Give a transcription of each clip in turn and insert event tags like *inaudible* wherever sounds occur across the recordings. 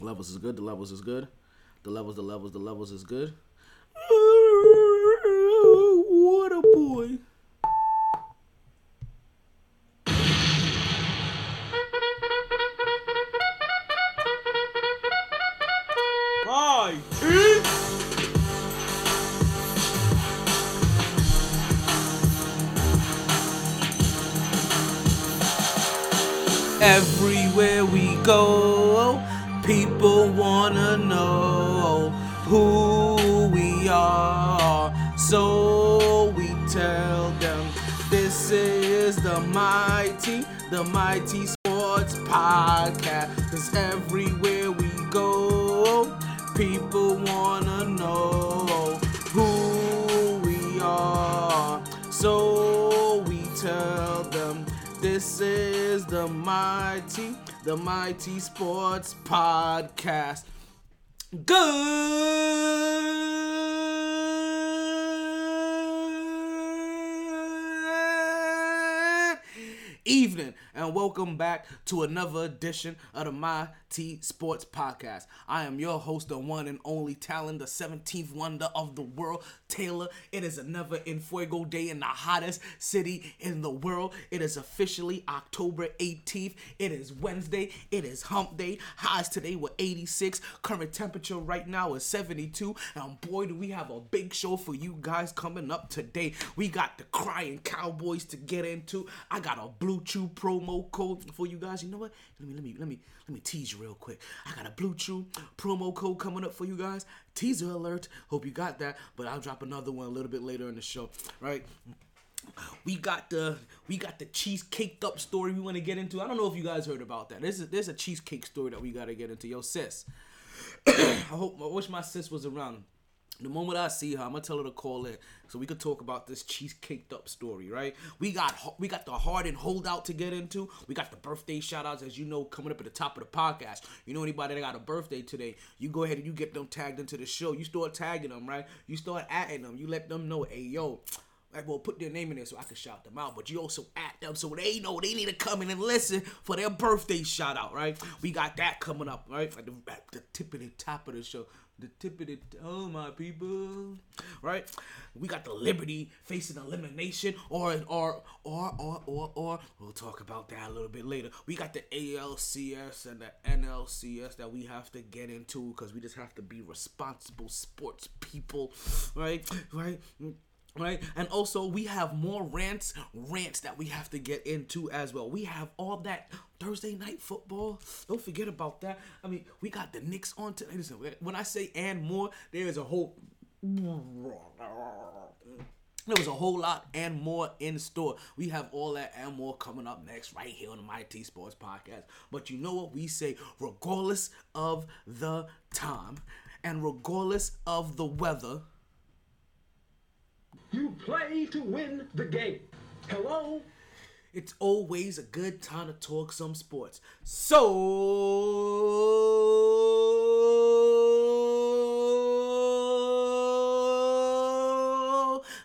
Levels is good. The levels is good. The levels, the levels, the levels is good. What a boy. Mighty sports podcast. Cause everywhere we go, people wanna know who we are. So we tell them this is the mighty, the mighty sports podcast. Good evening and welcome back to another edition of the My T Sports Podcast. I am your host, the one and only talent, the 17th wonder of the world, Taylor. It is another In Fuego day in the hottest city in the world. It is officially October 18th. It is Wednesday. It is hump day. Highs today were 86. Current temperature right now is 72. And boy, do we have a big show for you guys coming up today. We got the crying cowboys to get into. I got a BlueChew promo code for you guys. You know what? Let me let me let me let me tease you real quick. I got a BlueChew promo code coming up for you guys. Teaser alert. Hope you got that. But I'll drop another one a little bit later in the show. Right? We got the we got the cheesecaked up story we want to get into. I don't know if you guys heard about that. There's a, there's a cheesecake story that we got to get into. Yo, sis. *coughs* I hope I wish my sis was around. The moment I see her, I'm gonna tell her to call in so we could talk about this cheesecaked up story, right? We got we got the Harden holdout to get into. We got the birthday shout outs, as you know, coming up at the top of the podcast. You know anybody that got a birthday today, you go ahead and you get them tagged into the show. You start tagging them, right? You start atting them. You let them know, hey yo, like, well, put their name in there so I can shout them out. But you also at them so they know they need to come in and listen for their birthday shout out, right? We got that coming up, right? Like the, at the tip of the top of the show. The tip of the oh my people, right? We got the Liberty facing elimination, or or or or or or we'll talk about that a little bit later. We got the ALCS and the NLCS that we have to get into because we just have to be responsible sports people, right? Right? Right? And also we have more rants, rants that we have to get into as well. We have all that Thursday night football. Don't forget about that. I mean, we got the Knicks on tonight. Listen, when I say and more, there is a whole there was a whole lot and more in store. We have all that and more coming up next right here on the Mighty Sports Podcast. But you know what we say, regardless of the time and regardless of the weather, You play to win the game. Hello? it's always a good time to talk some sports. So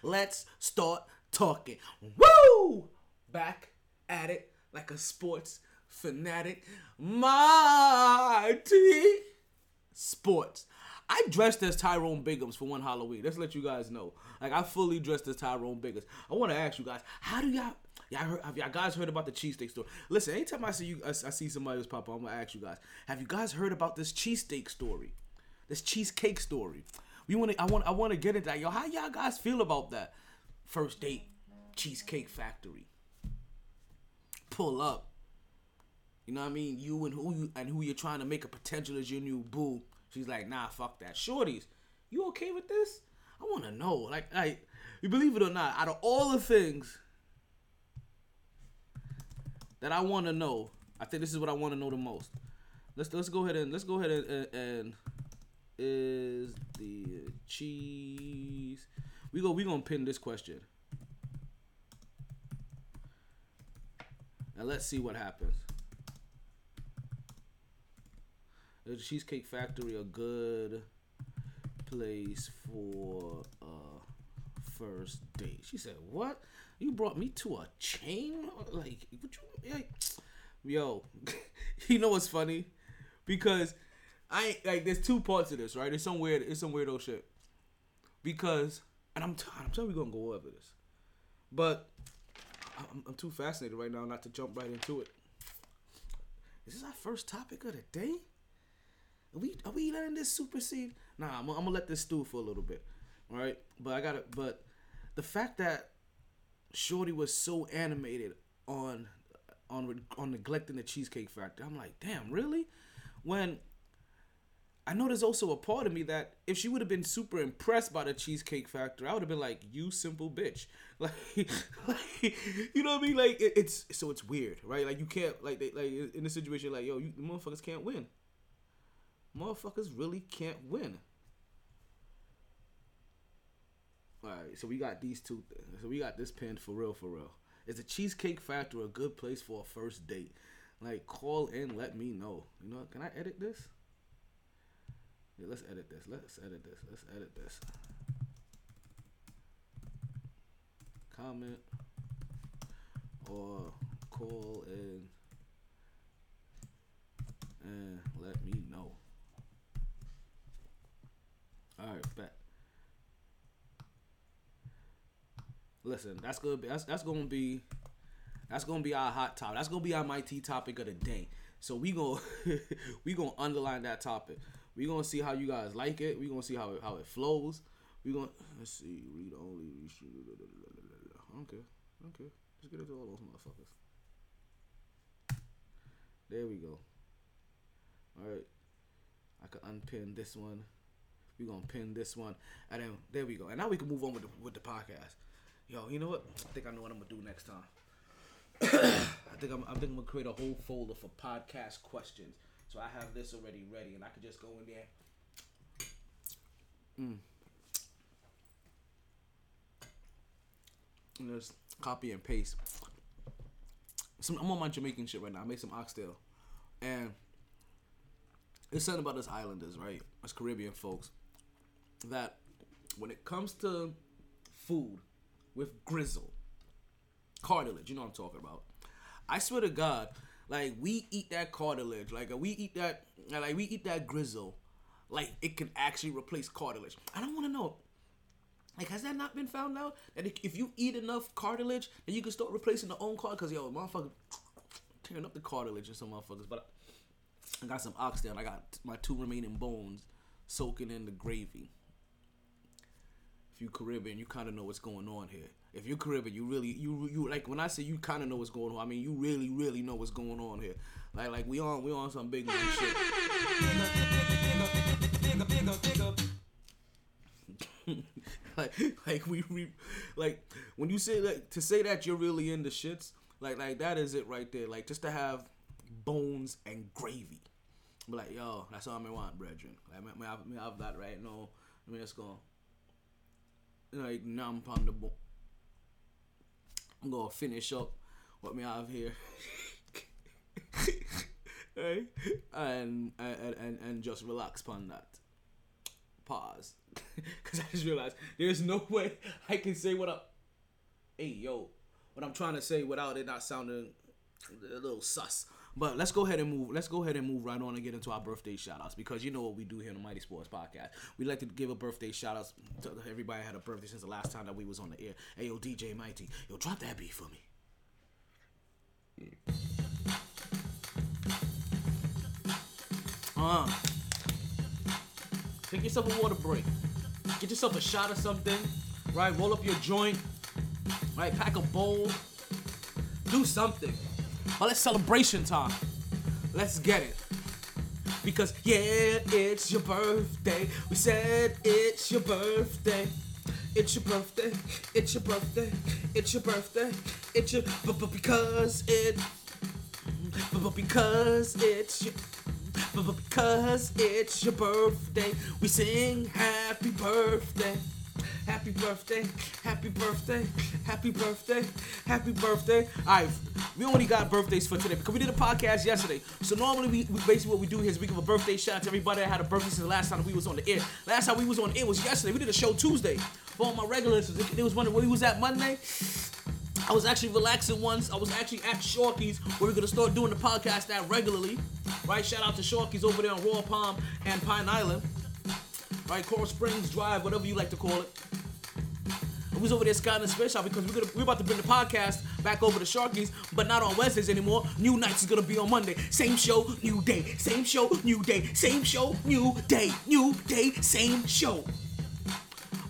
let's start talking. Woo! Back at it like a sports fanatic. My Mighty sports. I dressed as Tyrone Biggums for one Halloween. Let's let you guys know. Like I fully dressed as Tyrone Biggums. I want to ask you guys, how do y'all y'all heard, have y'all guys heard about the cheesesteak story? Listen, anytime I see you, I, I see somebody else pop up, I'm gonna ask you guys, have you guys heard about this cheesesteak story? This cheesecake story. We want to. I want. I want to get into that. Yo, how y'all guys feel about that? First date, cheesecake factory. Pull up. You know what I mean? You and who you and who you're trying to make a potential as your new boo. She's like, nah, fuck that. Shorties, you okay with this? I want to know. Like, like, you believe it or not, out of all the things that I want to know, I think this is what I want to know the most. Let's let's go ahead and let's go ahead and, and, and is the cheese. We go. We gonna pin this question. And let's see what happens. Is the Cheesecake Factory a good place for a first date? She said, "What? You brought me to a chain? Like, you like? Yo, *laughs* you know what's funny? Because I like. There's two parts to this, right? It's some weird. It's some weirdo shit. Because, and I'm, t- I'm telling you, we gonna go over this, but I'm, I'm too fascinated right now not to jump right into it. Is this our first topic of the day? Are we are we letting this supersede? Nah, I'm, I'm gonna let this stew for a little bit, all right? But I gotta. But the fact that Shorty was so animated on on on neglecting the Cheesecake Factory, I'm like, damn, really? When I know there's also a part of me that if she would have been super impressed by the Cheesecake Factory, I would have been like, "You simple bitch," *laughs* like, like you know what I mean? Like it, it's so it's weird, right? Like you can't like they, like in a situation like yo, you the motherfuckers can't win. Motherfuckers really can't win. All right, so we got these two. So we got this pinned for real, for real. Is the Cheesecake Factory a good place for a first date? Like, call in, let me know. You know, can I edit this? Yeah, let's edit this. Let's edit this. Let's edit this. Comment or call in and let me know. All right, bet. Listen, that's gonna be that's that's gonna be that's gonna be our hot topic. That's gonna be our mighty topic of the day. So we gonna *laughs* we gonna underline that topic. We gonna see how you guys like it. We gonna see how it, how it flows. We gonna let's see. Read only. Okay, okay. Let's get into all those motherfuckers. There we go. All right. I can unpin this one. We gonna pin this one, and then there we go. And now we can move on with the with the podcast. Yo, you know what? I think I know what I'm gonna do next time. *coughs* I think I'm, I think I'm gonna create a whole folder for podcast questions. So I have this already ready, and I could just go in there. Mm. And just copy and paste. Some, I'm on my Jamaican shit right now. I made some oxtail, and it's something about us islanders, right? Us Caribbean folks, that when it comes to food with grizzle, cartilage, you know what I'm talking about. I swear to God, like we eat that cartilage, like we eat that, like we eat that grizzle, like it can actually replace cartilage. I don't want to know. Like, has that not been found out that if you eat enough cartilage, then you can start replacing the own cartilage? Cause yo, motherfucker, *tsk* tearing up the cartilage in some motherfuckers. But I got some oxtail. I got my two remaining bones soaking in the gravy. You Caribbean, you kind of know what's going on here. If you're Caribbean, you really you you like when I say you kind of know what's going on. I mean you really really know what's going on here. Like like we on we on some big shit. *laughs* like like we, we like when you say like to say that you're really into shits like like that is it right there like just to have bones and gravy but like yo that's all I want brethren like me, me, have, have that right now let me just go like numb on the bone I'm gonna finish up what me have here. *laughs* Right? And, and and and just relax upon that. Pause. *laughs* Because I just realized there's no *laughs* way I can say what up. Hey yo, what I'm trying to say without it not sounding a little sus. But let's go ahead and move. Let's go ahead and move right on and get into our birthday shoutouts because you know what we do here on the Mighty Sports Podcast. We like to give a birthday shout shoutouts to everybody had a birthday since the last time that we was on the air. Hey yo, DJ Mighty, yo, drop that beat for me. Uh, take yourself a water break. Get yourself a shot of something, right? Roll up your joint, right? Pack a bowl. Do something. Oh, but it's celebration time. Let's get it. Because yeah, it's your birthday. We said it's your birthday. It's your birthday. It's your birthday. It's your birthday. It's your but, but because it but, but because it's your but, but because it's your birthday, we sing happy birthday. Happy birthday, happy birthday, happy birthday, happy birthday. Alright, we only got birthdays for today because we did a podcast yesterday. So normally we, we basically what we do here is we give a birthday shout out to everybody that had a birthday since the last time we was on the air. Last time we was on the air was yesterday. We did a show Tuesday. For all my regulars, it was wondering where we was at Monday. I was actually relaxing once. I was actually at Shorky's where we're gonna start doing the podcast at regularly. Right? Shout out to Shorky's over there on Royal Palm and Pine Island. Right, Coral Springs Drive, whatever you like to call it. We was over there scouting the space shop because we're gonna we're about to bring the podcast back over to Sharkies, but not on Wednesdays anymore. New nights is gonna be on Monday. Same show, new day. Same show, new day. Same show, new day. New day, same show.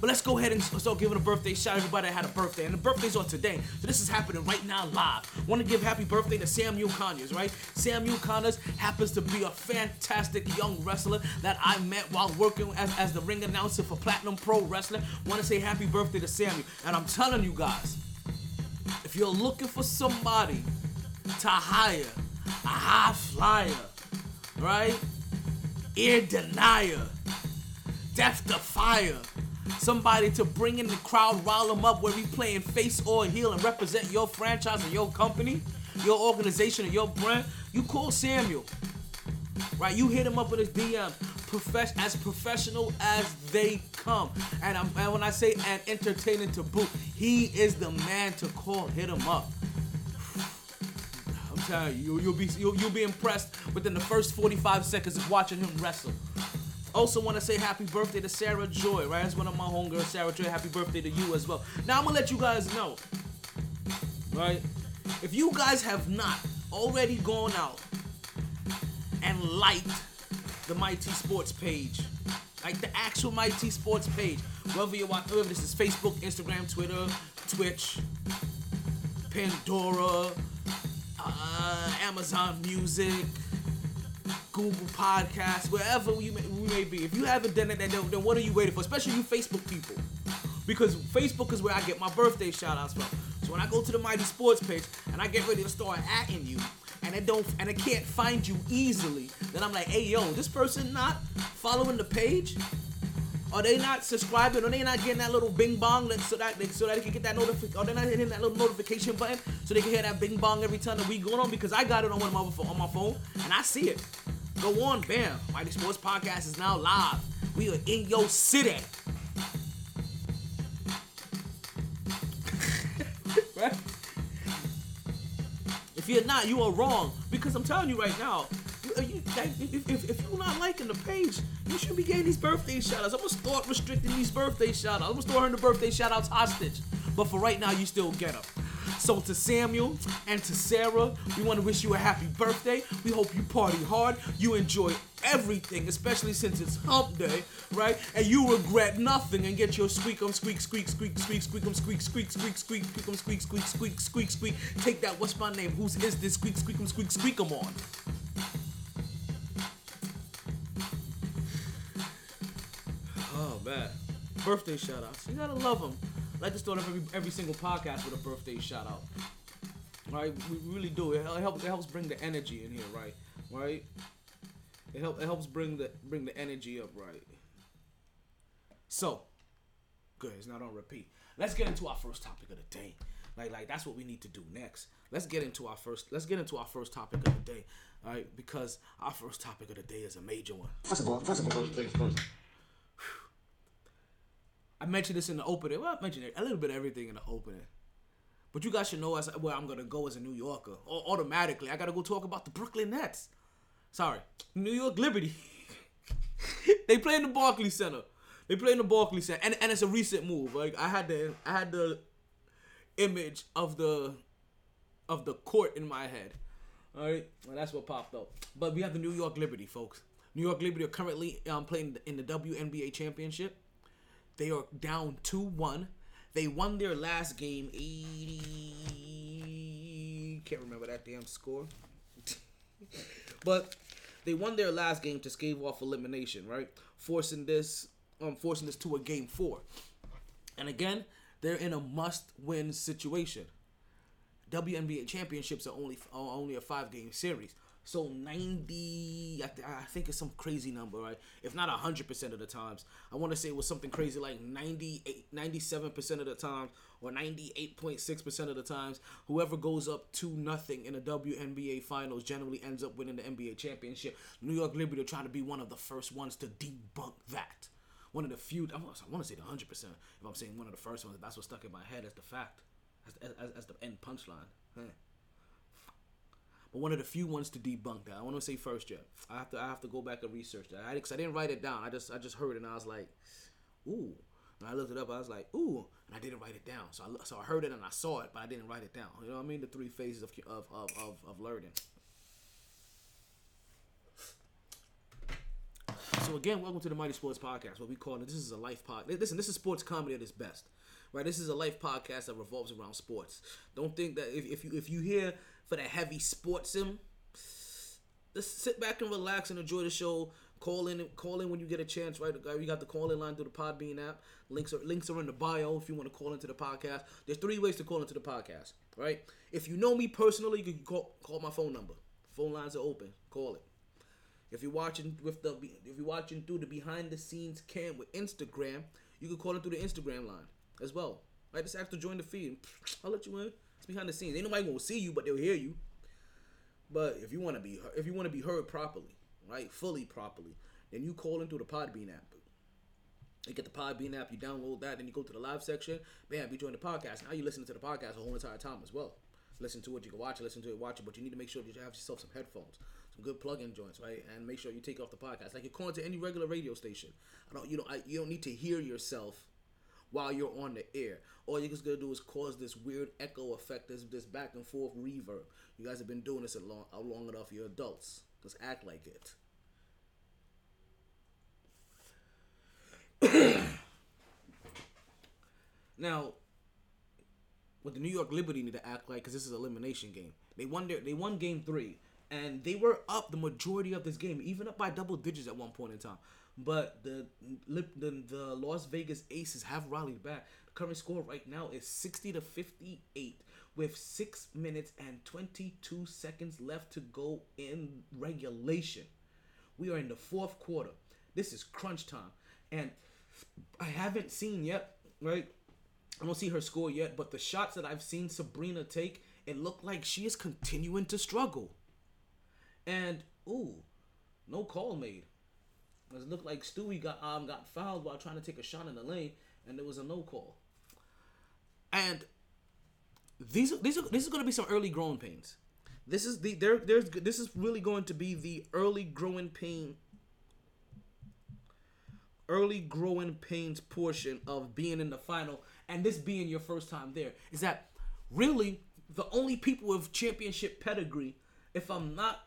But let's go ahead and start giving a birthday shout. Out everybody that had a birthday, and the birthdays are today. So this is happening right now live. Want to give happy birthday to Samuel Conyers, right? Samuel Conyers happens to be a fantastic young wrestler that I met while working as, as the ring announcer for Platinum Pro Wrestling. Want to say happy birthday to Samuel. And I'm telling you guys, if you're looking for somebody to hire, a high flyer, right? Ear denier, death defier, somebody to bring in the crowd, rile them up, where we playing face or heel and represent your franchise or your company, your organization or your brand, you call Samuel. Right, you hit him up with his DM, profess as professional as they come, and, I'm, and when I say and entertaining to boot, he is the man to call. Hit him up. I'm telling you, you'll, you'll be you'll, you'll be impressed within the first 45 seconds of watching him wrestle. Also want to say happy birthday to Sarah Joy, right? That's one of my homegirls, Sarah Joy. Happy birthday to you as well. Now I'm gonna let you guys know, right? If you guys have not already gone out and liked the Mighty Sports page, like the actual Mighty Sports page, whether you watch, whether this is Facebook, Instagram, Twitter, Twitch, Pandora, uh, Amazon Music, Google Podcasts, wherever we may, we may be. If you haven't done it, then, then what are you waiting for? Especially you Facebook people. Because Facebook is where I get my birthday shout outs from. So when I go to the Mighty Sports page and I get ready to start atting you, and it don't and it can't find you easily, then I'm like, hey yo, this person not following the page? Are they not subscribing? Are they not getting that little bing bong so that they, so that they can get that notification? Are they not hitting that little notification button so they can hear that bing bong every time that we going on? Because I got it on one of my on my phone and I see it. Go on, bam! Mighty Sports Podcast is now live. We are in your city. right? *laughs* If you're not, you are wrong. Because I'm telling you right now, you, if, if, you're not liking the page, you should be getting these birthday shout outs. I'm gonna start restricting these birthday shout outs. I'm gonna start the birthday shout outs hostage. But for right now, you still get them. So to Samuel and to Sarah, we want to wish you a happy birthday. We hope you party hard, you enjoy everything, especially since it's hump day, right? And you regret nothing and get your squeak um squeak squeak squeak squeak squeak um squeak squeak squeak squeak squeak um squeak squeak squeak squeak squeak. Take that. What's my name? Whose is this? Squeak squeak um squeak squeak um on. Man, birthday shout outs. You gotta love them. I like to start every every single podcast with a birthday shout out. Right, we really do. It helps. It helps bring the energy in here, right? Right. It help. It helps bring the bring the energy up, right? So, good. It's not on repeat. Let's get into our first topic of the day. Like, like that's what we need to do next. Let's get into our first. Let's get into our first topic of the day, all right? Because our first topic of the day is a major one. First of all, first of all, first things first. I mentioned this in the opening. Well, I mentioned a little bit of everything in the opening. But you guys should know as where I'm gonna go as a New Yorker. O- automatically, I gotta go talk about the Brooklyn Nets. Sorry, New York Liberty. *laughs* they play in the Barclays Center. They play in the Barclays Center, and, and it's a recent move. Like I had the I had the image of the of the court in my head. All right, well, that's what popped up. But we have the New York Liberty, folks. New York Liberty are currently um, playing in the WNBA championship. They are down 2 1. They won their last game 80. Can't remember that damn score. *laughs* but they won their last game to scave off elimination, right? Forcing this um forcing this to a game 4. And again, they're in a must-win situation. WNBA championships are only are only a five game series. So 90, I, th- I think it's some crazy number, right? If not 100% of the times. I want to say it was something crazy like 98, 97% of the times or 98.6% of the times. Whoever goes up 2 nothing in the WNBA finals generally ends up winning the NBA championship. New York Liberty are trying to be one of the first ones to debunk that. One of the few, I want to say the 100%. If I'm saying one of the first ones, that's what stuck in my head as the fact. as, as, as the end punchline. Huh. But one of the few ones to debunk that. I want to say first, Jeff. I have to I have to go back and research that. I, cause I didn't write it down. I just I just heard it and I was like, ooh. And I looked it up. I was like, ooh, and I didn't write it down. So I so I heard it and I saw it, but I didn't write it down. You know what I mean? The three phases of of of of, of learning. So again, welcome to the Mighty Sports Podcast. What we call it, this is a life pod. Listen, this is sports comedy at its best, right? This is a life podcast that revolves around sports. Don't think that if, if you if you hear for the heavy sportsism, just sit back and relax and enjoy the show. Call in, call in when you get a chance. Right, we got the call in line through the Podbean app. Links are links are in the bio if you want to call into the podcast. There's three ways to call into the podcast. Right, if you know me personally, you can call call my phone number. Phone lines are open. Call it. If you're watching with the if you're watching through the behind the scenes cam with Instagram, you can call it through the Instagram line as well. Right, just ask to join the feed. I'll let you in. It's behind the scenes. Ain't nobody gonna see you, but they'll hear you. But if you want to be if you want to be heard properly, right, fully properly, then you call into the Podbean app. You get the Podbean app, you download that, then you go to the live section. Bam, you join the podcast. Now you listen to the podcast the whole entire time as well. Listen to it, you can watch it, listen to it, watch it, but you need to make sure that you have yourself some headphones, some good plug-in joints, right? And make sure you take off the podcast. Like you're calling to any regular radio station. I don't you don't I, you don't need to hear yourself while you're on the air. All you're just gonna do is cause this weird echo effect, this this back and forth reverb. You guys have been doing this a long, a long enough. You're adults. Just act like it. *coughs* now, what the New York Liberty need to act like, because this is elimination game. They won their, they won game three, and they were up the majority of this game, even up by double digits at one point in time. But the the, the Las Vegas Aces have rallied back. The current score right now is 60 to 58 with 6 minutes and 22 seconds left to go in regulation. We are in the fourth quarter. This is crunch time. And I haven't seen yet, right? I don't see her score yet, but the shots that I've seen Sabrina take, it looked like she is continuing to struggle. And ooh, no call made. It looked like Stewie got um got fouled while trying to take a shot in the lane, and there was a no call. And these these are this is going to be some early growing pains. This is the there there's this is really going to be the early growing pain early growing pains portion of being in the final and this being your first time there is that really the only people with championship pedigree if I'm not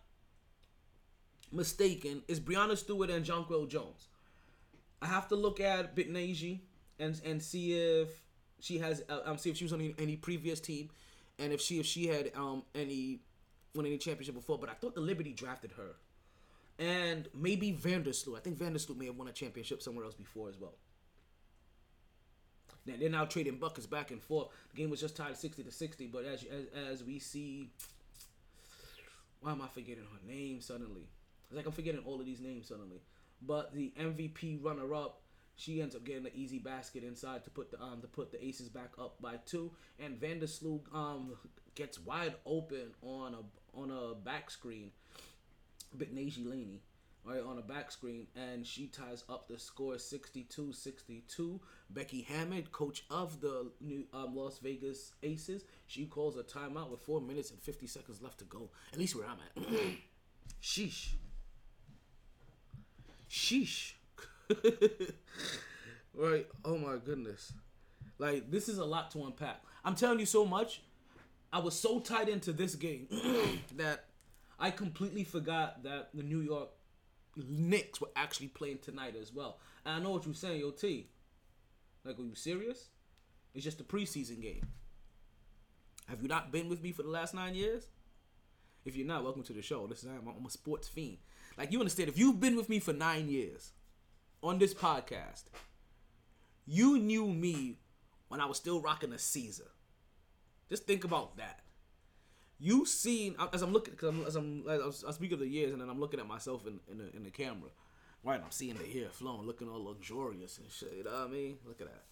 mistaken is Breanna Stewart and Jonquel Jones. I have to look at Betnijah and and see if she has uh, um see if she was on any, any previous team, and if she if she had um any won any championship before. But I thought the Liberty drafted her, and maybe Vandersloot. I think Vandersloot may have won a championship somewhere else before as well. Now they're now trading buckets back and forth. The game was just tied sixty to sixty, but as as, as we see, why am I forgetting her name suddenly? It's like I'm forgetting all of these names suddenly. But the MVP runner up, she ends up getting an easy basket inside to put the um to put the Aces back up by two, and Vandersloot um gets wide open on a on a back screen, Betnijah Laney, right on a back screen, and she ties up the score 62-62. Becky Hammon, coach of the new um, Las Vegas Aces, she calls a timeout with four minutes and fifty seconds left to go. At least where I'm at. *coughs* Sheesh. Sheesh. *laughs* right. Oh my goodness. Like this is a lot to unpack. I'm telling you so much. I was so tied into this game *clears throat* that I completely forgot that the New York Knicks were actually playing tonight as well. And I know what you're saying, yo T. Like, are you serious? It's just a preseason game. Have you not been with me for the last nine years? If you're not, welcome to the show. This is I'm, I'm a sports fiend. Like you understand, if you've been with me for nine years on this podcast, you knew me when I was still rocking a Caesar. Just think about that. You seen as I'm looking, cause I'm, as I'm, as I speak of the years, and then I'm looking at myself in in the, in the camera, right? I'm seeing the hair flowing, looking all luxurious and shit. You know what I mean? Look at that.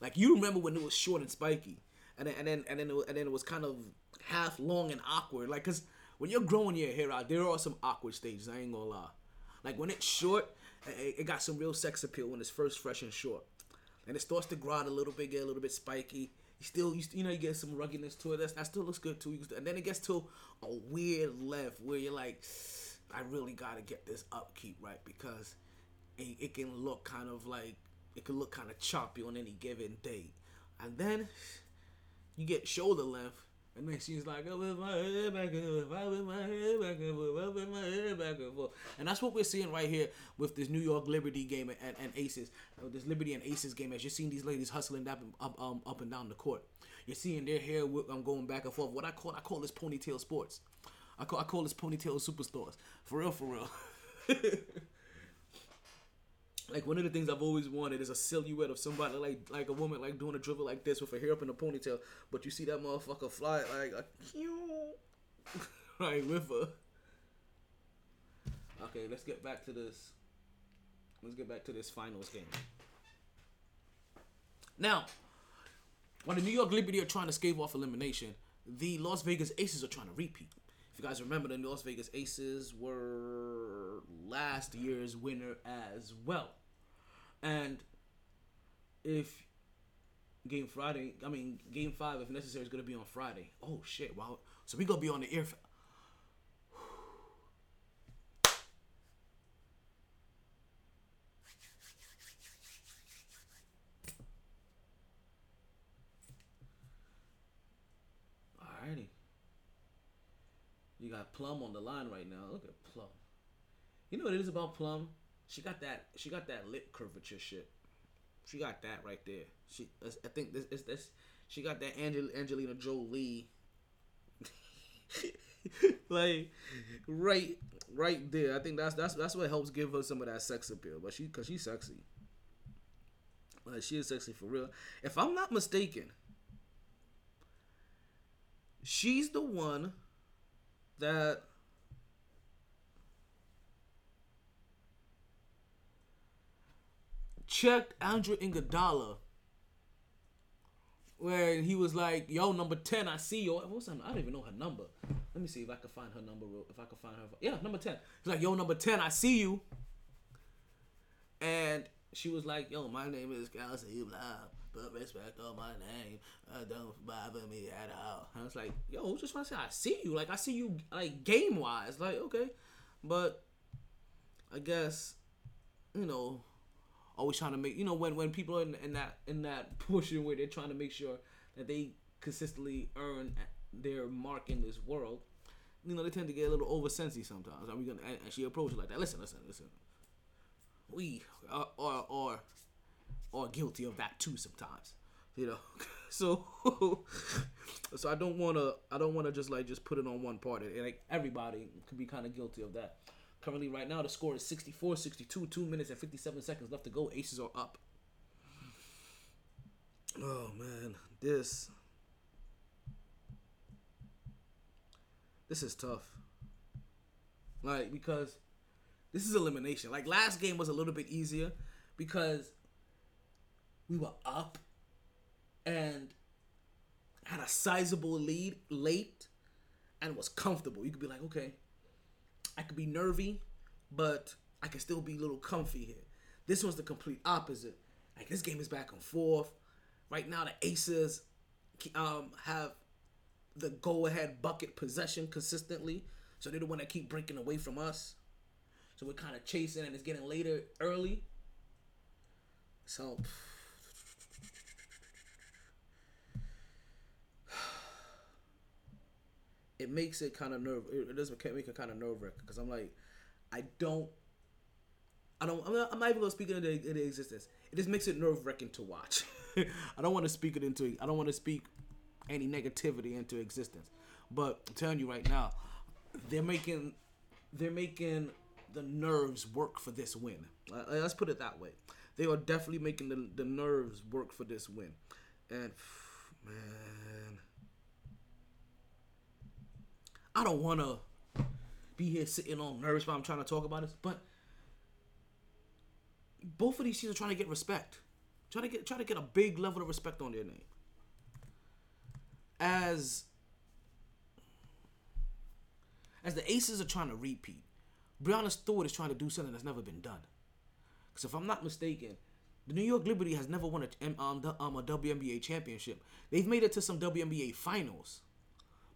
Like you remember when it was short and spiky, and then and then and then it was, and then it was kind of half long and awkward. Like, cause when you're growing your hair out, there are some awkward stages. I ain't gonna lie. Like when it's short, it, got some real sex appeal when it's first fresh and short, and it starts to grow out a little bit, get a little bit spiky. You still, you, you know, you get some ruggedness to it. That's, that still looks good too. And then it gets to a weird left where you're like, I really gotta get this upkeep right because it, it can look kind of like it can look kind of choppy on any given day. And then you get shoulder length, and then she's like, I with my head back and forth, I with my head back and forth, I with my head back and forth. And that's what we're seeing right here with this New York Liberty game and, and, Aces. Uh, this Liberty and Aces game, as you're seeing these ladies hustling up, up, um, up and down the court. You're seeing their hair um, going back and forth. What I call I call this ponytail sports. I call I call this ponytail superstars. For real, for real. *laughs* like one of the things I've always wanted is a silhouette of somebody like like a woman like doing a dribble like this with her hair up in a ponytail, but you see that motherfucker fly like a right *laughs* with her. Okay, let's get back to this. Let's get back to this finals game. Now, while the New York Liberty are trying to scave off elimination, the Las Vegas Aces are trying to repeat. If you guys remember, the Las Vegas Aces were last year's winner as well. And if game Friday, I mean game five, if necessary, is gonna be on Friday. Oh shit! Wow. So we gonna be on the air. For, Alrighty. You got Plum on the line right now. Look at Plum. You know what it is about Plum? She got that. She got that lip curvature shit. She got that right there. She. I think this is this. She got that Angel, Angelina Jolie. *laughs* like, right, right there. I think that's that's that's what helps give her some of that sex appeal. But she, cause she's sexy. Like she is sexy for real. If I'm not mistaken, she's the one that checked Andrew Iguodala where he was like, "Yo, number ten, I see you." What's her, I don't even know her number. Let me see if I can find her number. If I can find her, yeah, number ten. He's like, "Yo, number ten, I see you." And she was like, "Yo, my name is Kelsey Blah. Put respect on my name. Uh, don't bother me at all." I was like, "Yo, who's just want to say I see you. Like I see you, like game wise. Like okay, but I guess you know." Always trying to make you know when when people are in, in that in that *laughs* portion where they're trying to make sure that they consistently earn their mark in this world you know they tend to get a little over sensy sometimes. Are we gonna she approached it like that? Listen listen listen. We are or or or guilty of that too sometimes you know? *laughs* So *laughs* so i don't want to i don't want to just like just put it on one party and like everybody could be kind of guilty of that currently right now the score is 64 62 2 minutes and 57 seconds left to go. Aces are up. Oh man. This this is tough. Like because this is elimination. Like last game was a little bit easier because we were up and had a sizable lead late and was comfortable. You could be like, okay, I could be nervy, but I can still be a little comfy here. This one's the complete opposite. Like this game is back and forth. Right now, the Aces um, have the go-ahead bucket possession consistently, so they're the one that keep breaking away from us. So we're kind of chasing, and it's getting later early. So it makes it kind of nerve. It does make it kind of nerve wracking because I'm like, I don't, I don't. I'm not, I'm not even gonna speak into, into existence. It just makes it nerve wracking to watch. *laughs* I don't want to speak it into. I don't want to speak any negativity into existence. But I'm telling you right now, they're making, they're making the nerves work for this win. Let's put it that way. They are definitely making the the nerves work for this win, and *sighs* man. I don't want to be here sitting on nervous while I'm trying to talk about this, but both of these teams are trying to get respect. Try to get try to get a big level of respect on their name. As as the Aces are trying to repeat, Breanna Stewart is trying to do something that's never been done. Because if I'm not mistaken, The New York Liberty has never won a um, the- um, a WNBA championship. They've made it to some WNBA finals,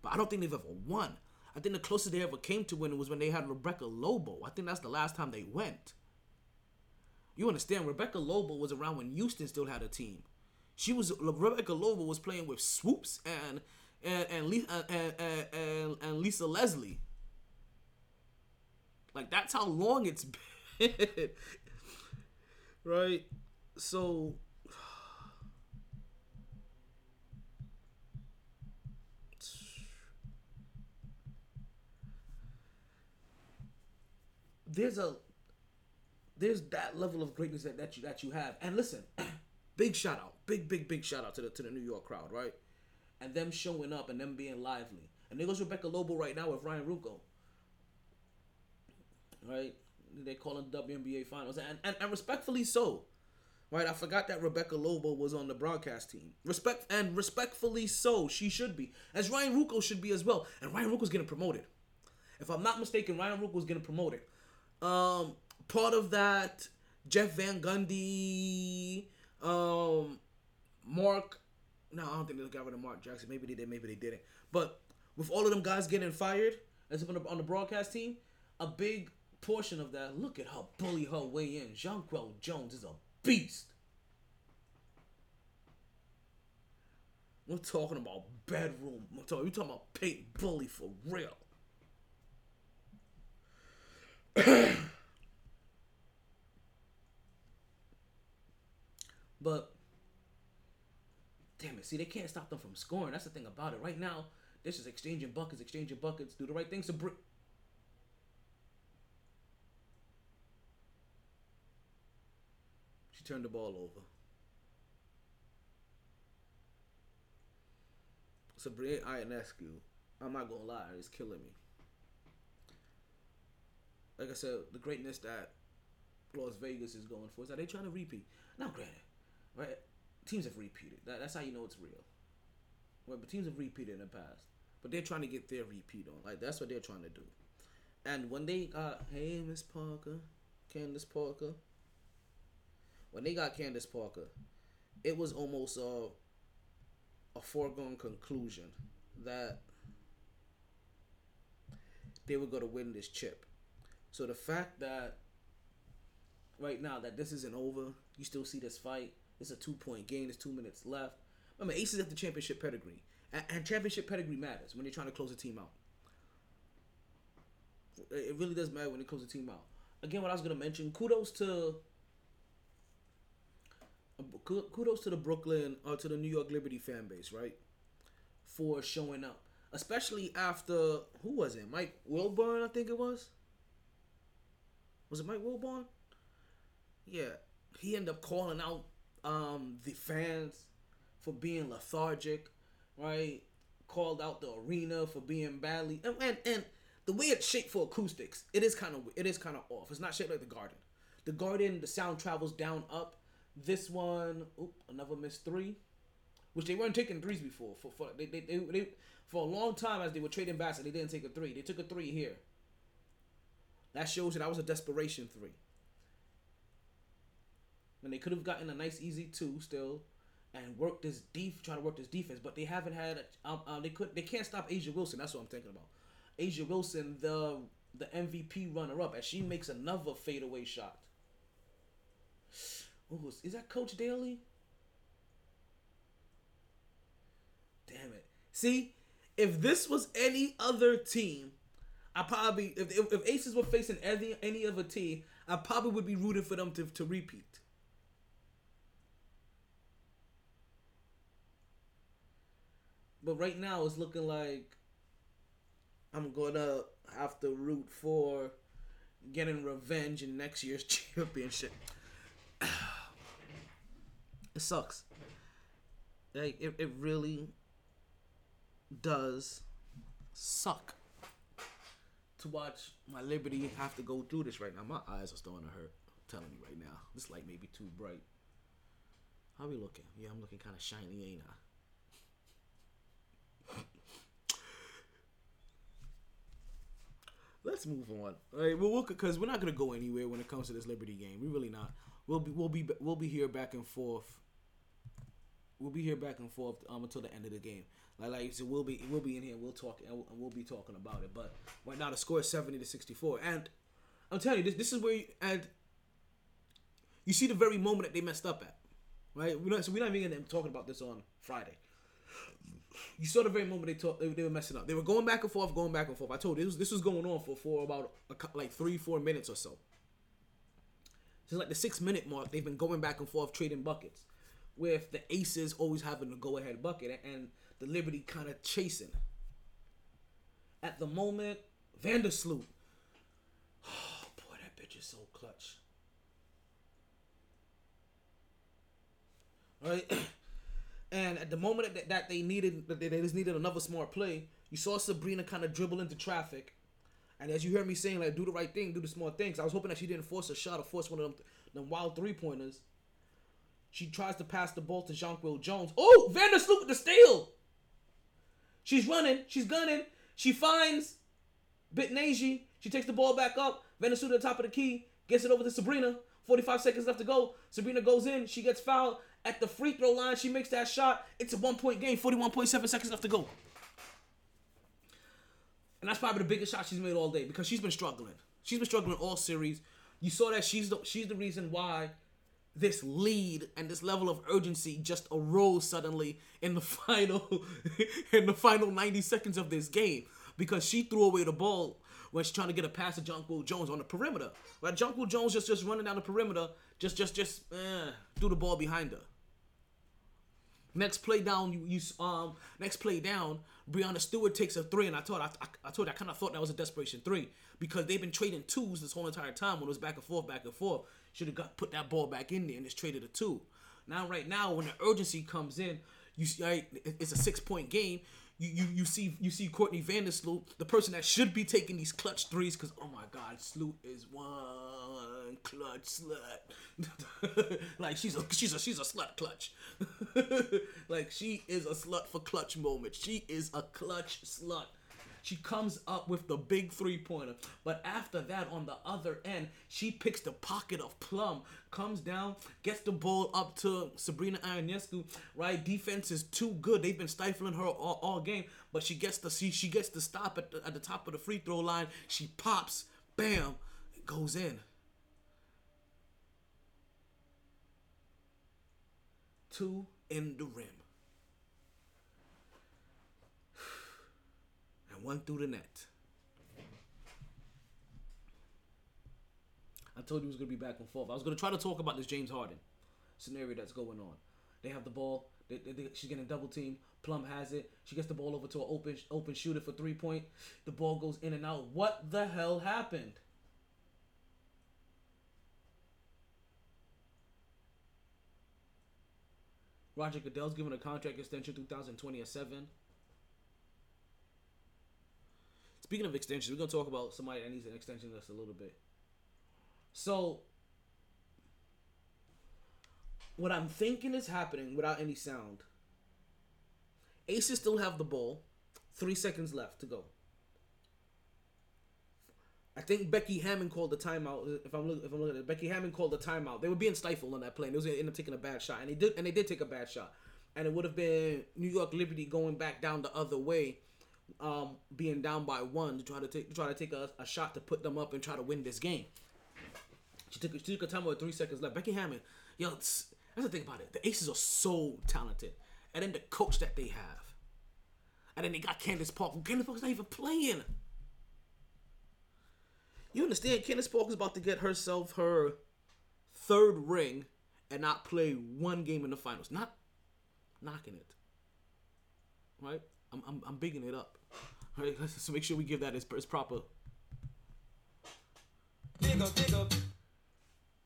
but I don't think they've ever won. I think the closest they ever came to winning was when they had Rebecca Lobo. I think that's the last time they went. You understand? Rebecca Lobo was around when Houston still had a team. She was Rebecca Lobo was playing with Swoopes and and and, uh, and, and, and, and Lisa Leslie. Like that's how long it's *laughs* been, right? So there's a there's that level of greatness that, that you that you have. And listen, *clears throat* big shout out, big big big shout out to the to the New York crowd, right? And them showing up and them being lively. And there goes Rebecca Lobo right now with Ryan Ruocco. Right? They call them WNBA finals. And, and and respectfully so. Right? I forgot that Rebecca Lobo was on the broadcast team. Respect and respectfully so, she should be. As Ryan Ruocco should be as well. And Ryan Ruocco's getting promoted. If I'm not mistaken, Ryan was getting promoted. Um, part of that, Jeff Van Gundy, um, Mark. No, I don't think they got rid of Mark Jackson. Maybe they did, maybe they didn't. But with all of them guys getting fired as on the, on the broadcast team, a big portion of that. Look at her bully her way in. Jonquel Jones is a beast. We're talking about bedroom. We're talking, we're talking about Peyton Bully for real. *coughs* But damn it, see they can't stop them from scoring. That's the thing about it. Right now, they're just exchanging buckets, exchanging buckets. Do the right things to bring. She turned the ball over. Sabrina Ionescu, I'm not gonna lie, it's killing me. Like I said, the greatness that Las Vegas is going for is that they're trying to repeat. Now, granted, right? Teams have repeated. That, that's how you know it's real. Right, but teams have repeated in the past, but they're trying to get their repeat on. Like that's what they're trying to do. And when they got, hey Miss Parker, Candace Parker. When they got Candace Parker, it was almost a a foregone conclusion that they were going to win this chip. So the fact that right now that this isn't over, you still see this fight. It's a two point game. There's two minutes left. Remember, Aces have the championship pedigree, and, championship pedigree matters when you're trying to close a team out. It really does matter when you close a team out. Again, what I was gonna mention, kudos to kudos to the Brooklyn or to the New York Liberty fan base, right, for showing up, especially after who was it, Mike Wilbon, I think it was. Was it Mike Wilbon? Yeah, he ended up calling out um, the fans for being lethargic, right? Called out the arena for being badly and and, and the way it's shaped for acoustics, it is kind of it is kind of off. It's not shaped like the Garden. The Garden, the sound travels down up. This one, oop, another missed three, which they weren't taking threes before. For, for they, they, they, they for a long time as they were trading baskets, they didn't take a three. They took a three here. That shows you that was a desperation three. And they could have gotten a nice easy two still, and worked this def try to work this defense, but they haven't had. A, um, um, they could they can't stop A'ja Wilson. That's what I'm thinking about. A'ja Wilson, the the MVP runner up, as she makes another fadeaway shot. Ooh, is that Coach Daly? Damn it! See, if this was any other team, I probably if, if, if Aces were facing any any other team, I probably would be rooting for them to, to repeat. But right now it's looking like I'm gonna have to root for getting revenge in next year's *laughs* championship. it sucks. Like it, it really does suck to watch my Liberty have to go through this right now. My eyes are starting to hurt. I'm telling you right now. This light may be too bright. How we looking? Yeah, I'm looking kind of shiny, ain't I? Let's move on. All right, well, because we're not gonna go anywhere when it comes to this Liberty game. We really not. we'll be we'll be we'll be here back and forth. We'll be here back and forth um, until the end of the game. Like like said, we'll be we'll be in here. We'll talk and we'll, and we'll be talking about it. But right now the score is seventy to sixty four, and I'm telling you this this is where you, and you see the very moment that they messed up at, right? We're not so we're not even talking about this on Friday. You saw the very moment they talk, they, they were messing up. They were going back and forth, going back and forth. I told you this was, this was going on for for about a, like three four minutes or so. Since like the six minute mark, they've been going back and forth trading buckets, with the Aces always having the go ahead bucket and the Liberty kind of chasing. At the moment, Vandersloot. Oh boy, that bitch is so clutch. Right, *clears throat* and at the moment that, that they needed, that they just needed another smart play. You saw Sabrina kind of dribble into traffic, and as you heard me saying, like, do the right thing, do the smart things. I was hoping that she didn't force a shot or force one of them, them wild three pointers. She tries to pass the ball to Jonquel Jones. Oh, Vandersloot with the steal. She's running. She's gunning. She finds Betnijah. She takes the ball back up. Vandersloot to the top of the key. Gets it over to Sabrina. 45 seconds left to go. Sabrina goes in. She gets fouled at the free throw line. She makes that shot. It's a one point game. 41.7 seconds left to go. And that's probably the biggest shot she's made all day because she's been struggling. She's been struggling all series. You saw that she's the she's the reason why this lead and this level of urgency just arose suddenly in the *laughs* final in the final 90 seconds of this game because she threw away the ball when she's trying to get a pass to Jonquel Jones on the perimeter. Right, Jonquel Jones just just running down the perimeter, just just just eh, threw the ball behind her. Next play down, you, you um next play down, Breanna Stewart takes a three, and I thought I, I, I told you, I kind of thought that was a desperation three because they've been trading twos this whole entire time when it was back and forth, back and forth. Should have got put that ball back in there and just traded a two. Now right now when the urgency comes in, you see right, it's a six point game. You, you you see you see Courtney Vandersloot, the person that should be taking these clutch threes, because oh my God, Sloot is one clutch slut. *laughs* like she's a she's a she's a slut clutch. *laughs* like she is a slut for clutch moment. She is a clutch slut. She comes up with the big three pointer. But after that, on the other end, she picks the pocket of Plum, comes down, gets the ball up to Sabrina Ionescu. Right, defense is too good. They've been stifling her all, all game, but she gets the she, she gets the stop at the, at the top of the free throw line. She pops, bam, it goes in. Two in the rim. and one through the net. I told you it was gonna be back and forth. I was gonna try to talk about this James Harden scenario that's going on. They have the ball. They, they, they- she's getting double team. Plum has it. She gets the ball over to an open open shooter for three point. The ball goes in and out. What the hell happened? Roger Goodell's given a contract extension 2020 at seven. Speaking of extensions, we're gonna talk about somebody that needs an extension just a little bit. So, what I'm thinking is happening without any sound. Aces still have the ball. Three seconds left to go. I think Becky Hammon called the timeout. If I'm look, if I'm looking at it, Becky Hammon called the timeout. They were being stifled on that play. And they was end up taking a bad shot, and they did. And they did take a bad shot. And it would have been New York Liberty going back down the other way, um, being down by one to try to take to try to take a, a shot to put them up and try to win this game. She took she took a timeout with three seconds left. Becky Hammon, yo, that's the thing about it. The Aces are so talented, and then the coach that they have, and then they got Candace Parker. Candace Parker's not even playing. You understand? Candace Parker's about to get herself her third ring and not play one game in the finals. Not knocking it. Right? I'm, I'm, I'm bigging it up. *laughs* Right? So make sure we give that its, its proper.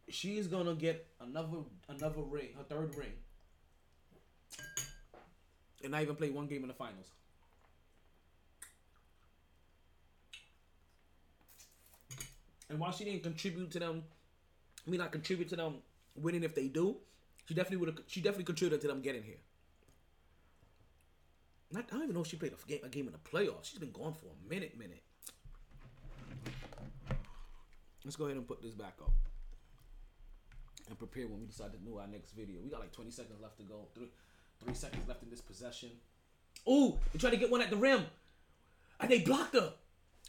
She is gonna get another another ring, her third ring, and not even play one game in the finals. And while she didn't contribute to them, I mean not contribute to them winning if they do, she definitely would have. She definitely contributed to them getting here. I don't even know if she played a game, a game in the playoffs. She's been gone for a minute, minute. Let's go ahead and put this back up. And prepare when we decide to do our next video. We got like 20 seconds left to go. Three, three seconds left in this possession. Ooh, they tried to get one at the rim, and they blocked her.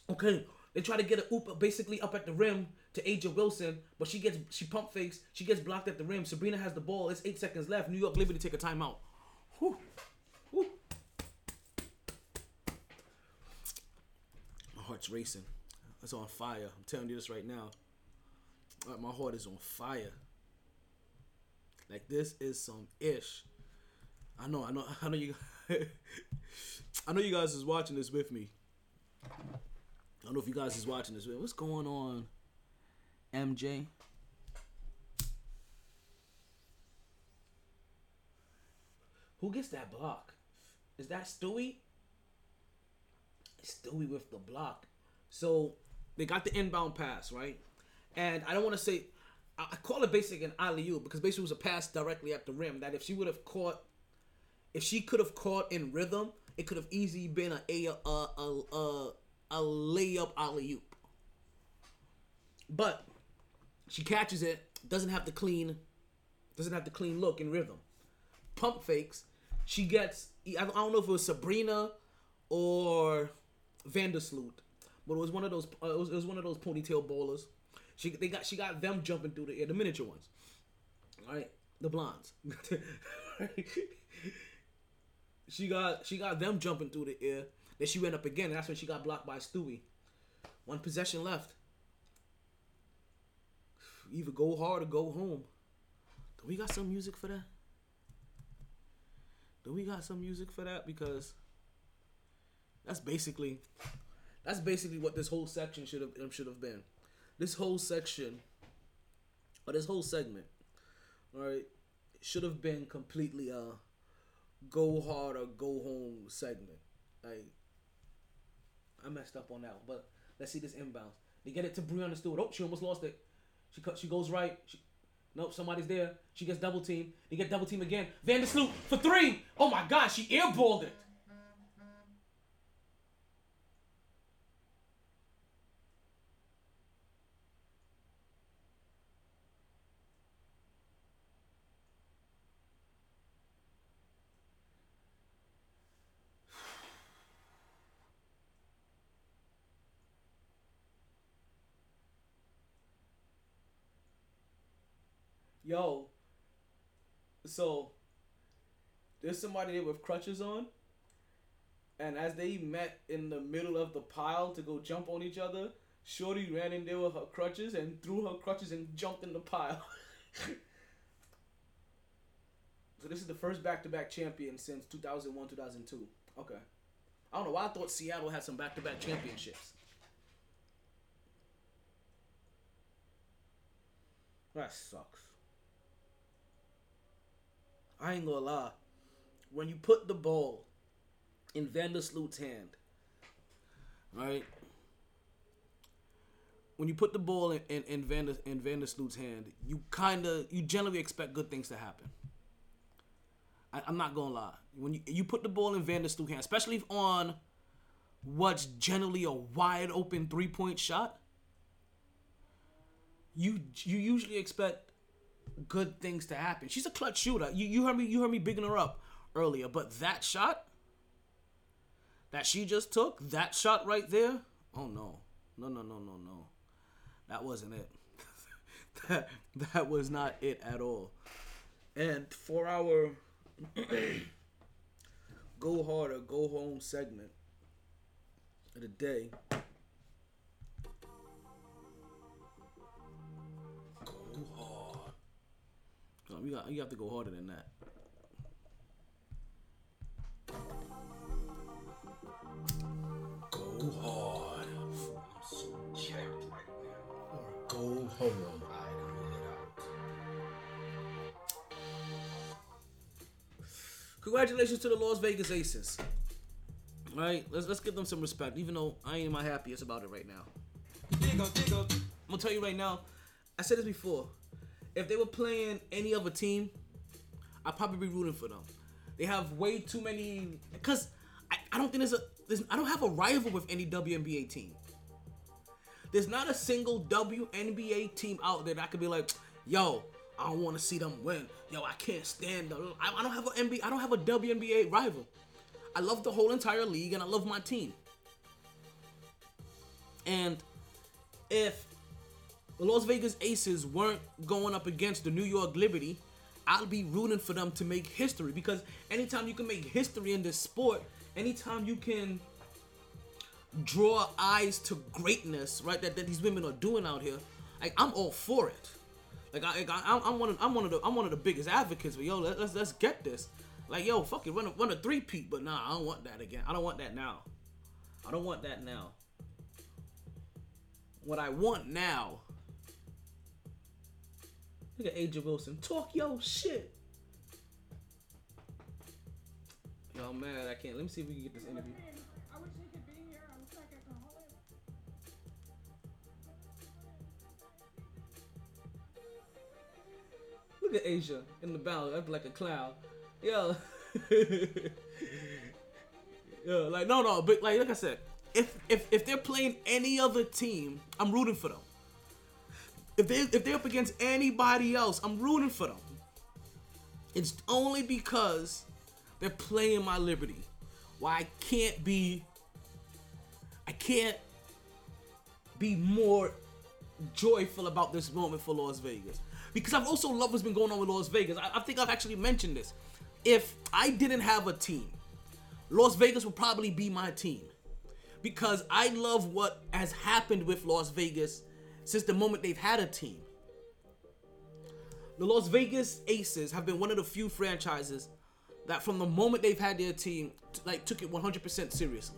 Okay, they try to get a oop basically up at the rim to A'ja Wilson, but she gets she pump fakes. She gets blocked at the rim. Sabrina has the ball. It's eight seconds left. New York Liberty take a timeout. Whew. My heart's racing. It's on fire. I'm telling you this right now. Uh, my heart is on fire. Like this is some ish. I know, I know, *laughs* I know you. *laughs* I know you guys is watching this with me. I don't know if you guys is watching this. What's going on, MJ? Who gets that block? Is that Stewie? Stewie with the block. So they got the inbound pass, right? And I don't want to say I I call it basic an alley oop because basically it was a pass directly at the rim. That if she would have caught, if she could have caught in rhythm, it could have easily been a a a a, a, a layup alley oop. But she catches it, doesn't have the clean, doesn't have the clean look in rhythm. Pump fakes. She gets. I don't know if it was Sabrina or Vandersloot, but it was one of those. Uh, it, was, it was one of those ponytail bowlers. She they got she got them jumping through the air, the miniature ones. All right, the blondes. *laughs* she got she got them jumping through the air. Then she went up again, and that's when she got blocked by Stewie. One possession left. Either go hard or go home. Do we got some music for that? Do we got some music for that? Because that's basically that's basically what this whole section should have should have been. This whole section or this whole segment, all right, should have been completely a go hard or go home segment. Like I messed up on that, but let's see this inbounds. They get it to Breanna Stewart. Oh, she almost lost it. She cut. She goes right. She, nope, somebody's there. She gets double team. They get double team again. Vandersloot for three. Oh my God, she airballed it. Yo. So there's somebody there with crutches on. And as they met in the middle of the pile to go jump on each other, Shorty ran in there with her crutches and threw her crutches and jumped in the pile. *laughs* so this is the first back-to-back champion since 2001, 2002. Okay. I don't know why I thought Seattle had some back-to-back championships. That sucks. I ain't gonna lie. When you put the ball in Vandersloot's hand, right? When you put the ball in in, in Vander in Vandersloot's hand, you kind of you generally expect good things to happen. I, I'm not gonna lie. When you you put the ball in Vandersloot's hand, especially on what's generally a wide open three point shot, you you usually expect good things to happen. She's a clutch shooter. You you heard me you heard me bigging her up earlier, but that shot that she just took, that shot right there, oh no. No no no no no. That wasn't it. *laughs* that that was not it at all. And for our *clears throat* go hard or go home segment of the day. No, you got you have to go harder than that. Go hard. I'm so jacked right now. Or go home. I don't get out. Congratulations to the Las Vegas Aces. All right, let's let's give them some respect, even though I ain't my happiest about it right now. I'm gonna tell you right now. I said this before. If they were playing any other team, I'd probably be rooting for them. They have way too many. Cause I, I don't think there's a there's, I don't have a rival with any WNBA team. There's not a single WNBA team out there that I could be like, yo, I don't want to see them win. Yo, I can't stand the. I, I don't have an NBA. I don't have a WNBA rival. I love the whole entire league and I love my team. And if the Las Vegas Aces weren't going up against the New York Liberty, I'll be rooting for them to make history because anytime you can make history in this sport, anytime you can draw eyes to greatness, right? That, that these women are doing out here, like I'm all for it. Like I, I I'm one of I'm one of the I'm one of the biggest advocates. But yo, let, let's let's get this. Like yo, fuck it, run a run a three peat. But nah, I don't want that again. I don't want that now. I don't want that now. What I want now. Look at A'ja Wilson. Talk yo shit. Yo, I'm mad. I can't. Let me see if we can get this interview. I wish he could be here. I wish I could call him. Look at Asia in the battle, up like a cloud. Yo. *laughs* Yo, like no no, but like like I said, if if if they're playing any other team, I'm rooting for them. If they if they're up against anybody else, I'm rooting for them. It's only because they're playing my liberty. Why I can't be I can't be more joyful about this moment for Las Vegas. Because I've also loved what's been going on with Las Vegas. I, I think I've actually mentioned this. If I didn't have a team, Las Vegas would probably be my team. Because I love what has happened with Las Vegas since the moment they've had a team. The Las Vegas Aces have been one of the few franchises that from the moment they've had their team, like took it 100% seriously.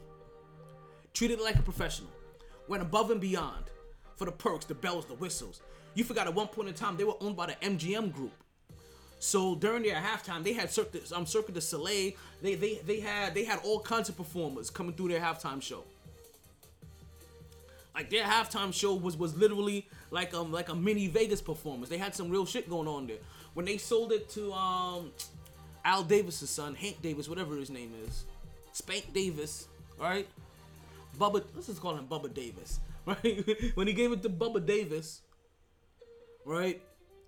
Treated it like a professional. Went above and beyond for the perks, the bells, the whistles. You forgot at one point in time they were owned by the MGM group. So during their halftime, they had Cirque, um, Cirque du Soleil. They, they they had they had all kinds of performers coming through their halftime show. Like their halftime show was was literally like um like a mini Vegas performance. They had some real shit going on there. When they sold it to um Al Davis's son, Hank Davis, whatever his name is, Spank Davis, right? Bubba, let's just call him Bubba Davis, *laughs* right? when he gave it to Bubba Davis, right?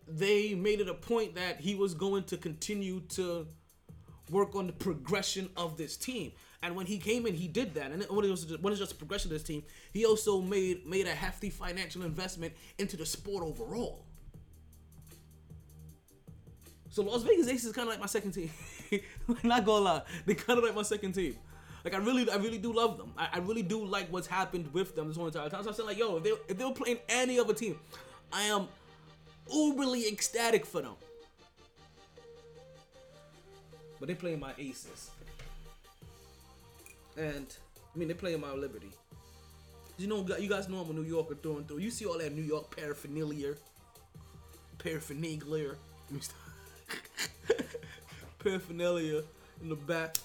They made it a point that he was going to continue to work on the progression of this team. And when he came in, he did that. And when it was when it's just a progression of this team, he also made made a hefty financial investment into the sport overall. So Las Vegas Aces is kind of like my second team. *laughs* Not gonna lie, they kind of like my second team. Like I really, I really do love them. I, I really do like what's happened with them this whole entire time. So I'm saying like, yo, if they if they were playing any other team, I am uberly ecstatic for them. But they're playing my aces. And I mean they play playing my liberty. You know, you guys know I'm a New Yorker through and through. You see all that New York paraphernalia, paraphernalia, *laughs* paraphernalia in the back.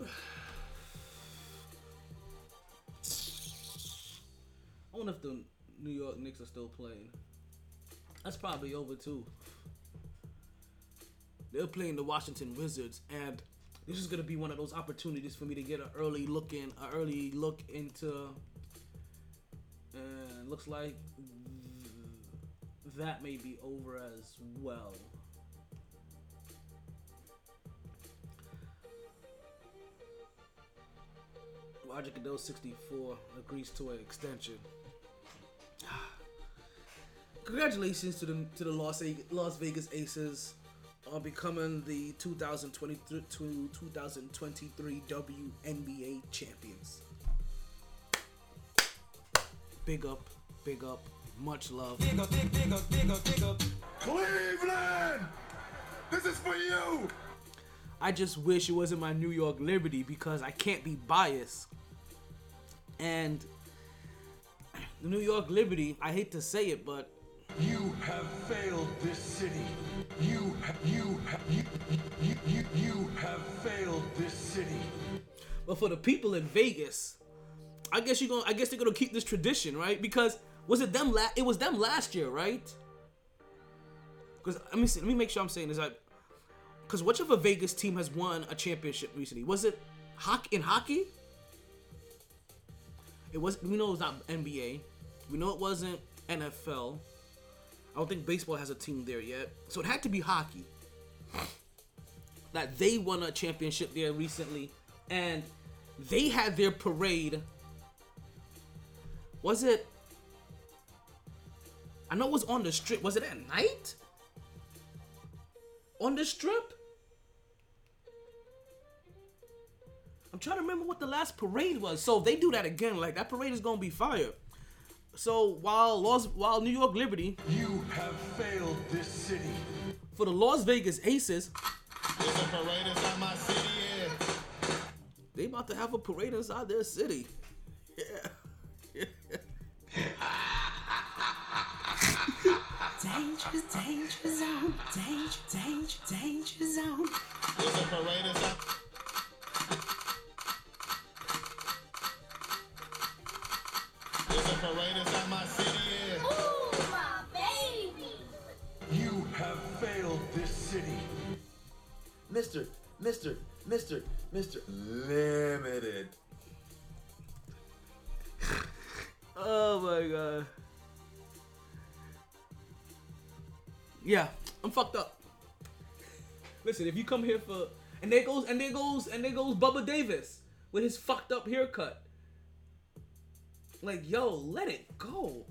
*sighs* I wonder if the New York Knicks are still playing. That's probably over too. They're playing the Washington Wizards, and this is gonna be one of those opportunities for me to get an early look in, an early look into. And looks like that may be over as well. Roger Goodell 64 agrees to an extension. *sighs* Congratulations to the to the Las, A- Las Vegas Aces on becoming the 2023 to 2023 WNBA champions. Big up, big up, much love. Cleveland! This is for you! I just wish it wasn't my New York Liberty because I can't be biased. And the New York Liberty, I hate to say it, but You have failed this city. You, you, you, you, you, have failed this city. but for the people in Vegas, I guess you're going I guess they're gonna keep this tradition, right? Because was it them? La- it was them last year, right? Because let me see, let me make sure I'm saying this. Because whichever Vegas team has won a championship recently, was it hockey in hockey? It was we know it was not NBA. We know it wasn't NFL. I don't think baseball has a team there yet. So it had to be hockey. That they won a championship there recently, and they had their parade. Was it? I know it was on the strip. Was it at night? On the strip? I'm trying to remember what the last parade was. So if they do that again, like that parade is gonna be fire. So while Las, while New York Liberty You have failed this city. for the Las Vegas Aces, There's a parade inside my city, yeah. they about to have a parade inside their city. Yeah. Danger, danger zone. Danger, danger, danger zone. There's a parade inside. There's a parade Mr. Mr. Mr. Limited. Oh my god. Yeah, I'm fucked up. Listen, if you come here for and there goes and there goes and there goes Bubba Davis with his fucked up haircut. Like, yo, let it go.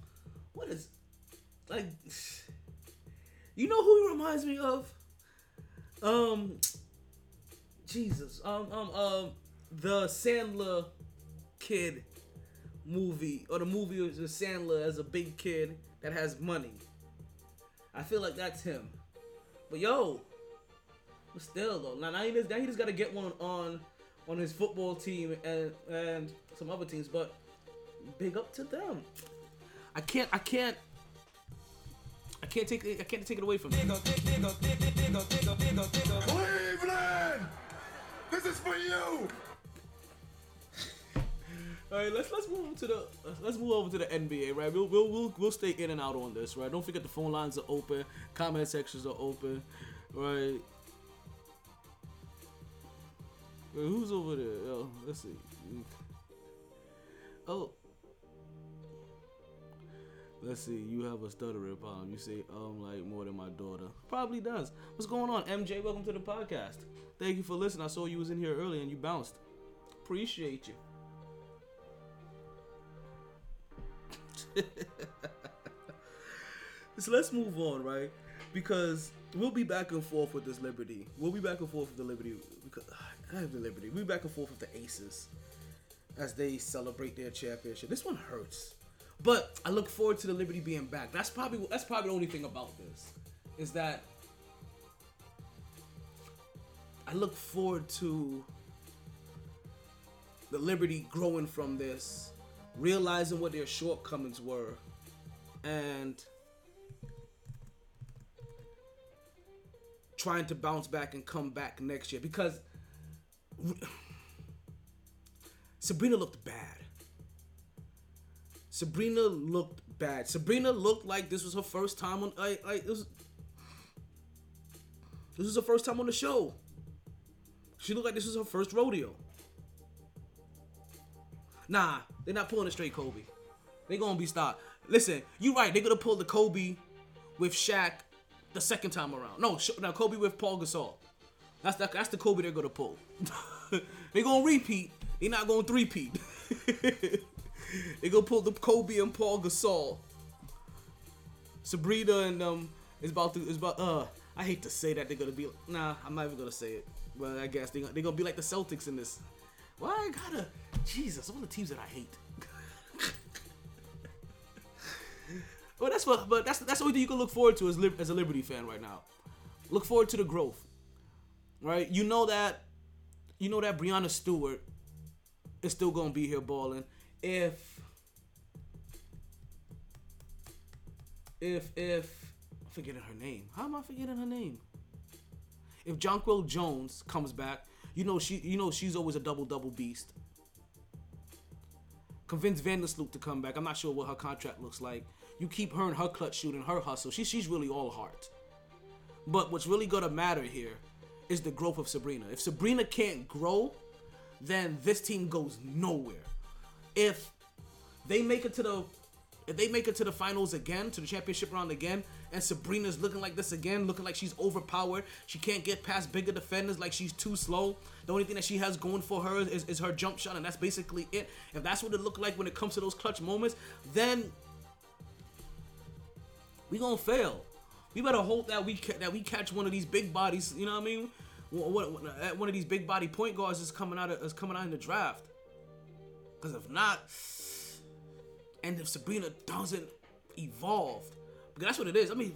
What is like *sighs* you know who he reminds me of? Um Jesus. Um um um the Sandler kid movie or the movie with Sandler as a big kid that has money. I feel like that's him. But yo, but still though, now, now he just now he just gotta get one on on his football team and and some other teams. But big up to them. I can't I can't I can't take it I can't take it away from them. Cleveland! This is for you! *laughs* All right, let's let's move to the let's move over to the NBA, right? We'll we'll we'll, we'll stay in and out on this, right? Don't forget the phone lines are open, comment sections are open, right? Wait, who's over there? Yo, let's see. Oh, let's see. You have a stuttering problem. You say um like more than my daughter. Probably does. What's going on, MJ? Welcome to the podcast. Thank you for listening. I saw you was in here early and you bounced. Appreciate you. *laughs* so let's move on, right? Because we'll be back and forth with this Liberty. We'll be back and forth with the Liberty. Because *sighs* I have the Liberty. We'll be back and forth with the Aces as they celebrate their championship. This one hurts, but I look forward to the Liberty being back. That's probably that's probably the only thing about this is that I look forward to the Liberty growing from this, realizing what their shortcomings were, and trying to bounce back and come back next year because *sighs* Sabrina looked bad. Sabrina looked bad. Sabrina looked like this was her first time on like like this. This was her first time on the show. She looked like this was her first rodeo. Nah, they're not pulling a straight Kobe. They gonna be stopped. Listen, you right. They're gonna pull the Kobe with Shaq the second time around. No, now Kobe with Paul Gasol. That's the, that's the Kobe they're gonna pull. *laughs* they gonna repeat. They're not gonna three-peat. *laughs* they gonna pull the Kobe and Paul Gasol. Sabrina and um is about to is about uh I hate to say that they're gonna be nah I'm not even gonna say it. But I guess they they're gonna be like the Celtics in this. Why I gotta Jesus all the teams that I hate. *laughs* Well, that's what, but that's that's the only thing you can look forward to as as a Liberty fan right now. Look forward to the growth, right? You know that, you know that Breanna Stewart is still gonna be here balling. If, if if I'm forgetting her name, how am I forgetting her name? If Jonquel Jones comes back, you know she, you know she's always a double double beast. Convince Vandersloot to come back. I'm not sure what her contract looks like. You keep her and her clutch shooting, her hustle. She, she's really all heart. But what's really gonna matter here is the growth of Sabrina. If Sabrina can't grow, then this team goes nowhere. If they make it to the if they make it to the finals again, to the championship round again, and Sabrina's looking like this again, looking like she's overpowered, she can't get past bigger defenders, like she's too slow. The only thing that she has going for her is, is her jump shot, and that's basically it. If that's what it looked like when it comes to those clutch moments, then we gonna fail. We better hope that we ca- that we catch one of these big bodies. You know what I mean? One, of these big body point guards is coming out of, is coming out in the draft. Because if not, and if Sabrina doesn't evolve, that's what it is. I mean,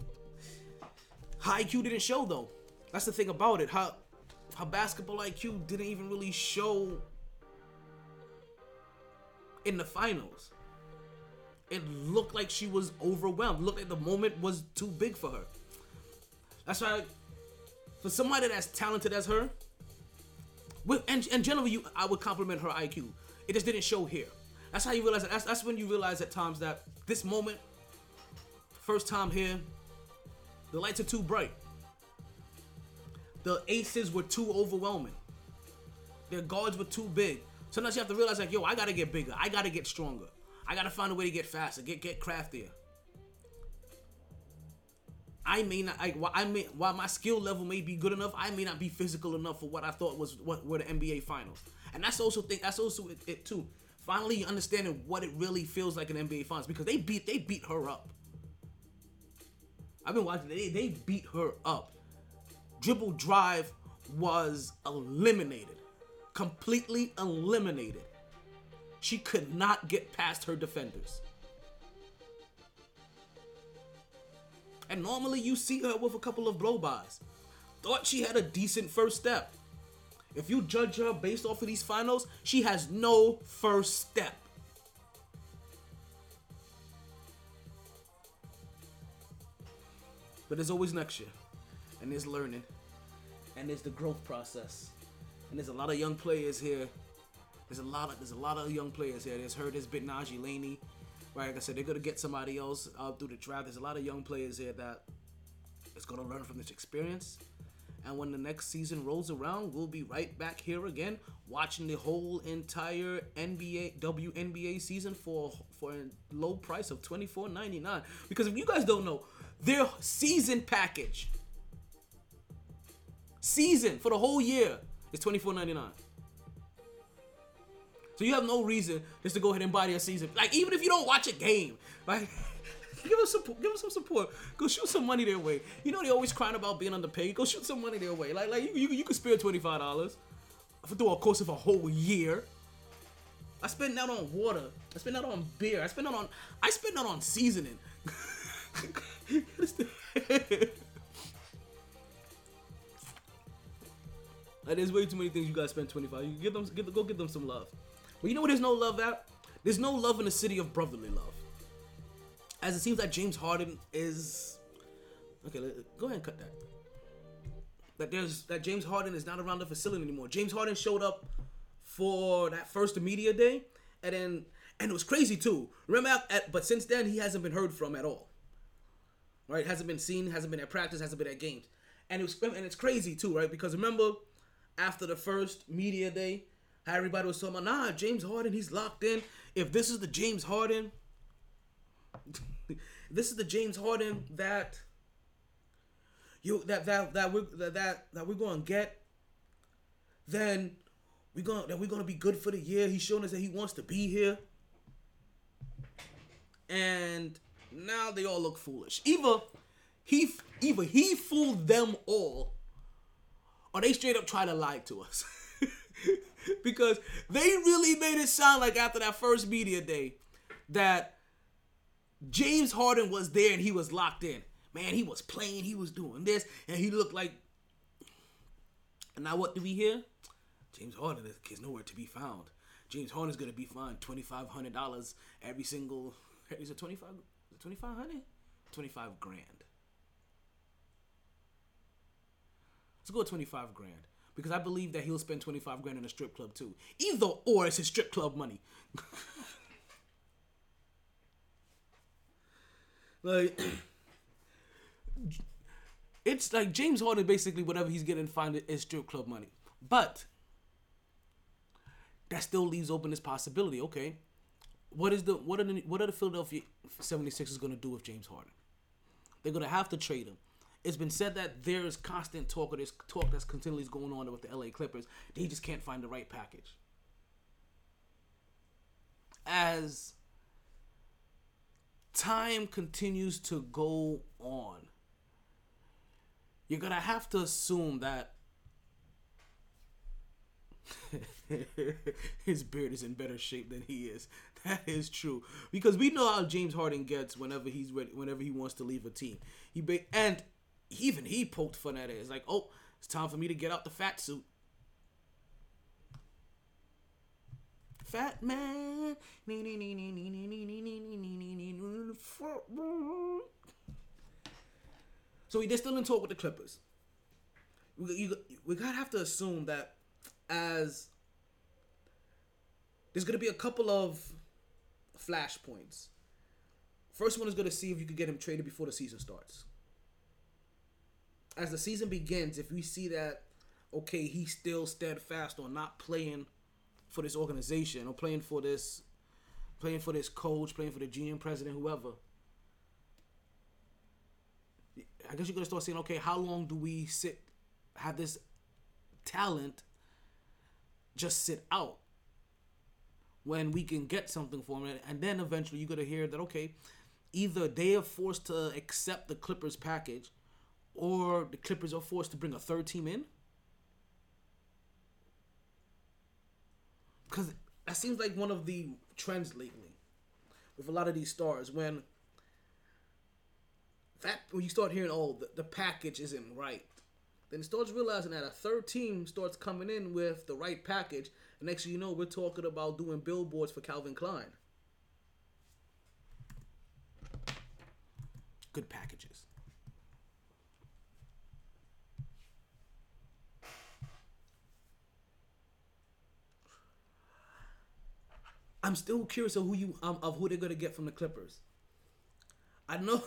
high IQ didn't show though. That's the thing about it. How how basketball IQ didn't even really show in the finals. It looked like she was overwhelmed. Looked like the moment was too big for her. That's why, for somebody that's talented as her, with and, and generally, you I would compliment her IQ. It just didn't show here. That's how you realize that. That's, that's when you realize at times that this moment, first time here, the lights are too bright. The aces were too overwhelming. Their guards were too big. Sometimes you have to realize like, yo, I gotta get bigger. I gotta get stronger. I gotta find a way to get faster, get get craftier. I may not, while I may, while my skill level may be good enough, I may not be physical enough for what I thought was what were the NBA finals. And that's also think that's also it, it too. Finally understanding what it really feels like in NBA finals because they beat they beat her up. I've been watching. They they beat her up. Dribble drive was eliminated, completely eliminated. She could not get past her defenders. And normally you see her with a couple of blow-bys. Thought she had a decent first step. If you judge her based off of these finals, she has no first step. But there's always next year. And there's learning. And there's the growth process. And there's a lot of young players here. There's a lot of there's a lot of young players here. There's her, there's Betnijah Laney. Right, like I said, they're gonna get somebody else uh, through the draft. There's a lot of young players here that is gonna learn from this experience. And when the next season rolls around, we'll be right back here again, watching the whole entire NBA WNBA season for for a low price of twenty four ninety nine. Because if you guys don't know, their season package, season for the whole year, is twenty four ninety nine. So you have no reason just to go ahead and buy their season. Like even if you don't watch a game, like *laughs* give them support, give them some support. Go shoot some money their way. You know they always crying about being underpaid. Go shoot some money their way. Like like you you, you could spare twenty five dollars through a course of a whole year. I spend that on water. I spend that on beer. I spend that on I spend that on seasoning. *laughs* like, there's way too many things you guys spend 25. You give them give, go give them some love. Well, you know what there's no love at? There's no love in the city of brotherly love. As it seems that James Harden is Okay, let, go ahead and cut that. That there's that James Harden is not around the facility anymore. James Harden showed up for that first media day, and then and it was crazy too. Remember, at, but since then he hasn't been heard from at all. Right? Hasn't been seen. Hasn't been at practice. Hasn't been at games. And it was and it's crazy too, right? Because remember, after the first media day, how everybody was talking about, nah, James Harden, he's locked in. If this is the James Harden, *laughs* this is the James Harden that you that that that we're that that, that we're gonna get, then we're gonna that we're gonna be good for the year. He's showing us that he wants to be here. And now they all look foolish. Either he either he fooled them all, or they straight up try to lie to us. *laughs* because they really made it sound like after that first media day that James Harden was there and he was locked in. Man, he was playing, he was doing this, and he looked like. And now what do we hear? James Harden is nowhere to be found. James Harden is gonna be fined twenty five hundred dollars every single. Is it twenty five? Twenty five hundred? Twenty five grand. Let's go twenty five grand because I believe that he'll spend twenty five grand in a strip club too. Either or, it's his strip club money. *laughs* like. *clears throat* it's like James Harden basically whatever he's getting fined is strip club money. But that still leaves open this possibility. Okay, what is the what are the what are the Philadelphia 76ers going to do with James Harden? They're going to have to trade him. It's been said that there is constant talk or there's talk that's continually going on with the LA Clippers. They just can't find the right package. As time continues to go on, you're gonna have to assume that *laughs* his beard is in better shape than he is. That is true because we know how James Harden gets whenever he's ready, whenever he wants to leave a team. He ba- and even he poked fun at it. It's like, oh, it's time for me to get out the fat suit. Fat man. So he they're still in talk with the Clippers. We, you, we gotta have to assume that as there's gonna be a couple of flashpoints. First one is gonna see if you can get him traded before the season starts. As the season begins, if we see that okay, he's still steadfast on not playing for this organization or playing for this playing for this coach, playing for the GM president, whoever. I guess you're gonna start saying, okay, how long do we sit have this talent just sit out when we can get something for him and then eventually you're gonna hear that okay, either they are forced to accept the Clippers package or the Clippers are forced to bring a third team in. Because that seems like one of the trends lately with a lot of these stars when that when you start hearing oh the, the package isn't right then it starts realizing that a third team starts coming in with the right package next you know we're talking about doing billboards for calvin klein good packages I'm still curious of who you um, of who they're gonna get from the Clippers. I know,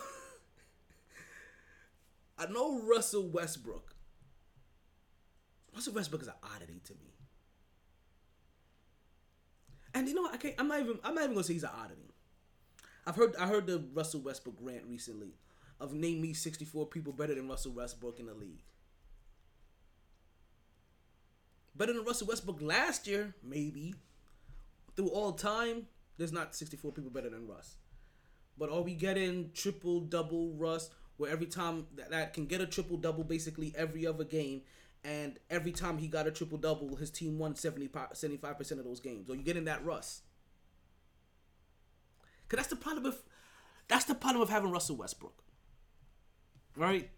*laughs* I know Russell Westbrook. Russell Westbrook is an oddity to me, and you know what? I can't. I'm not even. I'm not even gonna say he's an oddity. I've heard. I heard the Russell Westbrook rant recently of name me 64 people better than Russell Westbrook in the league. Better than Russell Westbrook last year, maybe through all time, there's not 64 people better than Russ. But are we getting triple double Russ where every time that, that can get a triple double basically every other game and every time he got a triple double his team won 70 75% of those games. Or you getting that Russ? Cuz that's the problem with that's the problem of having Russell Westbrook. Right?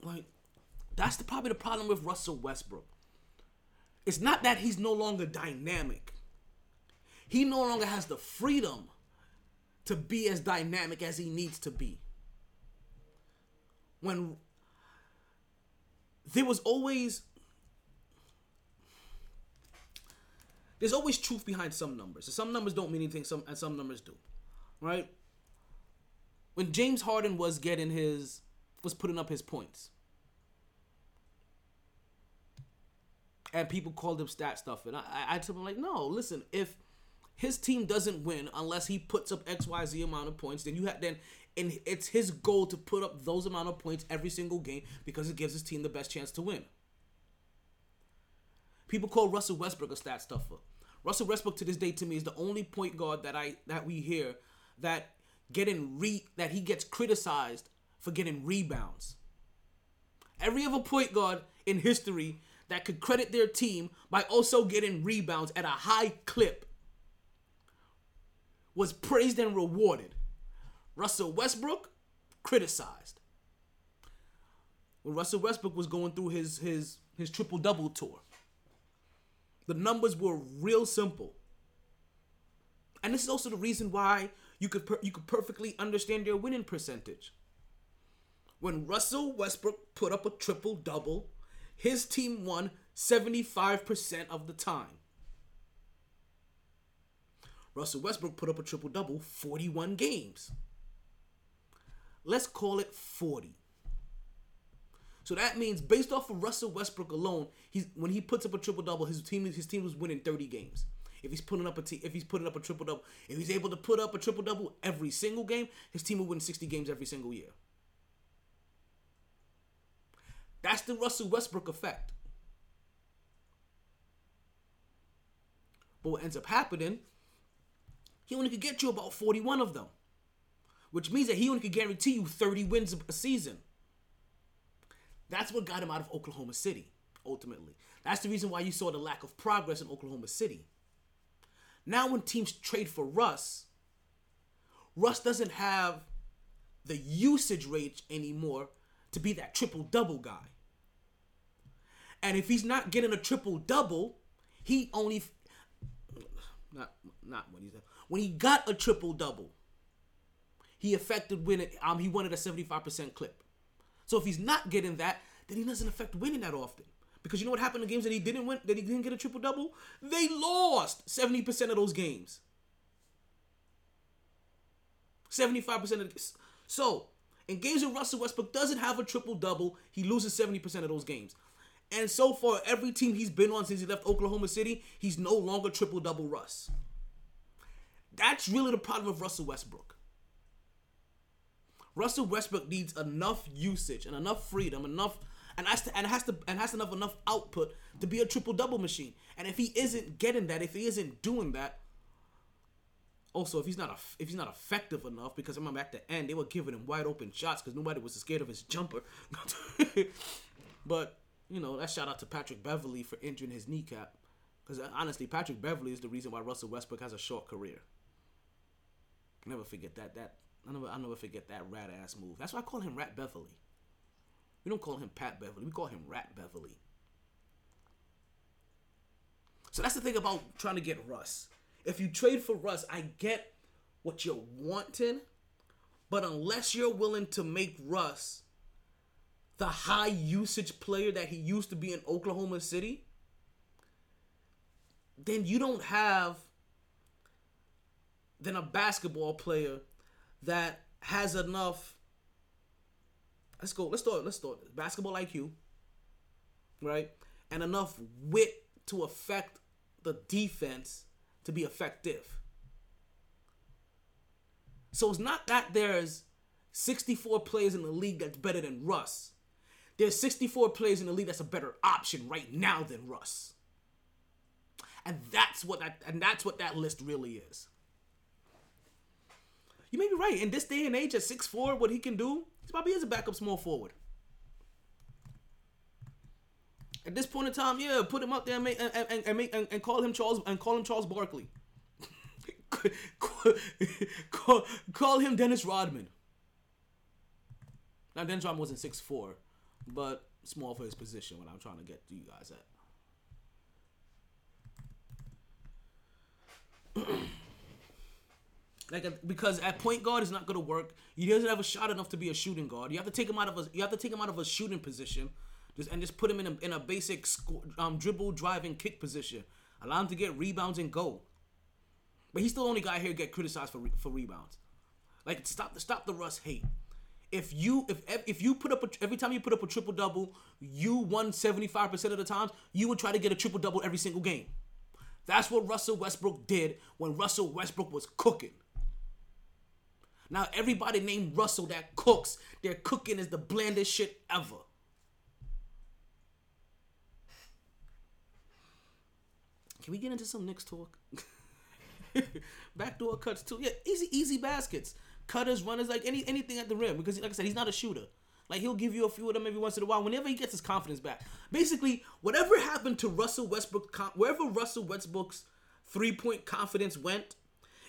Like that's the probably the problem with Russell Westbrook. It's not that he's no longer dynamic. He no longer has the freedom to be as dynamic as he needs to be. When there was always there's always truth behind some numbers. So some numbers don't mean anything, some and some numbers do. Right? When James Harden was getting his was putting up his points. and people called him stat stuff. And I, I, I told him like, no, listen, if his team doesn't win unless he puts up X Y Z amount of points, then you have then, and it's his goal to put up those amount of points every single game because it gives his team the best chance to win. People call Russell Westbrook a stat stuffer. Russell Westbrook to this day to me is the only point guard that I that we hear that getting re that he gets criticized for getting rebounds. Every other point guard in history that could credit their team by also getting rebounds at a high clip was praised and rewarded. Russell Westbrook criticized. When Russell Westbrook was going through his his his triple double tour, the numbers were real simple. And this is also the reason why you could per- you could perfectly understand their winning percentage. When Russell Westbrook put up a triple double, his team won 75% of the time. Russell Westbrook put up a triple double 41 games. Let's call it 40. So that means based off of Russell Westbrook alone, he's when he puts up a triple double, his team his team was winning 30 games. if he's putting up a t- if he's putting up a triple double, if he's able to put up a triple double every single game, his team will win 60 games every single year. That's the Russell Westbrook effect. But what ends up happening, he only could get you about 41 of them, which means that he only could guarantee you 30 wins a season. That's what got him out of Oklahoma City, ultimately. That's the reason why you saw the lack of progress in Oklahoma City. Now, when teams trade for Russ, Russ doesn't have the usage rate anymore to be that triple double guy. And if he's not getting a triple double, he only not not when he's when he got a triple double, he affected winning. Um, he wanted a seventy five percent clip. So if he's not getting that, then he doesn't affect winning that often. Because you know what happened in games that he didn't win, that he didn't get a triple double? They lost 70% of those games. 75% of the, So, in games where Russell Westbrook doesn't have a triple double, he loses 70% of those games. And so far, every team he's been on since he left Oklahoma City, he's no longer triple double Russ. That's really the problem of Russell Westbrook. Russell Westbrook needs enough usage and enough freedom, enough and has to and has to and has have enough output to be a triple double machine. And if he isn't getting that, if he isn't doing that, also if he's not if he's not effective enough, because remember at the end they were giving him wide open shots because nobody was scared of his jumper. *laughs* but you know that shout out to Patrick Beverley for injuring his kneecap. Because uh, honestly, Patrick Beverley is the reason why Russell Westbrook has a short career. Never forget that. That I never I never forget that rat ass move. That's why I call him Rat Beverley. We don't call him Pat Beverley. We call him Rat Beverley. So that's the thing about trying to get Russ. If you trade for Russ, I get what you're wanting, but unless you're willing to make Russ the high usage player that he used to be in Oklahoma City, then you don't have then a basketball player that has enough let's go. Let's start. Let's start basketball IQ, right? And enough wit to affect the defense to be effective. So it's not that there's 64 players in the league that's better than Russ. There's 64 players in the league that's a better option right now than Russ. And that's what that and that's what that list really is. You may be right. In this day and age, at 6'4, what he can do, he probably is a backup small forward. At this point in time, yeah, put him up there and make and, and, and make and, and call him Charles and call him Charles Barkley. *laughs* call, call, him Dennis Rodman. Now Dennis Rodman wasn't 6'4, but small for his position What I'm trying to get to you guys at. *clears throat* Like because at point guard is not going to work. He doesn't have a shot enough to be a shooting guard. You have to take him out of a you have to take him out of a shooting position, just and just put him in a, in a basic um, dribble, driving, kick position. Allow him to get rebounds and go. But he's still the only guy here get criticized for re- for rebounds. Like stop the stop the Russ hate. If you if if you put up a, every time you put up a triple double, you won seventy five percent of the times. You would try to get a triple double every single game. That's what Russell Westbrook did when Russell Westbrook was cooking. Now everybody named Russell that cooks, their cooking is the blandest shit ever. Can we get into some Knicks talk? *laughs* Backdoor cuts too. Yeah, easy, easy baskets. Cutters, runners, like any anything at the rim. Because like I said, he's not a shooter. Like he'll give you a few of them every once in a while. Whenever he gets his confidence back. Basically, whatever happened to Russell Westbrook, wherever Russell Westbrook's three point confidence went,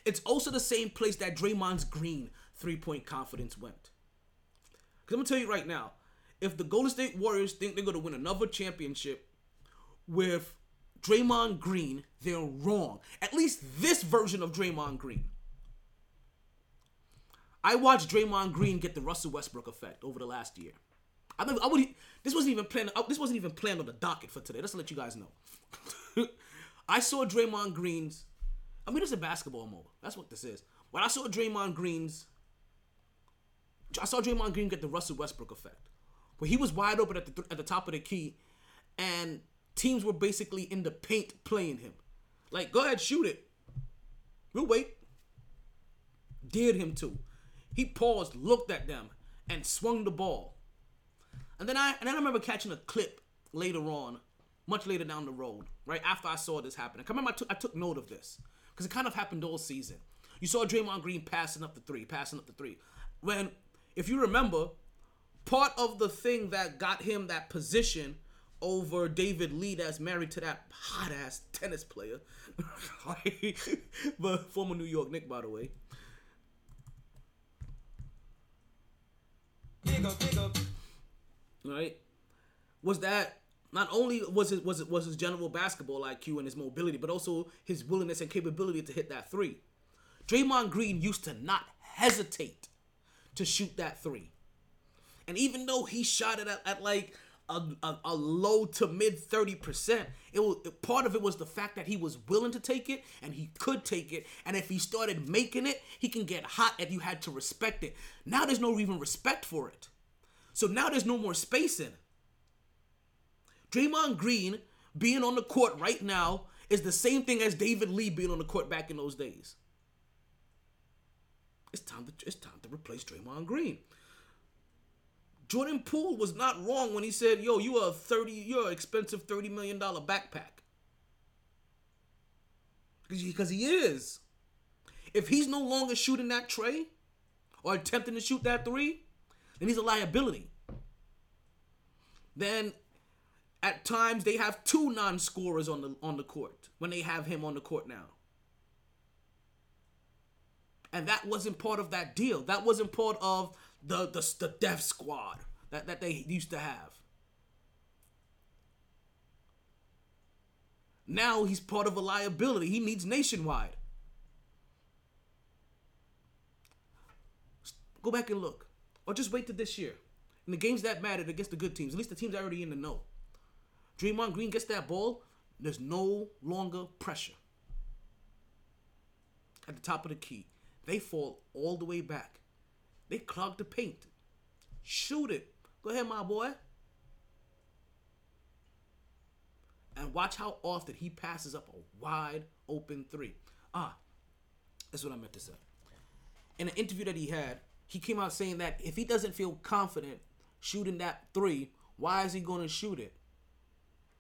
it's also the same place that Draymond's Green three point confidence went. Because I'm going to tell you right now, if the Golden State Warriors think they're going to win another championship with Draymond Green, they're wrong. At least this version of Draymond Green. I watched Draymond Green get the Russell Westbrook effect over the last year. I, mean, I would. This wasn't even planned. This wasn't even planned on the docket for today. Just to let you guys know. *laughs* I saw Draymond Green's I mean, it's a basketball mode. That's what this is. When I saw Draymond Green's, I saw Draymond Green get the Russell Westbrook effect, where he was wide open at the at the top of the key, and teams were basically in the paint playing him. Like, go ahead, shoot it. We'll wait. Dared him to. He paused, looked at them, and swung the ball. And then I and then I remember catching a clip later on, much later down the road, right after I saw this happen. I remember I took, I took note of this because it kind of happened all season. You saw Draymond Green passing up the three, passing up the three. When, if you remember, part of the thing that got him that position over David Lee that's married to that hot ass tennis player, *laughs* but former New York Knick, by the way. Right, was that not only was it was was his general basketball IQ and his mobility, but also his willingness and capability to hit that three. Draymond Green used to not hesitate to shoot that three. And even though he shot it at, at like a, a, a, low to mid 30%, it was part of it was the fact that he was willing to take it and he could take it. And if he started making it, he can get hot and you had to respect it. Now there's no even respect for it. So now there's no more spacing. Draymond Green being on the court right now is the same thing as David Lee being on the court back in those days. It's time to it's time to replace Draymond Green. Jordan Poole was not wrong when he said, "Yo, you are a thirty, you're an expensive thirty million dollar backpack." Because he is. If he's no longer shooting that tray or attempting to shoot that three, then he's a liability. Then at times they have two non-scorers on the on the court when they have him on the court now. And that wasn't part of that deal. That wasn't part of the the, the death squad that, that they used to have. Now he's part of a liability. He needs nationwide. Go back and look. Or just wait to this year. In the games that mattered against the good teams, at least the teams already in the know. Draymond Green gets that ball, there's no longer pressure. At the top of the key. They fall all the way back. They clog the paint. Shoot it. Go ahead, my boy. And watch how often he passes up a wide open three. Ah, that's what I meant to say. In an interview that he had, he came out saying that if he doesn't feel confident shooting that three, why is he going to shoot it?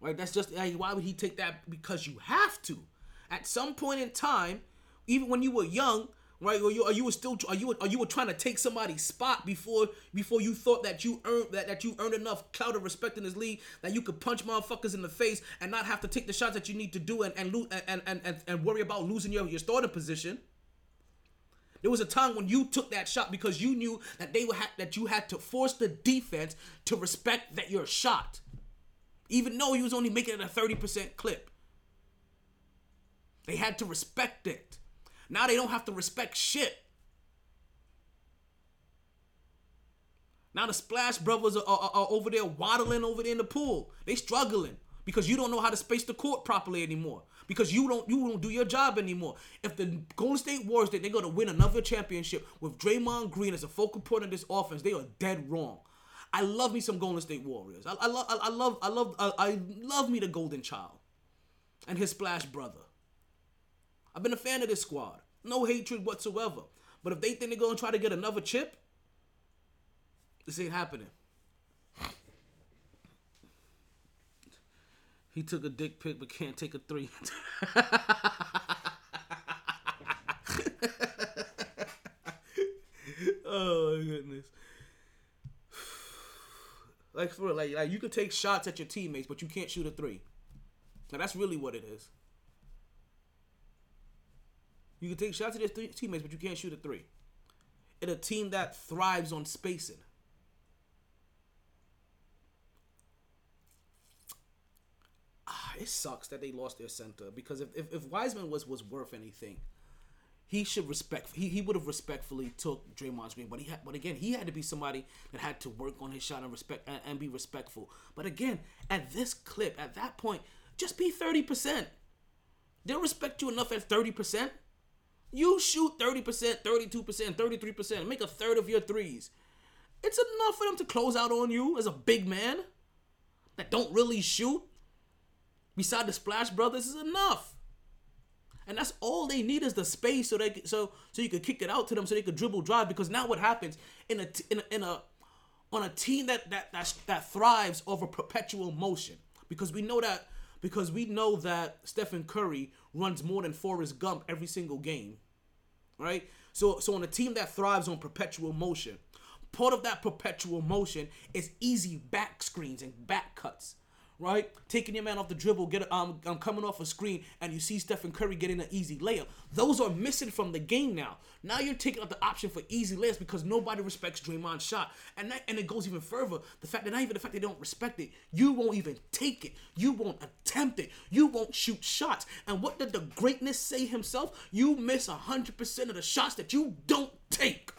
Right? That's just why would he take that? Because you have to. At some point in time, even when you were young, right? Or you, are you were still are you are you were trying to take somebody's spot before before you thought that you earned that, that you earned enough clout of respect in this league that you could punch motherfuckers in the face and not have to take the shots that you need to do and and and and, and, and worry about losing your, your starting position. There was a time when you took that shot because you knew that they would have, that you had to force the defense to respect that your shot, even though he was only making a thirty percent clip. They had to respect it. Now they don't have to respect shit. Now the Splash Brothers are, are, are, over there waddling over there in the pool. They struggling because you don't know how to space the court properly anymore. Because you don't you don't do your job anymore. If the Golden State Warriors think they're gonna win another championship with Draymond Green as a focal point of this offense, they are dead wrong. I love me some Golden State Warriors. I, I love I, I love I love I, I love me the Golden Child and his Splash brother. I've been a fan of this squad. No hatred whatsoever. But if they think they're to try to get another chip, this ain't happening. He took a dick pic but can't take a three. *laughs* oh my goodness. Like for like, like you can take shots at your teammates, but you can't shoot a three. Now that's really what it is. You can take shots at your th- teammates, but you can't shoot a three. In a team that thrives on spacing. Ah, it sucks that they lost their center because if, if, if Wiseman was was worth anything, he should respect. He, he would have respectfully took Draymond Green, but he had, but again he had to be somebody that had to work on his shot and respect and, and be respectful. But again, at this clip, at that point, just be thirty percent. They'll respect you enough at thirty percent. You shoot 30%, 32%, 33%, make a third of your threes. It's enough for them to close out on you as a big man that don't really shoot. Beside the Splash Brothers is enough. And that's all they need is the space so they so so you could kick it out to them so they could dribble drive because now what happens in a in a, in a on a team that that that that thrives over perpetual motion because we know that because we know that Stephen Curry runs more than Forrest Gump every single game right? So so on a team that thrives on perpetual motion, part of that perpetual motion is easy back screens and back cuts. Right, taking your man off the dribble, get um, um coming off a screen, and you see Stephen Curry getting an easy layup. Those are missing from the game now. Now you're taking out the option for easy layups because nobody respects Draymond's shot, and that and it goes even further. The fact that not even the fact they don't respect it, you won't even take it, you won't attempt it, you won't shoot shots. And what did the greatness say himself? You miss hundred percent of the shots that you don't take.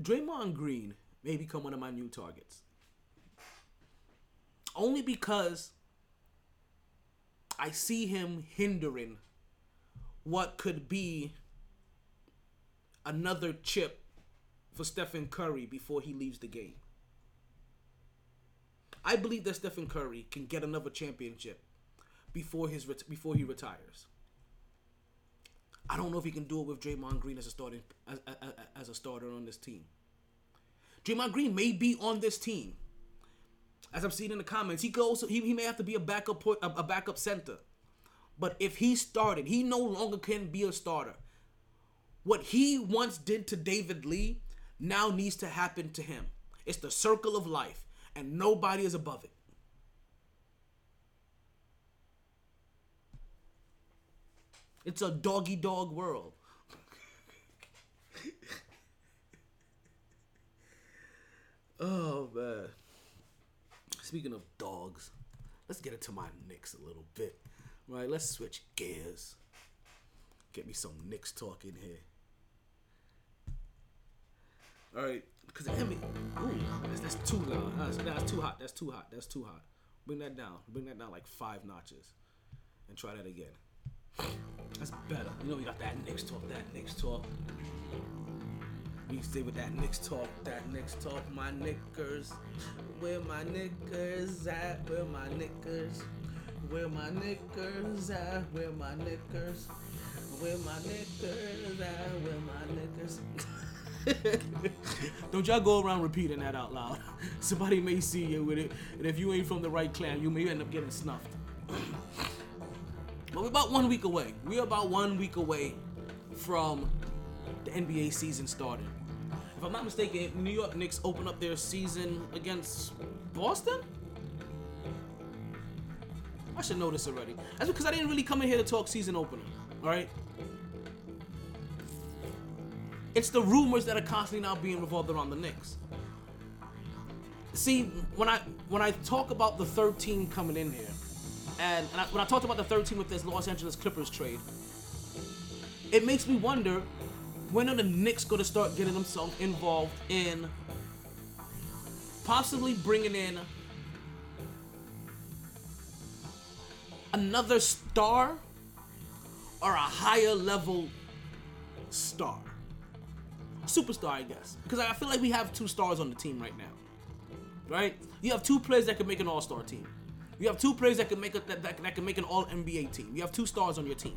Draymond Green may become one of my new targets. Only because I see him hindering what could be another chip for Stephen Curry before he leaves the game. I believe that Stephen Curry can get another championship before his before he retires. I don't know if he can do it with Draymond Green as a starting as, as, as a starter on this team. Draymond Green may be on this team. As I'm seeing in the comments, he also he, he may have to be a backup put a, a backup center. But if he started, he no longer can be a starter. What he once did to David Lee now needs to happen to him. It's the circle of life, and nobody is above it. It's a doggy dog world. oh man. Speaking of dogs, let's get into my Knicks a little bit. Right, let's switch gears. Get me some Knicks talk in here. All right, because the NBA, ooh, that's, that's too loud. That's, that's too hot. That's too hot. That's too hot. Bring that down. Bring that down like five notches, and try that again. That's better. You know, we got that Knicks talk. That Knicks talk. We stay with that Knicks talk. That Knicks talk. My Knickers. Where my Knickers at? Where my Knickers? Where my Knickers at? Where my Knickers? Where my Knickers at? Where my Knickers? *laughs* Don't y'all go around repeating that out loud. *laughs* Somebody may see you with it, and if you ain't from the right clan, you may end up getting snuffed. But we're about one week away. We're about one week away from the NBA season starting. If I'm not mistaken, New York Knicks open up their season against Boston. I should know this already. That's because I didn't really come in here to talk season opener. All right. It's the rumors that are constantly now being revolved around the Knicks. See, when I when I talk about the 13 coming in here, and, and I, when I talked about the 13 with this Los Angeles Clippers trade, it makes me wonder when are the Knicks going to start getting themselves involved in possibly bringing in another star or a higher level star? Superstar, I guess. Because I feel like we have two stars on the team right now. Right? You have two players that can make an all star team. You have two players that can make a, that, that, that can make an all NBA team. You have two stars on your team.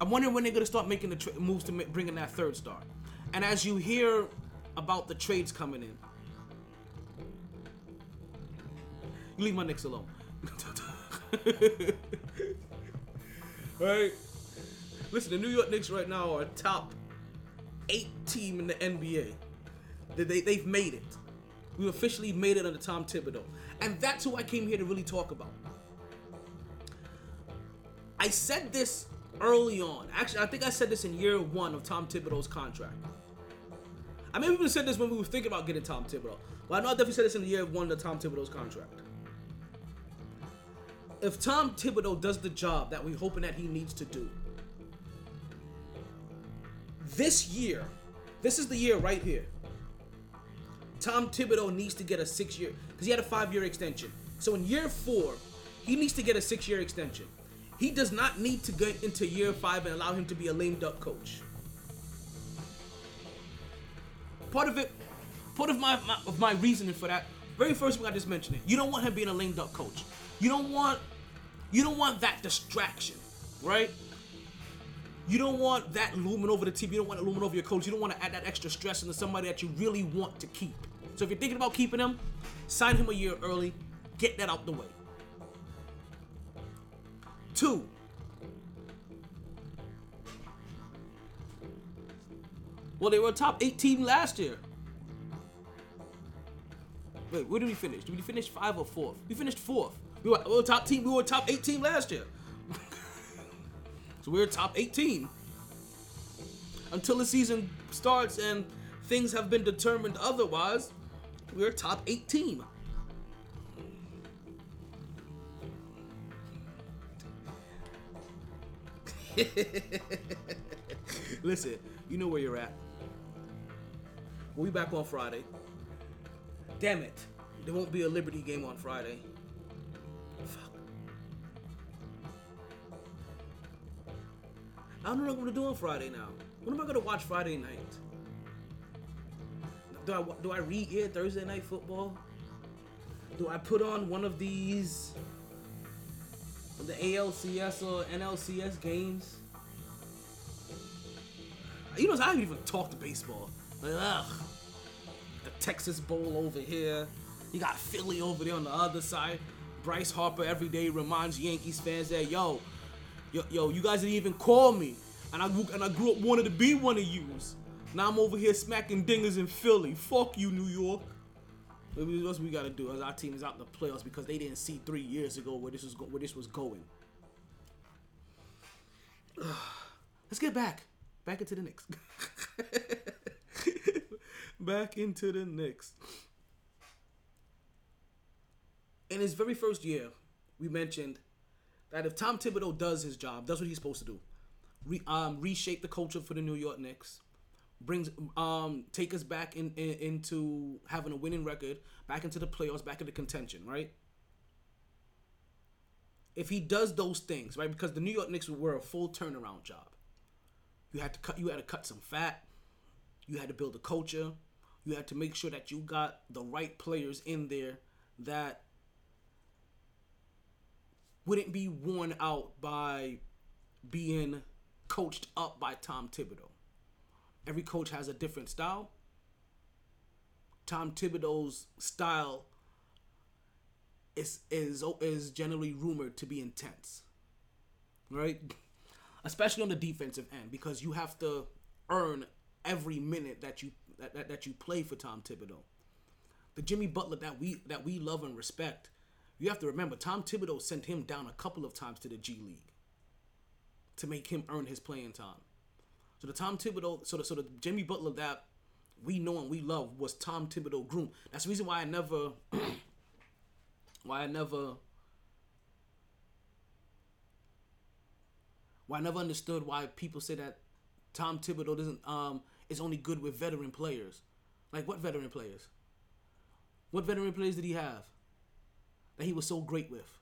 I'm wondering when they're gonna start making the tra- moves to ma- bring in that third star. And as you hear about the trades coming in, you leave my Knicks alone. *laughs* right? Listen, the New York Knicks right now are top eight team in the NBA. They, they, they've made it. We officially made it under Tom Thibodeau. And that's who I came here to really talk about. I said this early on. Actually, I think I said this in year one of Tom Thibodeau's contract. I maybe even said this when we were thinking about getting Tom Thibodeau. But I know I definitely said this in year one of Tom Thibodeau's contract. If Tom Thibodeau does the job that we're hoping that he needs to do, this year, this is the year right here. Tom Thibodeau needs to get a six year because he had a five year extension. So in year four, he needs to get a six year extension. He does not need to get into year five and allow him to be a lame duck coach. Part of it, part of my, my of my reasoning for that, very first thing I just mentioned it. You don't want him being a lame duck coach. You don't want you don't want that distraction, right? You don't want that looming over the team. You don't want it looming over your coach. You don't want to add that extra stress into somebody that you really want to keep. So if you're thinking about keeping him, sign him a year early. Get that out the way. Two. Well, they were a top eight team last year. Wait, where did we finish? Did we finish five or fourth? We finished fourth. We were, we were top team. We were top eight team last year. *laughs* so we're a top 18 until the season starts and things have been determined otherwise. We're a top eight team. *laughs* Listen, you know where you're at. We'll be back on Friday. Damn it. There won't be a Liberty game on Friday. Fuck. I don't know what I'm gonna do on Friday now. What am I gonna watch Friday night? Do I do I re-ear Thursday night football? Do I put on one of these the ALCS or NLCS games? You know, I haven't even talked to baseball. Like, ugh. The Texas Bowl over here. You got Philly over there on the other side. Bryce Harper every day reminds Yankees fans that yo, yo, yo, you guys didn't even call me, and I grew, and I grew up wanting to be one of yous. Now I'm over here smacking dingers in Philly. Fuck you, New York. What we gotta do as our team is out in the playoffs because they didn't see three years ago where this was go- where this was going. *sighs* Let's get back, back into the Knicks. *laughs* back into the Knicks. In his very first year, we mentioned that if Tom Thibodeau does his job, does what he's supposed to do, re, um, reshape the culture for the New York Knicks, brings um take us back in, in into having a winning record, back into the playoffs, back into contention, right? If he does those things, right, because the New York Knicks were a full turnaround job. You had to cut you had to cut some fat, you had to build a culture, you had to make sure that you got the right players in there that wouldn't be worn out by being coached up by Tom Thibodeau. Every coach has a different style. Tom Thibodeau's style is is is generally rumored to be intense. Right? Especially on the defensive end because you have to earn every minute that you that, that, that you play for Tom Thibodeau. The Jimmy Butler that we that we love and respect, you have to remember Tom Thibodeau sent him down a couple of times to the G League to make him earn his playing time. So the Tom Thibodeau, so the so the Jimmy Butler that we know and we love was Tom Thibodeau groom. That's the reason why I never, *clears throat* why I never, why I never understood why people say that Tom Thibodeau doesn't um is only good with veteran players. Like what veteran players? What veteran players did he have that he was so great with?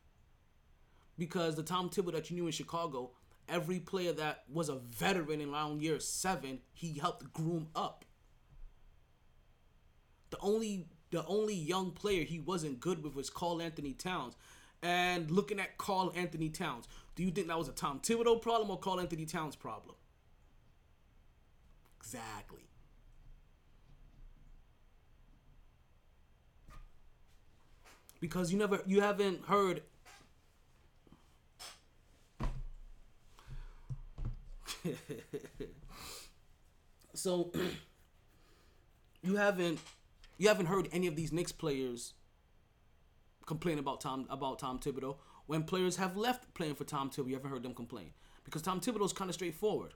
Because the Tom Thibodeau that you knew in Chicago, every player that was a veteran in around year seven, he helped groom up. The only the only young player he wasn't good with was Karl-Anthony Towns. And looking at Karl-Anthony Towns, do you think that was a Tom Thibodeau problem or Karl-Anthony Towns problem? Exactly. Because you never you haven't heard *laughs* so *clears throat* you haven't you haven't heard any of these Knicks players complain about Tom about Tom Thibodeau when players have left playing for Tom Thibodeau. You haven't heard them complain because Tom Thibodeau is kind of straightforward.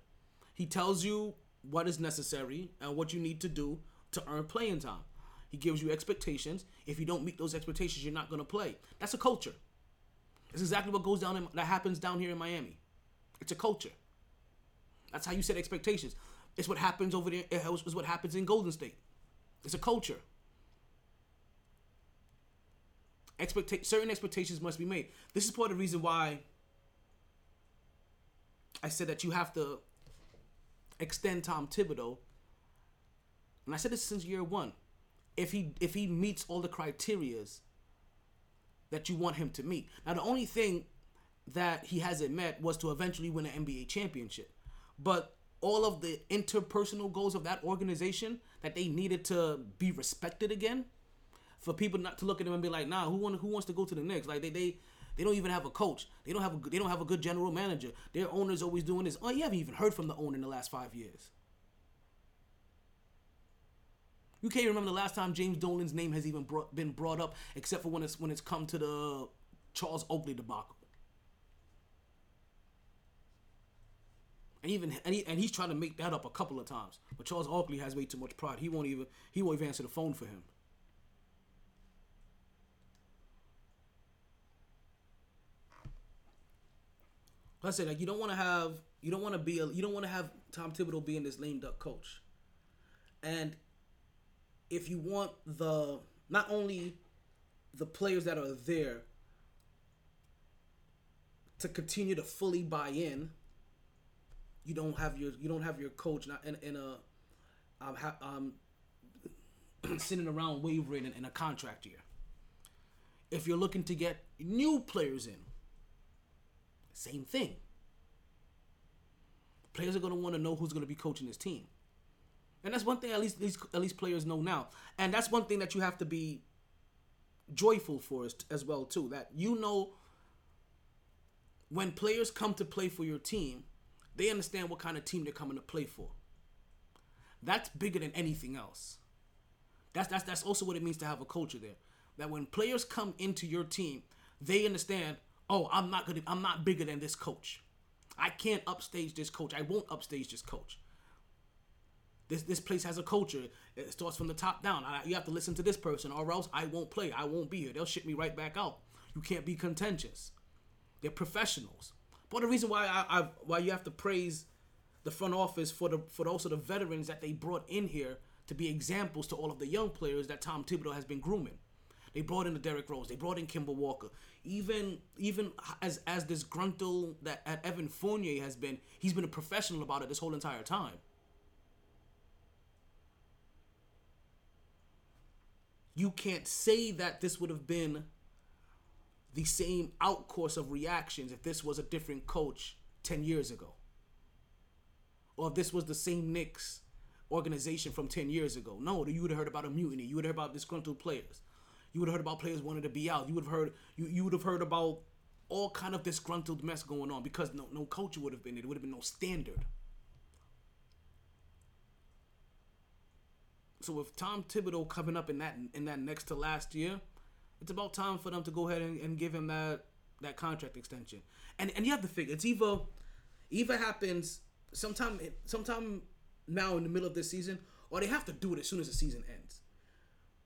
He tells you what is necessary and what you need to do to earn playing time. He gives you expectations. If you don't meet those expectations, you're not going to play. That's a culture. It's exactly what goes down in, that happens down here in Miami. It's a culture. That's how you set expectations. It's what happens over there. It's what happens in Golden State. It's a culture. Expecta- certain expectations must be made. This is part of the reason why I said that you have to extend Tom Thibodeau, and I said this since year one. If he if he meets all the criterias that you want him to meet. Now the only thing that he hasn't met was to eventually win an NBA championship. But all of the interpersonal goals of that organization that they needed to be respected again, for people not to look at them and be like, nah, who want who wants to go to the Knicks? Like they they they don't even have a coach. They don't have a they don't have a good general manager. Their owner's always doing this. Oh, you haven't even heard from the owner in the last five years. You can't remember the last time James Dolan's name has even brought, been brought up, except for when it's when it's come to the Charles Oakley debacle. And even and, he, and he's trying to make that up a couple of times, but Charles Oakley has way too much pride. He won't even he won't even answer the phone for him. I said like you don't want to have you don't want to be a, you don't want to have Tom Thibodeau being this lame duck coach, and if you want the not only the players that are there to continue to fully buy in, you don't have your you don't have your coach not in, in a um, ha, um *clears throat* sitting around wavering in, in a contract year. If you're looking to get new players in, same thing. Players are going to want to know who's going to be coaching this team. And that's one thing at least, at least at least players know now. And that's one thing that you have to be joyful for as, as well too. That you know when players come to play for your team, they understand what kind of team they're coming to play for. That's bigger than anything else. That's that's that's also what it means to have a culture there. That when players come into your team, they understand, oh, I'm not gonna I'm not bigger than this coach. I can't upstage this coach. I won't upstage this coach. This this place has a culture. It starts from the top down. I, you have to listen to this person, or else I won't play. I won't be here. They'll ship me right back out. You can't be contentious. They're professionals. But the reason why I, I why you have to praise the front office for the for also the veterans that they brought in here to be examples to all of the young players that Tom Thibodeau has been grooming. They brought in the Derrick Rose. They brought in Kemba Walker. Even even as as disgruntled that at Evan Fournier has been, he's been a professional about it this whole entire time. You can't say that this would have been the same outcourse of reactions if this was a different coach 10 years ago. Or if this was the same Knicks organization from 10 years ago. No, you would have heard about a mutiny. You would have heard about disgruntled players. You would have heard about players wanting to be out. You would have heard you, you would have heard about all kind of disgruntled mess going on because no no culture would have been there. There would have been no standard. So with Tom Thibodeau coming up in that in that next to last year, it's about time for them to go ahead and, and give him that that contract extension. And and you have to figure it's either either happens sometime sometime now in the middle of this season, or they have to do it as soon as the season ends.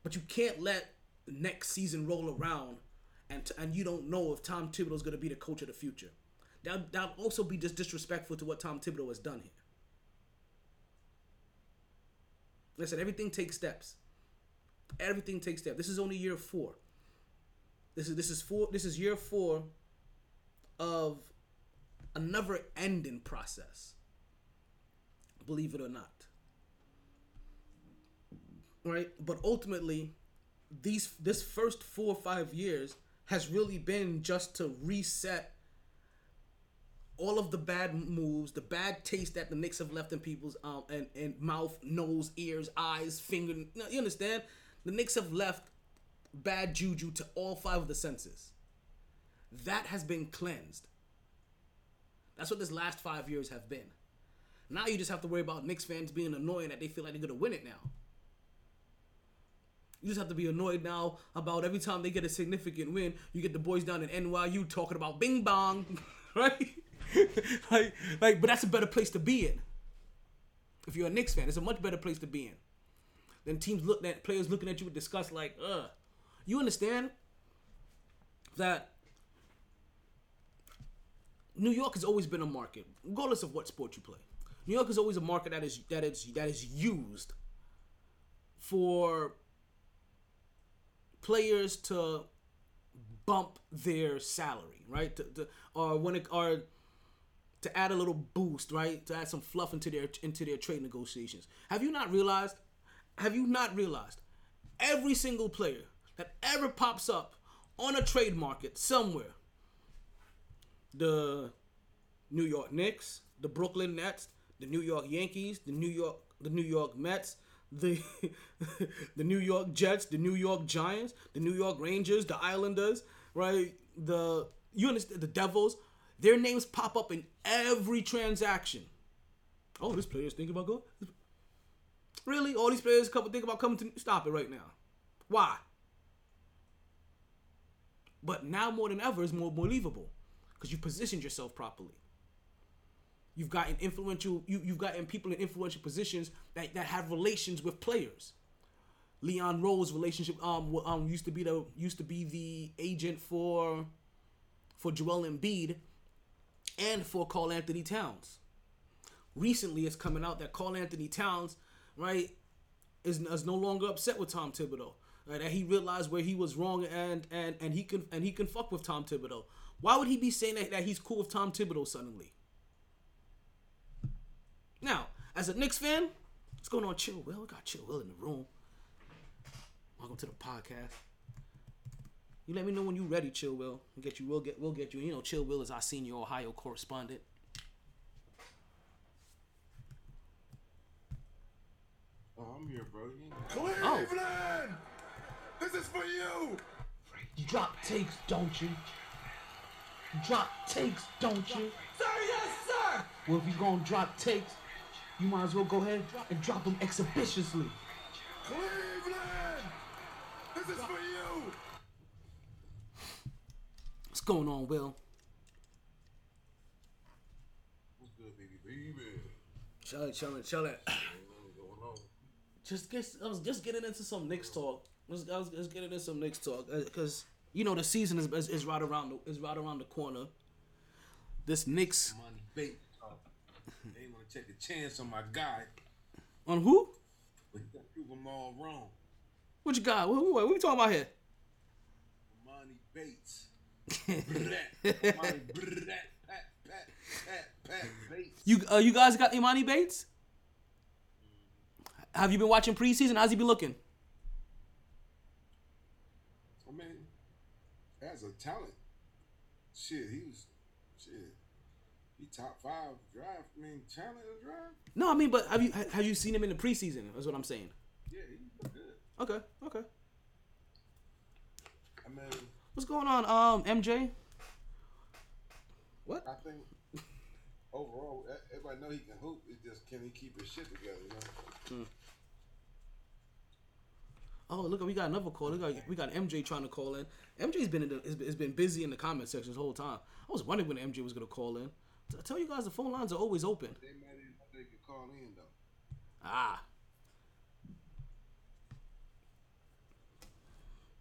But you can't let next season roll around and t- and you don't know if Tom Thibodeau is going to be the coach of the future. That that also be just disrespectful to what Tom Thibodeau has done here. Listen, everything takes steps. Everything takes steps. This is only year four. This is this is four. This is year four of a never-ending process. Believe it or not. Right, but ultimately, these this first four or five years has really been just to reset all of the bad moves, the bad taste that the Knicks have left in people's um and, and mouth, nose, ears, eyes, finger. You understand? The Knicks have left bad juju to all five of the senses. That has been cleansed. That's what this last five years have been. Now you just have to worry about Knicks fans being annoying that they feel like they're gonna win it now. You just have to be annoyed now about every time they get a significant win, you get the boys down in NYU talking about Bing Bong, *laughs* right? *laughs* like, like, but that's a better place to be in. If you're a Knicks fan, it's a much better place to be in. Than teams look at players looking at you with disgust, like, ugh. You understand that New York has always been a market, regardless of what sport you play. New York is always a market that is that is that is used for players to bump their salary, right? To, to, or when it or to add a little boost, right? To add some fluff into their into their trade negotiations. Have you not realized? Have you not realized every single player that ever pops up on a trade market somewhere, the New York Knicks, the Brooklyn Nets, the New York Yankees, the New York the New York Mets, the *laughs* the New York Jets, the New York Giants, the New York Rangers, the Islanders, right? The you understand the Devils, their names pop up in every transaction. Oh, this player's thinking about going. Really? All these players come think about coming to stop it right now. Why? But now more than ever, is more believable because you positioned yourself properly. You've gotten influential. You, you've gotten people in influential positions that, that have relations with players. Leon Rose relationship um um used to be the used to be the agent for for Joel Embiid and for Karl-Anthony Towns. Recently, it's coming out that Karl-Anthony Towns, right, is, is no longer upset with Tom Thibodeau. Right, that he realized where he was wrong and and and he can and he can fuck with Tom Thibodeau. Why would he be saying that, that he's cool with Tom Thibodeau suddenly? Now, as a Knicks fan, what's going on? Chill Will, we got Chill Will in the room. Welcome to the podcast. You let me know when you're ready, Chill Will. We'll get you. We'll get. We'll get you. You know, Chill Will is our senior Ohio correspondent. Oh, I'm here, bro. You ain't- Cleveland! Oh. This is for you! You drop takes, don't you? You drop takes, don't you? Sir, yes, sir! Well, if you're gonna drop takes, you might as well go ahead and drop them exhibitiously. Cleveland! This is for you! What's going on, Will? What's good, baby, baby? Chillin', chillin', chillin'. What's going on? Just get. I was just getting into some Knicks talk. Let's, was just getting into some Knicks talk because you know the season is, is is right around the is right around the corner. This Knicks Money bait. Oh. They want to take a chance on my guy, on who? but you got prove them all wrong. Which guy? What, what, what we talking about here? Money Bates. *laughs* Pat, pat, pat, Bates. You uh, you guys got Emoni Bates? Have you been watching preseason? How's he been looking? I mean, as a talent, shit, he was, shit, he top five draft. I mean, talent of draft. No, I mean, but have you have you seen him in the preseason? That's what I'm saying. Yeah, he good. Okay, okay. I mean, What's going on, um, MJ? What? I think overall, everybody know he can hoop. It's just can he keep his shit together? You know. Oh, look, we got another call. We got we got MJ trying to call in. MJ's been in the, has been- busy in the comment section this whole time. I was wondering when MJ was gonna call in. T- tell you guys the phone lines are always open. They might even they could call in though. Ah.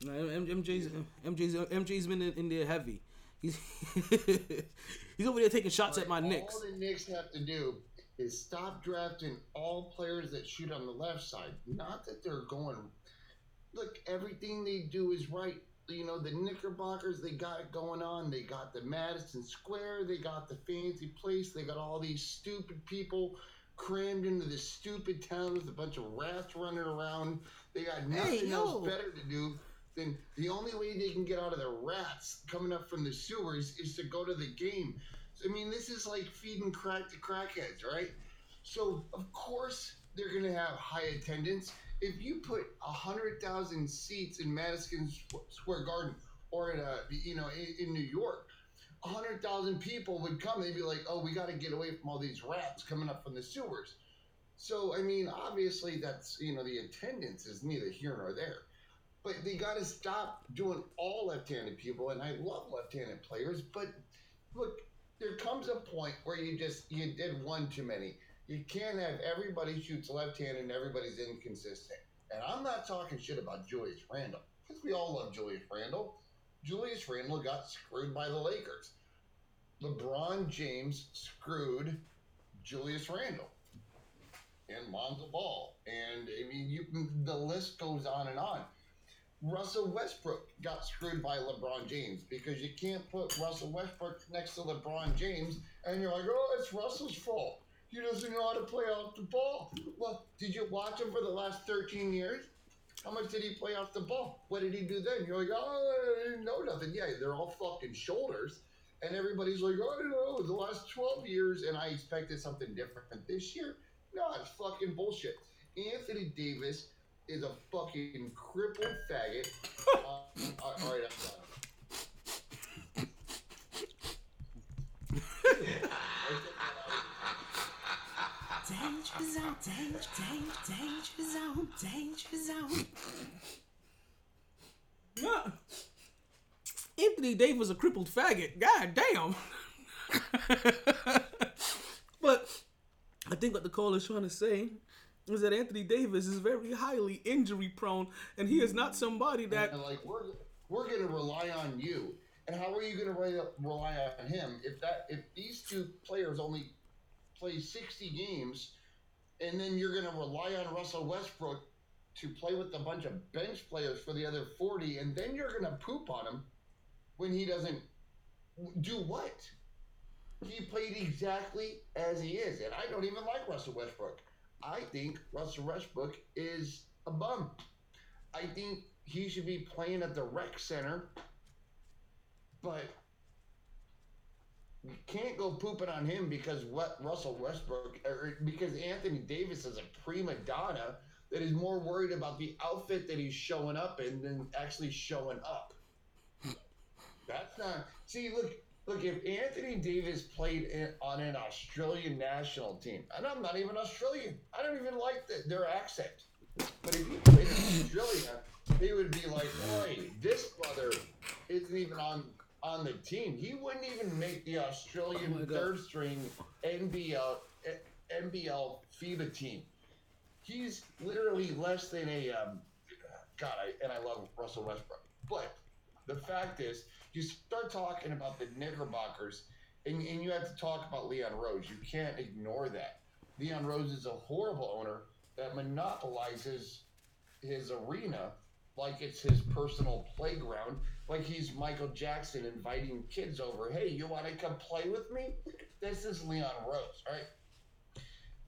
No, MJ's MJ's MJ's been in, in there heavy. He's *laughs* he's over there taking shots at my Knicks. All the Knicks have to do is stop drafting all players that shoot on the left side. Not that they're going. Look, everything they do is right. You know, the Knickerbockers, they got it going on. They got the Madison Square. They got the fancy place. They got all these stupid people crammed into this stupid town with a bunch of rats running around. They got nothing yo. else better to do than the only way they can get out of the rats coming up from the sewers is to go to the game. I mean, this is like feeding crack to crackheads, right? So of course they're going to have high attendance. If you put hundred thousand seats in Madison Square Garden or in a, you know, in, in New York, hundred thousand people would come. They'd be like, "Oh, we got to get away from all these rats coming up from the sewers." So I mean, obviously that's you know the attendance is neither here nor there. But they got to stop doing all left-handed people, and I love left-handed players. But look, there comes a point where you just you did one too many. You can't have everybody shoots left-handed and everybody's inconsistent. And I'm not talking shit about Julius Randle because we all love Julius Randle. Julius Randle got screwed by the Lakers. LeBron James screwed Julius Randle and Lonzo Ball, and I mean, you the list goes on and on. Russell Westbrook got screwed by LeBron James because you can't put Russell Westbrook next to LeBron James and you're like, oh, it's Russell's fault. He doesn't know how to play off the ball. Well, did you watch him for the last 13 years? How much did he play off the ball? What did he do then? You're like, oh, I didn't know nothing. Yeah, they're all fucking shoulders. And everybody's like, oh, I don't know, the last 12 years, and I expected something different this year. No, it's fucking bullshit. Anthony Davis is a fucking crippled faggot. *laughs* uh, all right, I'm done. Danger zone, danger, danger, danger zone, danger zone. Yeah. Anthony Davis a crippled faggot. God damn. *laughs* but I think what the call is trying to say is that Anthony Davis is very highly injury prone, and he is not somebody that. And like we're we're gonna rely on you. And how are you gonna rely, rely on him if that if these two players only play sixty games, and then you're gonna rely on Russell Westbrook to play with a bunch of bench players for the other forty, and then you're gonna poop on him when he doesn't do what? He played exactly as he is, and I don't even like Russell Westbrook. I think Russell Westbrook is a bum. I think he should be playing at the rec center, but can't go pooping on him because what Russell Westbrook or because Anthony Davis is a prima donna that is more worried about the outfit that he's showing up in than actually showing up. That's not. See, look, look. If Anthony Davis played in, on an Australian national team, and I'm not even Australian, I don't even like the, their accent. But if he played in Australia, they would be like, "Boy, this brother isn't even on on the team. He wouldn't even make the Australian Oh third string NBL NBL FIBA team. He's literally less than a um, God. I, and I love Russell Westbrook, but the fact is, you start talking about the Knickerbockers, and, and you have to talk about Leon Rose. You can't ignore that. Leon Rose is a horrible owner that monopolizes his arena like it's his personal playground, like he's Michael Jackson inviting kids over. Hey, you want to come play with me? This is Leon Rose, right?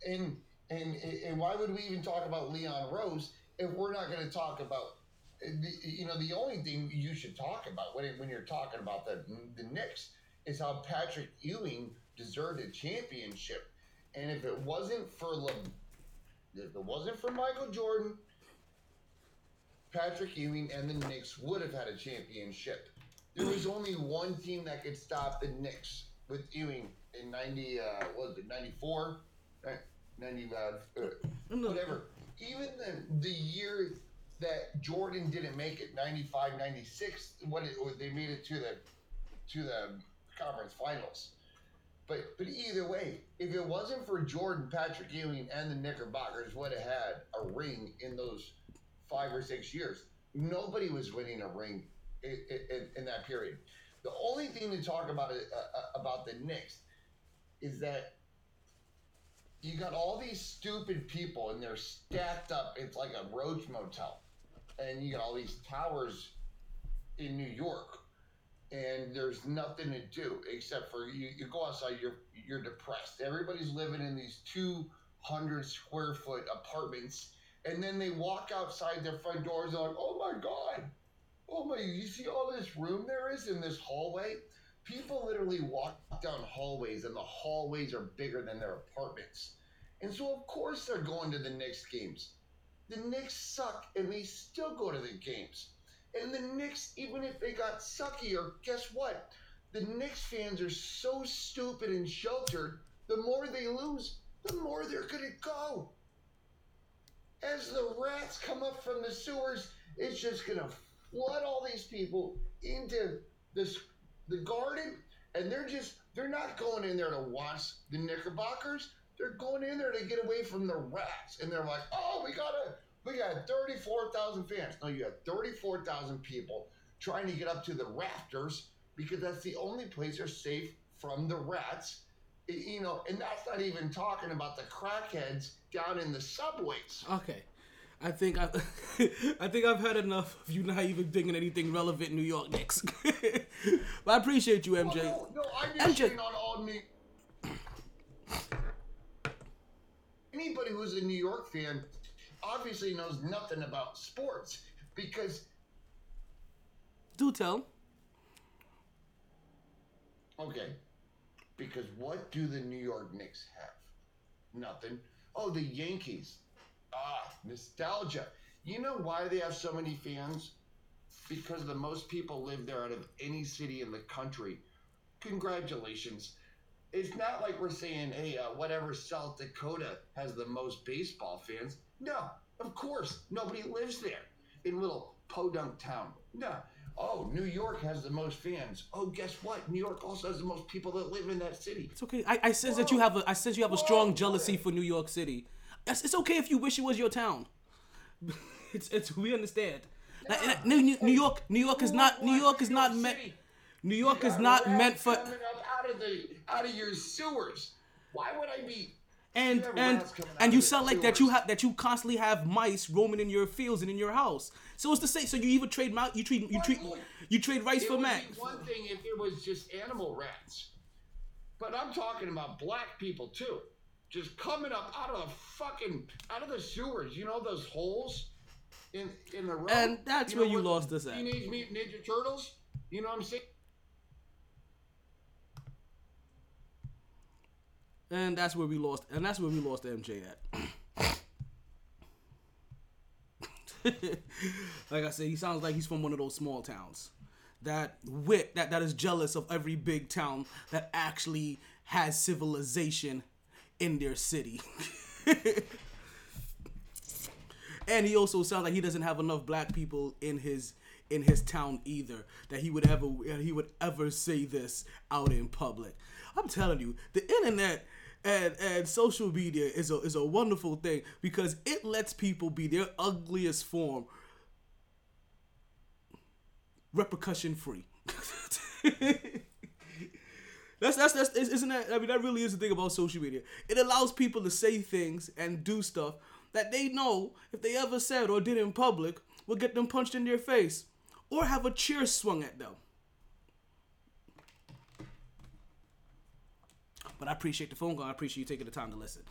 And and and why would we even talk about Leon Rose if we're not going to talk about you know, the only thing you should talk about when, when you're talking about the, the Knicks is how Patrick Ewing deserved a championship. And if it wasn't for Le, if it wasn't for Michael Jordan, Patrick Ewing and the Knicks would have had a championship. There was only one team that could stop the Knicks with Ewing in 90, uh, what was it, 94? Right? 90, uh, uh, whatever. Even the, the year that Jordan didn't make it, 95, 96, what it, they made it to the to the conference finals. But but either way, if it wasn't for Jordan, Patrick Ewing, and the Knickerbockers would have had a ring in those five or six years. Nobody was winning a ring in, in, in that period. The only thing to talk about uh, about the Knicks is that you got all these stupid people and they're stacked up. It's like a roach motel, and you got all these towers in New York, and there's nothing to do except for you. You go outside, you're you're depressed. Everybody's living in these two hundred square foot apartments, and then they walk outside their front doors and like, oh my god, oh my, you see all this room there is in this hallway. People literally walk down hallways, and the hallways are bigger than their apartments. And so, of course, they're going to the Knicks games. The Knicks suck, and they still go to the games. And the Knicks, even if they got suckier, guess what? The Knicks fans are so stupid and sheltered, the more they lose, the more they're going to go. As the rats come up from the sewers, it's just going to flood all these people into this the garden, and they're just they're not going in there to watch the Knickerbockers. They're going in there to get away from the rats, and they're like, "Oh, we got a we got thirty four thousand fans." No, you have thirty four thousand people trying to get up to the rafters because that's the only place they're safe from the rats. You know, and that's not even talking about the crackheads down in the subways. Okay. I think I, *laughs* I think I've had enough of you not even thinking anything relevant New York Knicks. *laughs* but I appreciate you, MJ. Oh, no, no, I'm just MJ. on all New. Anybody who's a New York fan obviously knows nothing about sports because Do tell. Okay. Because what do the New York Knicks have? Nothing. Oh, the Yankees. Ah, nostalgia. You know why they have so many fans? Because the most people live there out of any city in the country. Congratulations. It's not like we're saying, hey, uh, whatever South Dakota has the most baseball fans. No, of course. Nobody lives there in little podunk town. No. Oh, New York has the most fans. Oh, guess what? New York also has the most people that live in that city. It's okay. I, I says that you have a I says you have a strong jealousy for New York City. It's, it's okay if you wish it was your town. *laughs* It's it's we understand. Like, like, New, New, New York New York is not New York is not meant New York is not meant for out of the out of your sewers. Why would I be? and You and rats coming out and you sound like that you have that you constantly have mice roaming in your fields and in your house. So it's the same. So you even trade mount you treat you treat you trade rice It for Mac. one thing if it was just animal rats, but I'm talking about black people too, just coming up out of the fucking out of the sewers. You know those holes in in the road. And that's know where you lost us at. Teenage Mutant Ninja Turtles. You know what I'm saying? And that's where we lost. And that's where we lost MJ at. *clears throat* *laughs* like I said, he sounds like he's from one of those small towns. That wit that that is jealous of every big town that actually has civilization in their city. *laughs* and he also sounds like he doesn't have enough black people in his in his town either that he would ever he would ever say this out in public. I'm telling you, the internet and and social media is a is a wonderful thing because it lets people be their ugliest form repercussion free. *laughs* That's that's that's isn't that I mean that really is the thing about social media. It allows people to say things and do stuff that they know if they ever said or did in public will get them punched in their face or have a chair swung at them. But I appreciate the phone call. I appreciate you taking the time to listen.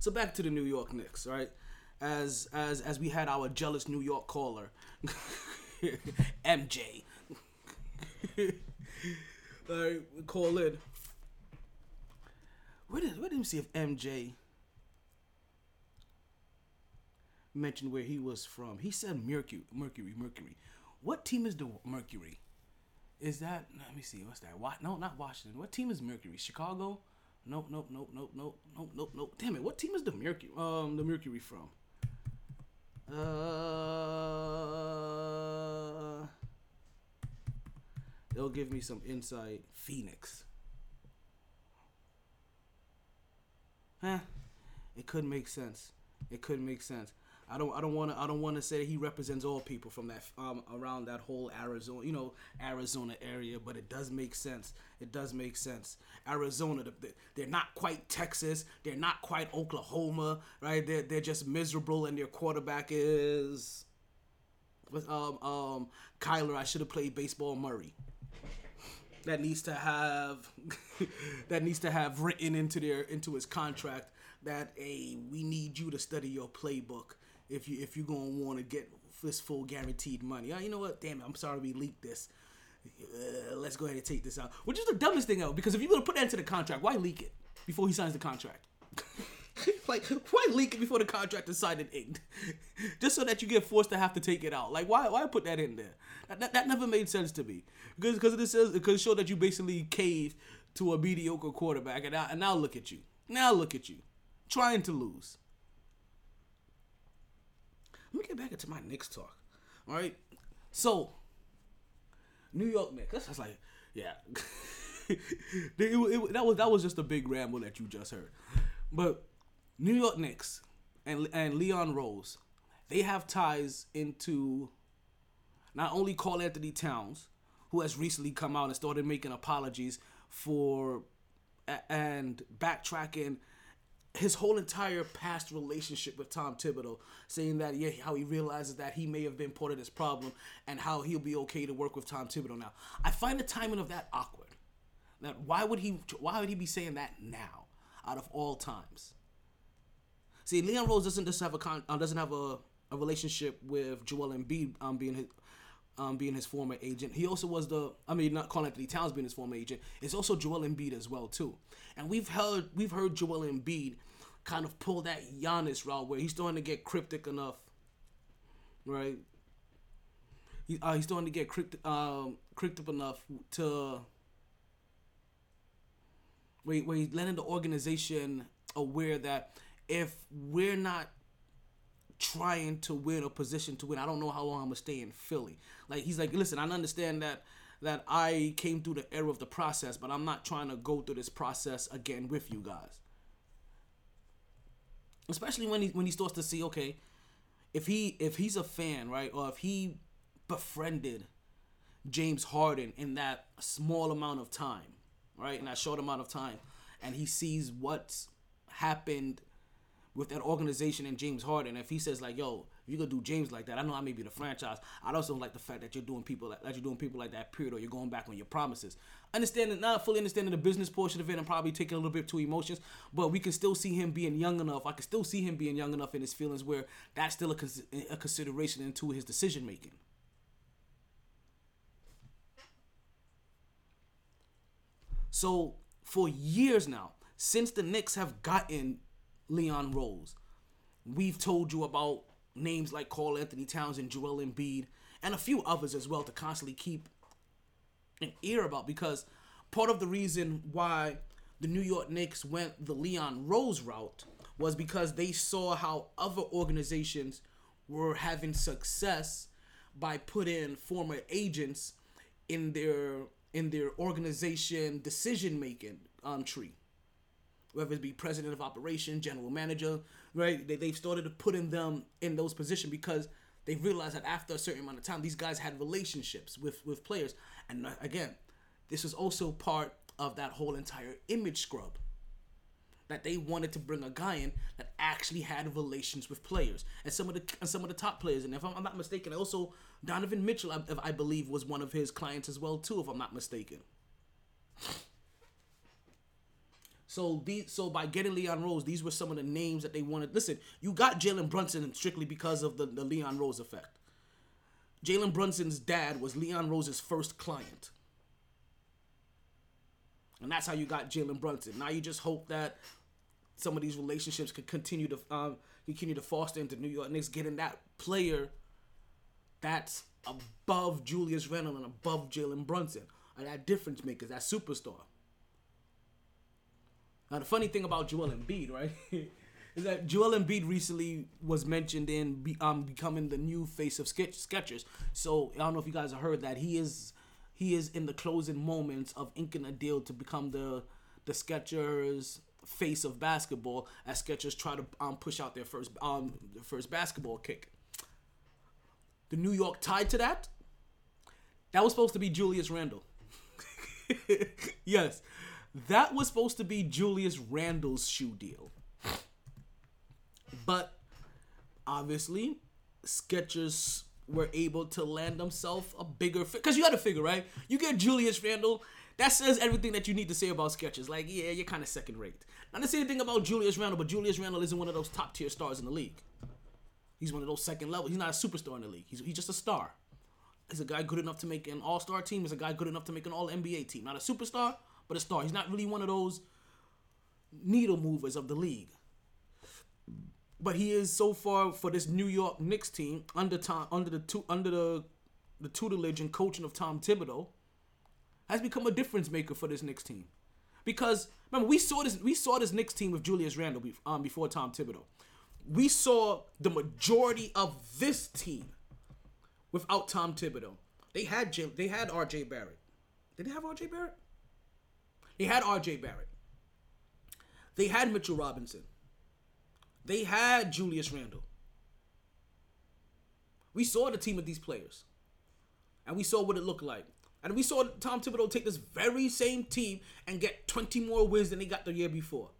So back to the New York Knicks, right? As as as we had our jealous New York caller, *laughs* MJ. *laughs* Right, call in. Where did where did we see if MJ mentioned where he was from? He said Mercury, Mercury, Mercury. What team is the Mercury? Is that? Let me see. What's that? What? No, not Washington. What team is Mercury? Chicago? Nope, nope, nope, nope, nope, nope, nope, nope. Damn it! What team is the Mercury? Um, the Mercury from? Uh, it'll give me some insight. Phoenix. Huh? It could make sense. It could make sense. I don't. I don't want to. I don't want to say that he represents all people from that um around that whole Arizona, you know, Arizona area. But it does make sense. It does make sense. Arizona, the- the- they're not quite Texas. They're not quite Oklahoma, right? They're they're just miserable, and their quarterback is with um um Kyler. I should have played baseball Murray. That needs to have *laughs* that needs to have written into their into his contract that a we need you to study your playbook if you if you're gonna want to get this full guaranteed money. Oh, you know what? Damn it! I'm sorry we leaked this. Uh, let's go ahead and take this out. Which is the dumbest thing ever because if you're gonna put that into the contract, why leak it before he signs the contract? *laughs* like why leak it before the contract is signed and inked? *laughs* Just so that you get forced to have to take it out. Like why why put that in there? That, that, that never made sense to me because because it says because it showed that you basically caved to a mediocre quarterback and now, and now look at you now look at you trying to lose. Let me get back into my Knicks talk. All right, so New York Knicks. That's, like yeah. *laughs* It- it- that was that was just a big ramble that you just heard, but New York Knicks and and Leon Rose, they have ties into not only Karl-Anthony Towns, who has recently come out and started making apologies for and backtracking his whole entire past relationship with Tom Thibodeau, saying that yeah, how he realizes that he may have been part of this problem and how he'll be okay to work with Tom Thibodeau now. I find the timing of that awkward. That why would he why would he be saying that now out of all times? See, Leon Rose doesn't just have a con, uh, doesn't have a, a relationship with Joel Embiid um, being his um, being his former agent. He also was the I mean not Karl-Anthony Towns being his former agent. It's also Joel Embiid as well too. And we've heard we've heard Joel Embiid kind of pull that Giannis route where he's starting to get cryptic enough, right? He, uh, he's starting to get cryptic um, cryptic enough to where, where he's letting the organization aware that if we're not trying to win a position to win, I don't know how long I'm gonna stay in Philly. Like he's like, listen, I understand that that I came through the era of the process, but I'm not trying to go through this process again with you guys. Especially when he when he starts to see, okay, if he if he's a fan, right, or if he befriended James Harden in that small amount of time, right, in that short amount of time, and he sees what's happened with that organization and James Harden, if he says like, "Yo, if you gonna do James like that, I know I may be the franchise. I also like the fact that you're doing people like, that you're doing people like that. Period. Or you're going back on your promises. Understanding, not fully understanding the business portion of it, and probably taking a little bit too emotions, but we can still see him being young enough. I can still see him being young enough in his feelings where that's still a, cons- a consideration into his decision making. So for years now, since the Knicks have gotten Leon Rose. We've told you about names like Karl-Anthony Towns and Joel Embiid and a few others as well to constantly keep an ear about because part of the reason why the New York Knicks went the Leon Rose route was because they saw how other organizations were having success by putting former agents in their in their organization decision making um, tree whether it be president of operation, general manager, right? They, they've started to putting them in those positions because they realized that after a certain amount of time, these guys had relationships with, with players. And uh, again, this is also part of that whole entire image scrub that they wanted to bring a guy in that actually had relations with players and some of the and some of the top players. And if I'm, I'm not mistaken, also Donovan Mitchell, I, I believe, was one of his clients as well too, if I'm not mistaken. So these, so by getting Leon Rose, these were some of the names that they wanted. Listen, you got Jalen Brunson strictly because of the, the Leon Rose effect. Jalen Brunson's dad was Leon Rose's first client. And that's how you got Jalen Brunson. Now you just hope that some of these relationships could continue to um, continue to foster into New York Knicks getting that player that's above Julius Randle and above Jalen Brunson. Or that difference maker, that superstar. Now the funny thing about Joel Embiid, right, *laughs* is that Joel Embiid recently was mentioned in be, um becoming the new face of sketch, Skechers. So I don't know if you guys have heard that he is he is in the closing moments of inking a deal to become the the Skechers face of basketball as Skechers try to um, push out their first um their first basketball kick. The New York tied to that. That was supposed to be Julius Randle. *laughs* yes, that was supposed to be Julius Randle's shoe deal. But obviously, Skechers were able to land themselves a bigger because you got to figure right. You get Julius Randle, that says everything that you need to say about Skechers. Like, yeah, you're kind of second rate. Not to say anything about Julius Randle, but Julius Randle isn't one of those top tier stars in the league. He's one of those second level. He's not a superstar in the league. He's, he's just a star. He's a guy good enough to make an All Star team. He's a guy good enough to make an All NBA team. Not a superstar, but a star. He's not really one of those needle movers of the league. But he is so far for this New York Knicks team under Tom, under the under the the tutelage and coaching of Tom Thibodeau has become a difference maker for this Knicks team. Because remember we saw this we saw this Knicks team with Julius Randle um, before Tom Thibodeau. We saw the majority of this team without Tom Thibodeau. They had Jim, they had R.J. Barrett. Did they have R.J. Barrett? They had R.J. Barrett. They had Mitchell Robinson. They had Julius Randle. We saw the team of these players. And we saw what it looked like. And we saw Tom Thibodeau take this very same team and get 20 more wins than they got the year before.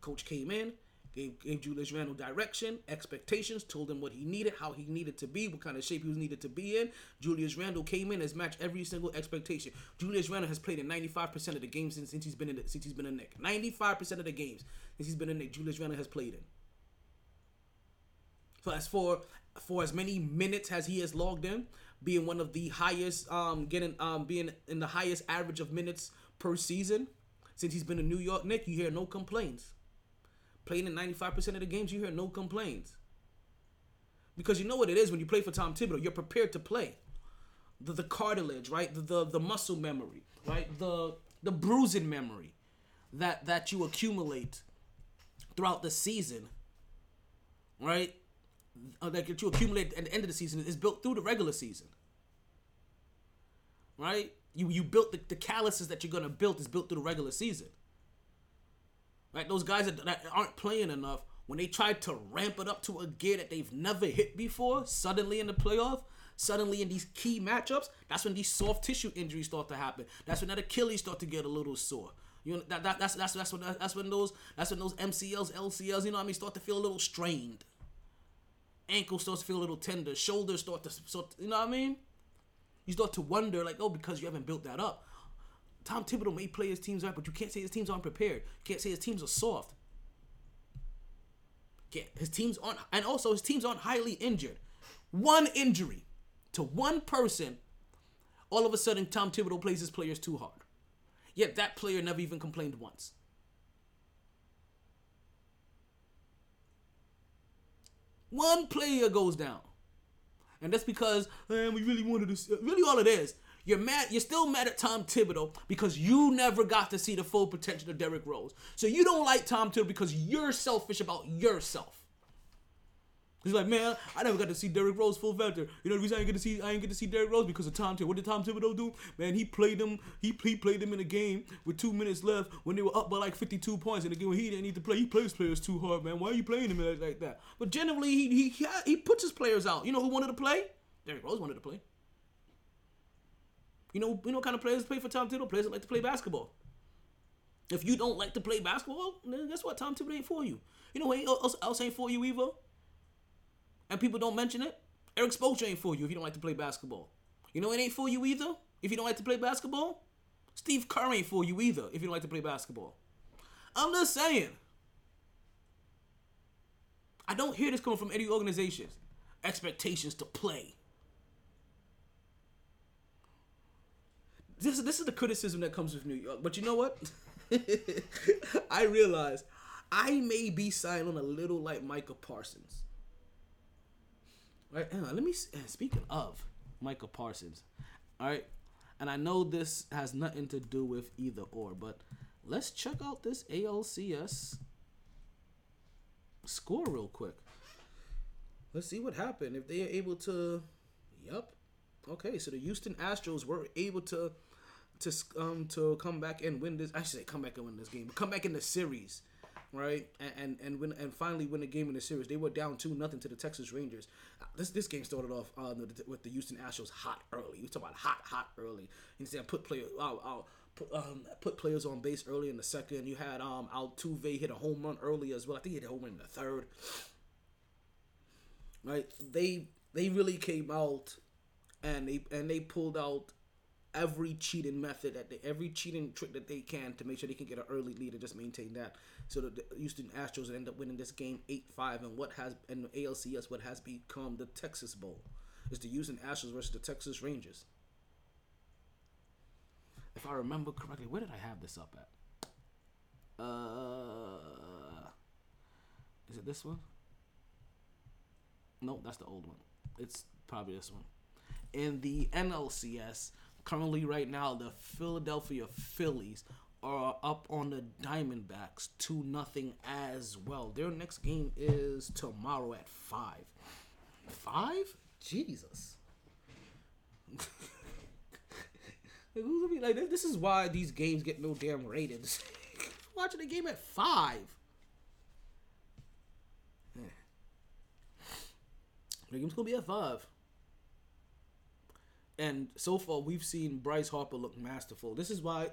Coach came in, gave, gave Julius Randle direction, expectations, told him what he needed, how he needed to be, what kind of shape he was needed to be in. Julius Randle came in, has matched every single expectation. Julius Randle has played in 95% of the games since, since he's been in the, since he's been a Knick. 95% of the games since he's been a Knick, Julius Randle has played in. So as for for as many minutes as he has logged in, being one of the highest, um, getting um, being in the highest average of minutes per season since he's been in New York Knick, you hear no complaints. Playing in 95% of the games, you hear no complaints. Because you know what it is when you play for Tom Thibodeau, you're prepared to play. The, the cartilage, right? The, the the muscle memory, right? The the bruising memory that that you accumulate throughout the season, right? Uh, that you accumulate at the end of the season is built through the regular season, right? You you built the, the calluses that you're gonna build is built through the regular season. Right, those guys that, that aren't playing enough when they try to ramp it up to a gear that they've never hit before, suddenly in the playoff, suddenly in these key matchups, that's when these soft tissue injuries start to happen. That's when that Achilles start to get a little sore. You know, that, that that's that's that's when that's when those that's when those MCLs, LCLs, you know what I mean, start to feel a little strained. Ankle starts to feel a little tender. Shoulders start to sort, you know what I mean? You start to wonder, like, oh, because you haven't built that up. Tom Thibodeau may play his teams right, but you can't say his teams aren't prepared. You can't say his teams are soft. Can't, his teams aren't, and also his teams aren't highly injured. One injury to one person, all of a sudden Tom Thibodeau plays his players too hard. Yet that player never even complained once. One player goes down. And that's because man, we really wanted to. Really, all it is, you're mad. You're still mad at Tom Thibodeau because you never got to see the full potential of Derrick Rose. So you don't like Tom Thibodeau because you're selfish about yourself. He's like, man, I never got to see Derrick Rose full vector. You know the reason I ain't get to see I ain't get to see Derrick Rose because of Tom Thibodeau. What did Tom Thibodeau do? Man, he played them. He, he played them in a game with two minutes left when they were up by like 52 points in the game when he didn't need to play. He plays players too hard, man. Why are you playing him like, that? But generally, he he, he puts his players out. You know who wanted to play? Derrick Rose wanted to play. You know, you know what kind of players play for Tom Thibodeau? Players that like to play basketball. If you don't like to play basketball, then guess what? Tom Thibodeau ain't for you. You know what else, else ain't for you either? And people don't mention it. Erik Spoelstra ain't for you if you don't like to play basketball. You know it ain't for you either if you don't like to play basketball. Steve Kerr ain't for you either if you don't like to play basketball. I'm just saying. I don't hear this coming from any organizations. Expectations to play. This, this is the criticism that comes with New York. But you know what? *laughs* I realize I may be silent a little like Micah Parsons. Right? Let me. uh, Speaking of Micah Parsons, all right, and I know this has nothing to do with either or, but let's check out this ALCS score real quick. Let's see what happened if they are able to. Yup. Okay, so the Houston Astros were able to to um to come back and win this. I should say come back and win this game, but come back in the series, right? And and and win and finally win a game in the series. They were down two nothing to the Texas Rangers. Uh, This this game started off uh, with the Houston Astros hot early. We talk about hot hot early. You put player. I'll, I'll put um put players on base early in the second. You had um Altuve hit a home run early as well. I think he hit a home run in the third. Right? They they really came out and they and they pulled out every cheating method that they, every cheating trick that they can to make sure they can get an early lead and just maintain that. So that the Houston Astros end up winning this game eight five and what has the ALCS what has become the Texas Bowl. is the Houston Astros versus the Texas Rangers. If I remember correctly, where did I have this up at? Uh, is it this one? Nope, that's the old one. It's probably this one. In the NLCS, currently right now, the Philadelphia Phillies are up on the Diamondbacks 2 nothing as well. Their next game is tomorrow at 5. 5? Jesus. *laughs* Like, this is why these games get no damn ratings. *laughs* Watching the game at 5. The game's gonna be at five. And so far, we've seen Bryce Harper look masterful. This is why.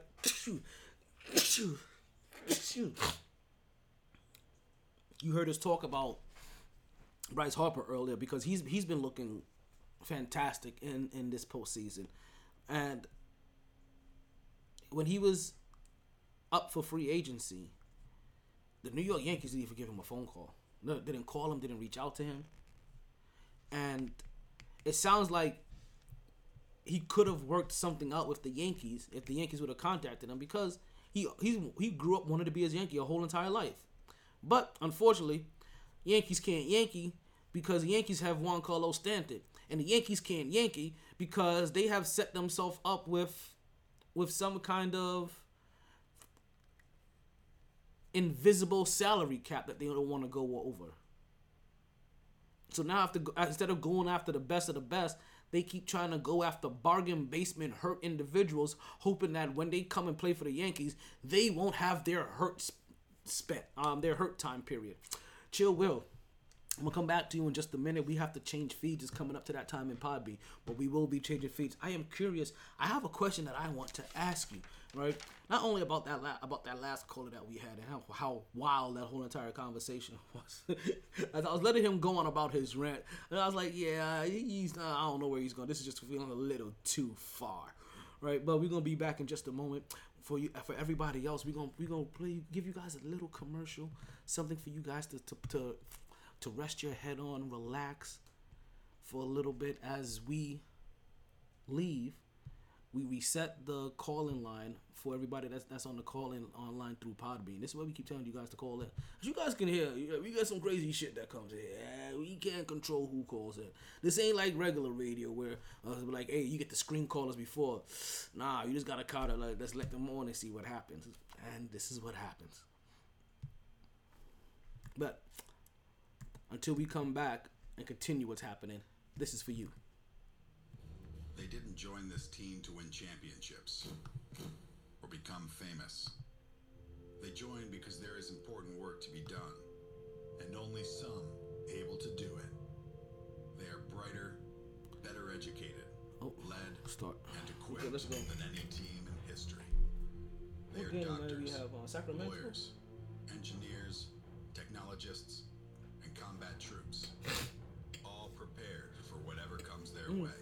you heard us talk about Bryce Harper earlier because he's he's been looking fantastic in in this postseason, and when he was up for free agency, the New York Yankees didn't even give him a phone call. No, didn't call him, didn't reach out to him, and it sounds like he could have worked something out with the Yankees if the Yankees would have contacted him because he he he grew up wanting to be a Yankee a whole entire life. But unfortunately, Yankees can't Yankee because the Yankees have Juan Carlos Stanton, and the Yankees can't Yankee because they have set themselves up with with some kind of invisible salary cap that they don't want to go over. So now, after instead of going after the best of the best, they keep trying to go after bargain basement hurt individuals, hoping that when they come and play for the Yankees, they won't have their hurt sp- spent, um, their hurt time period. Chill, Will. I'm gonna come back to you in just a minute. We have to change feeds. It's coming up to that time in Podbean, but we will be changing feeds. I am curious. I have a question that I want to ask you. Right? Not only about that la- about that last caller that we had and how, how wild that whole entire conversation *laughs* was. As I was letting him go on about his rant, and I was like, yeah, he's not, I don't know where he's going. This is just feeling a little too far. Right? But we're gonna be back in just a moment for you for everybody else. We're gonna we're gonna play give you guys a little commercial, something for you guys to to, to to rest your head on, relax for a little bit as we leave. We reset the call-in line for everybody that's that's on the calling online through Podbean. This is why we keep telling you guys to call in. As you guys can hear, we got some crazy shit that comes in. We can't control who calls in. This ain't like regular radio where uh, like, hey, you get the screen callers before. Nah, you just gotta kind of like let's let them on and see what happens. And this is what happens. But until we come back and continue what's happening. This is for you. They didn't join this team to win championships or become famous. They joined because there is important work to be done, and only some able to do it. They are brighter, better educated, Oh, led, start. and equipped Okay, let's go. than any team in history. They What are doctors, we have, uh, lawyers, engineers, technologists, and combat troops, all prepared for whatever comes their Mm. way.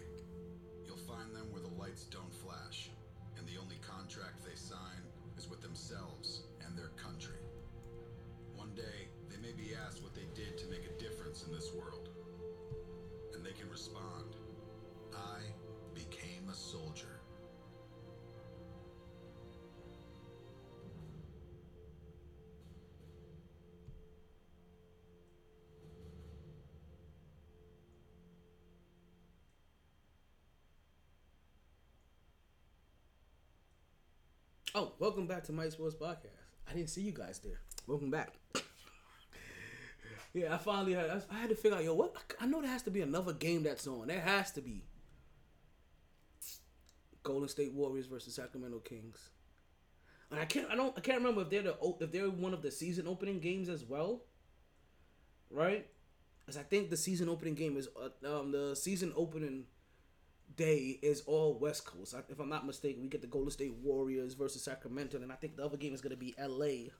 Oh, welcome back to My Sports Podcast. I didn't see you guys there. Welcome back. *laughs* yeah, I finally had. I had to figure out, yo, what? I know there has to be another game that's on. There has to be. Golden State Warriors versus Sacramento Kings. And I can't. I don't. I can't remember if they're the if they're one of the season opening games as well. Right, as I think the season opening game is uh, um the season opening day is all West Coast. If I'm not mistaken, we get the Golden State Warriors versus Sacramento, and I think the other game is going to be LA.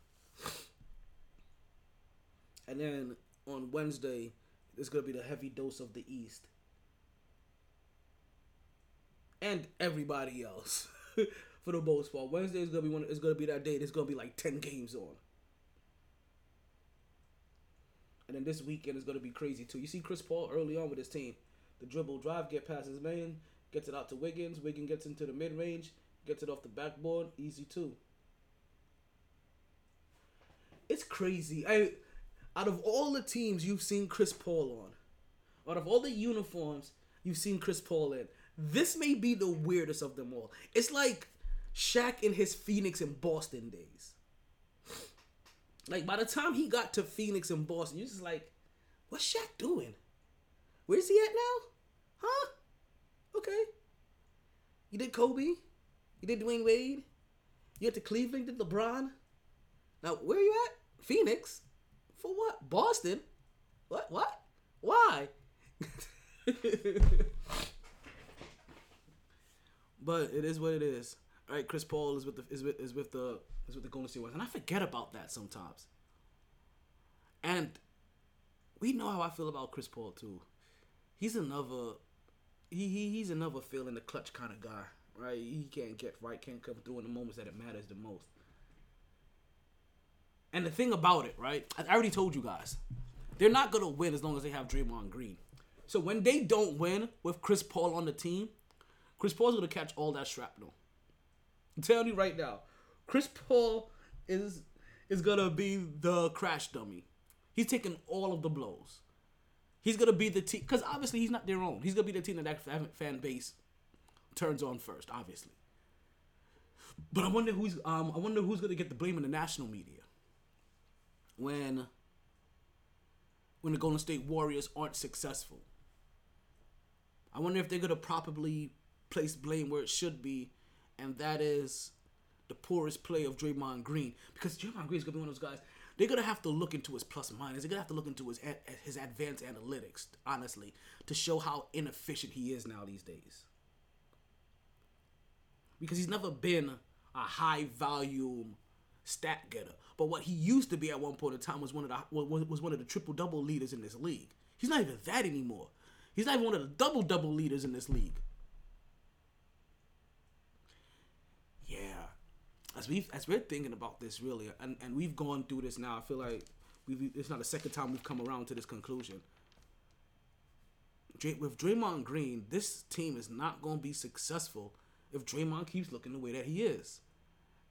And then on Wednesday, it's going to be the heavy dose of the East. And everybody else, *laughs* for the most part. Wednesday is gonna be one. It's gonna be that day. There's gonna be like ten games on. And then this weekend is gonna be crazy too. You see Chris Paul early on with his team. The dribble drive, get past his man, gets it out to Wiggins. Wiggins gets into the mid range, gets it off the backboard, easy too. It's crazy. I out of all the teams you've seen Chris Paul on, out of all the uniforms you've seen Chris Paul in, this may be the weirdest of them all. It's like Shaq in his Phoenix and Boston days. Like by the time he got to Phoenix and Boston, you're just like, what's Shaq doing? Where's he at now? Huh? Okay. You did Kobe. You did Dwyane Wade. You went to Cleveland, did LeBron. Now where are you at? Phoenix. For what? Boston. What? What? Why? *laughs* but it is what it is. All right, Chris Paul is with the is with is with the is with the Golden State Warriors, and I forget about that sometimes. And we know how I feel about Chris Paul too. He's another he, he he's another feel in the clutch kind of guy, right? He can't get right, can't come through in the moments that it matters the most. And the thing about it, right? I already told you guys, they're not gonna win as long as they have Draymond Green. So when they don't win with Chris Paul on the team, Chris Paul's gonna catch all that shrapnel. I'm telling you right now, Chris Paul is is gonna be the crash dummy. He's taking all of the blows. He's gonna be the team because obviously he's not their own. He's gonna be the team that that fan- base turns on first, obviously. But I wonder who's um I wonder who's gonna get the blame in the national media when when the Golden State Warriors aren't successful. I wonder if they're gonna properly place blame where it should be, and that is the poorest play of Draymond Green because Draymond Green is gonna be one of those guys. They're gonna have to look into his plus minus. They're gonna have to look into his his advanced analytics, honestly, to show how inefficient he is now these days. Because he's never been a high volume stat getter, but what he used to be at one point in time was one of the was one of the triple double leaders in this league. He's not even that anymore. He's not even one of the double double leaders in this league. Yeah, as we as we're thinking about this really, and and we've gone through this now. I feel like we've it's not the second time we've come around to this conclusion. With Draymond Green, this team is not going to be successful if Draymond keeps looking the way that he is.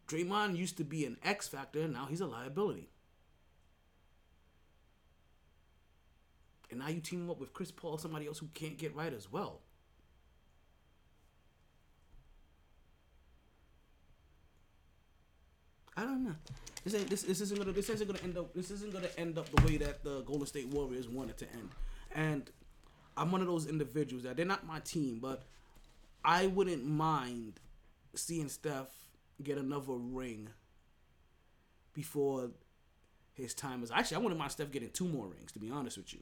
Draymond used to be an X factor, and now he's a liability. And now you team him up with Chris Paul, somebody else who can't get right as well. I don't know. This ain't this, this isn't gonna this isn't gonna end up this isn't gonna end up the way that the Golden State Warriors wanted to end. And I'm one of those individuals that they're not my team, but I wouldn't mind seeing Steph get another ring before his time is actually I wouldn't mind Steph getting two more rings, to be honest with you.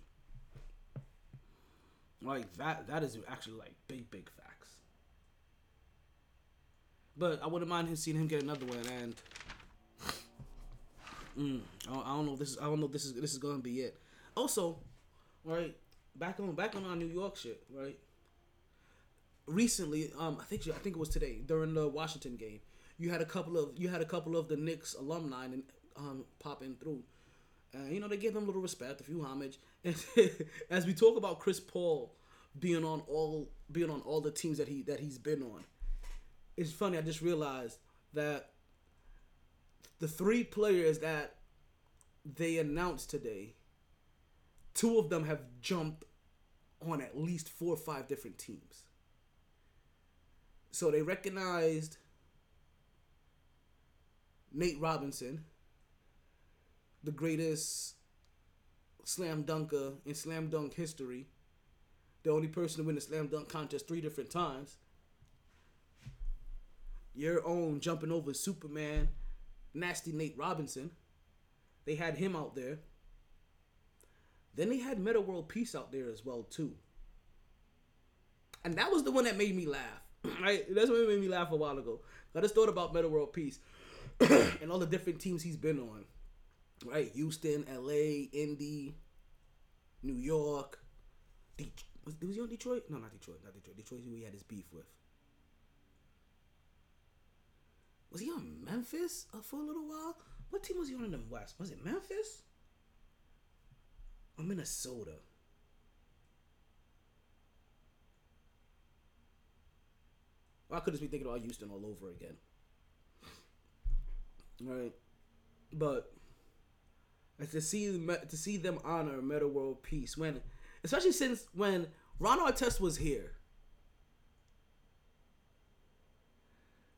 Like that that is actually like big, big facts. But I wouldn't mind him seeing him get another one and Mm, I, don't, know. This is I don't know. This is this is gonna be it. Also, right back on back on our New York shit. Right. Recently, um, I think I think it was today during the Washington game. You had a couple of you had a couple of the Knicks alumni and um popping through. Uh, you know they gave them a little respect, a few homage. And *laughs* as we talk about Chris Paul being on all being on all the teams that he that he's been on, it's funny. I just realized that the three players that they announced today, two of them have jumped on at least four or five different teams. So they recognized Nate Robinson, the greatest slam dunker in slam dunk history, the only person to win the slam dunk contest three different times. Your own jumping over Superman nasty Nate Robinson. They had him out there. Then they had Meta World Peace out there as well too. And that was the one that made me laugh. *clears throat* Right? That's what made me laugh a while ago. I just thought about Meta World Peace *clears throat* and all the different teams he's been on. Right? Houston, LA, Indy, New York. De- was, was he on Detroit? No, not Detroit. Not Detroit. Detroit who he had his beef with. Was he on Memphis uh, for a little while? What team was he on in the West? Was it Memphis? Or Minnesota? Or I could just be thinking about Houston all over again. Right, but to see to see them honor Meta World Peace when, especially since when Ron Artest was here.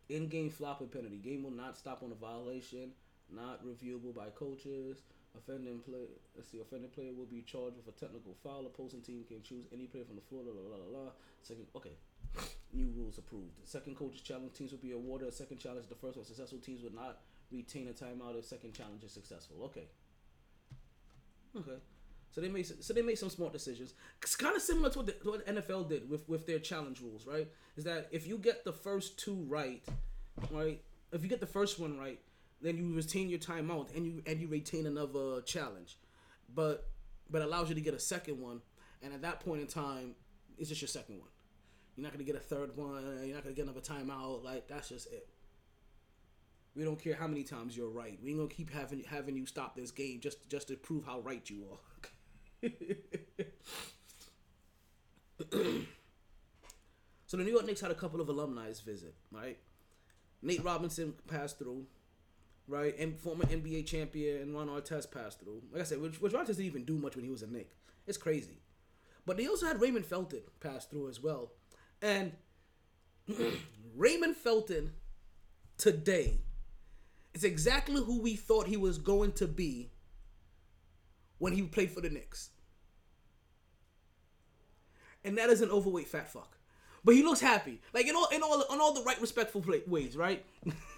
In-game flopping penalty. Game will not stop on a violation. Not reviewable by coaches. Offending play. Let's see. Offending player will be charged with a technical foul. Opposing team can choose any player from the floor. La, la, la, la. Second. Okay. New rules approved. Second coach's challenge teams will be awarded a second challenge. The first one successful teams would not retain a timeout if second challenge is successful. Okay. Hmm. Okay. So they made so they made some smart decisions. It's kind of similar to what, the, to what NFL did with with their challenge rules, right? Is that if you get the first two right, right? If you get the first one right, then you retain your timeout and you and you retain another challenge. but but allows you to get a second one, and at that point in time, it's just your second one. You're not gonna get a third one. You're not gonna get another timeout. Like that's just it. We don't care how many times you're right. We ain't gonna keep having having you stop this game just just to prove how right you are. So the New York Knicks had a couple of alumni visit, right? Nate Robinson passed through, right? And former NBA champion and Ron Artest passed through. Like I said, which, which Artest didn't even do much when he was a Knick. It's crazy. But they also had Raymond Felton pass through as well. And *clears throat* Raymond Felton today is exactly who we thought he was going to be when he played for the Knicks. And that is an overweight fat fuck. But he looks happy, like in all in all in all the right respectful pla- ways, right?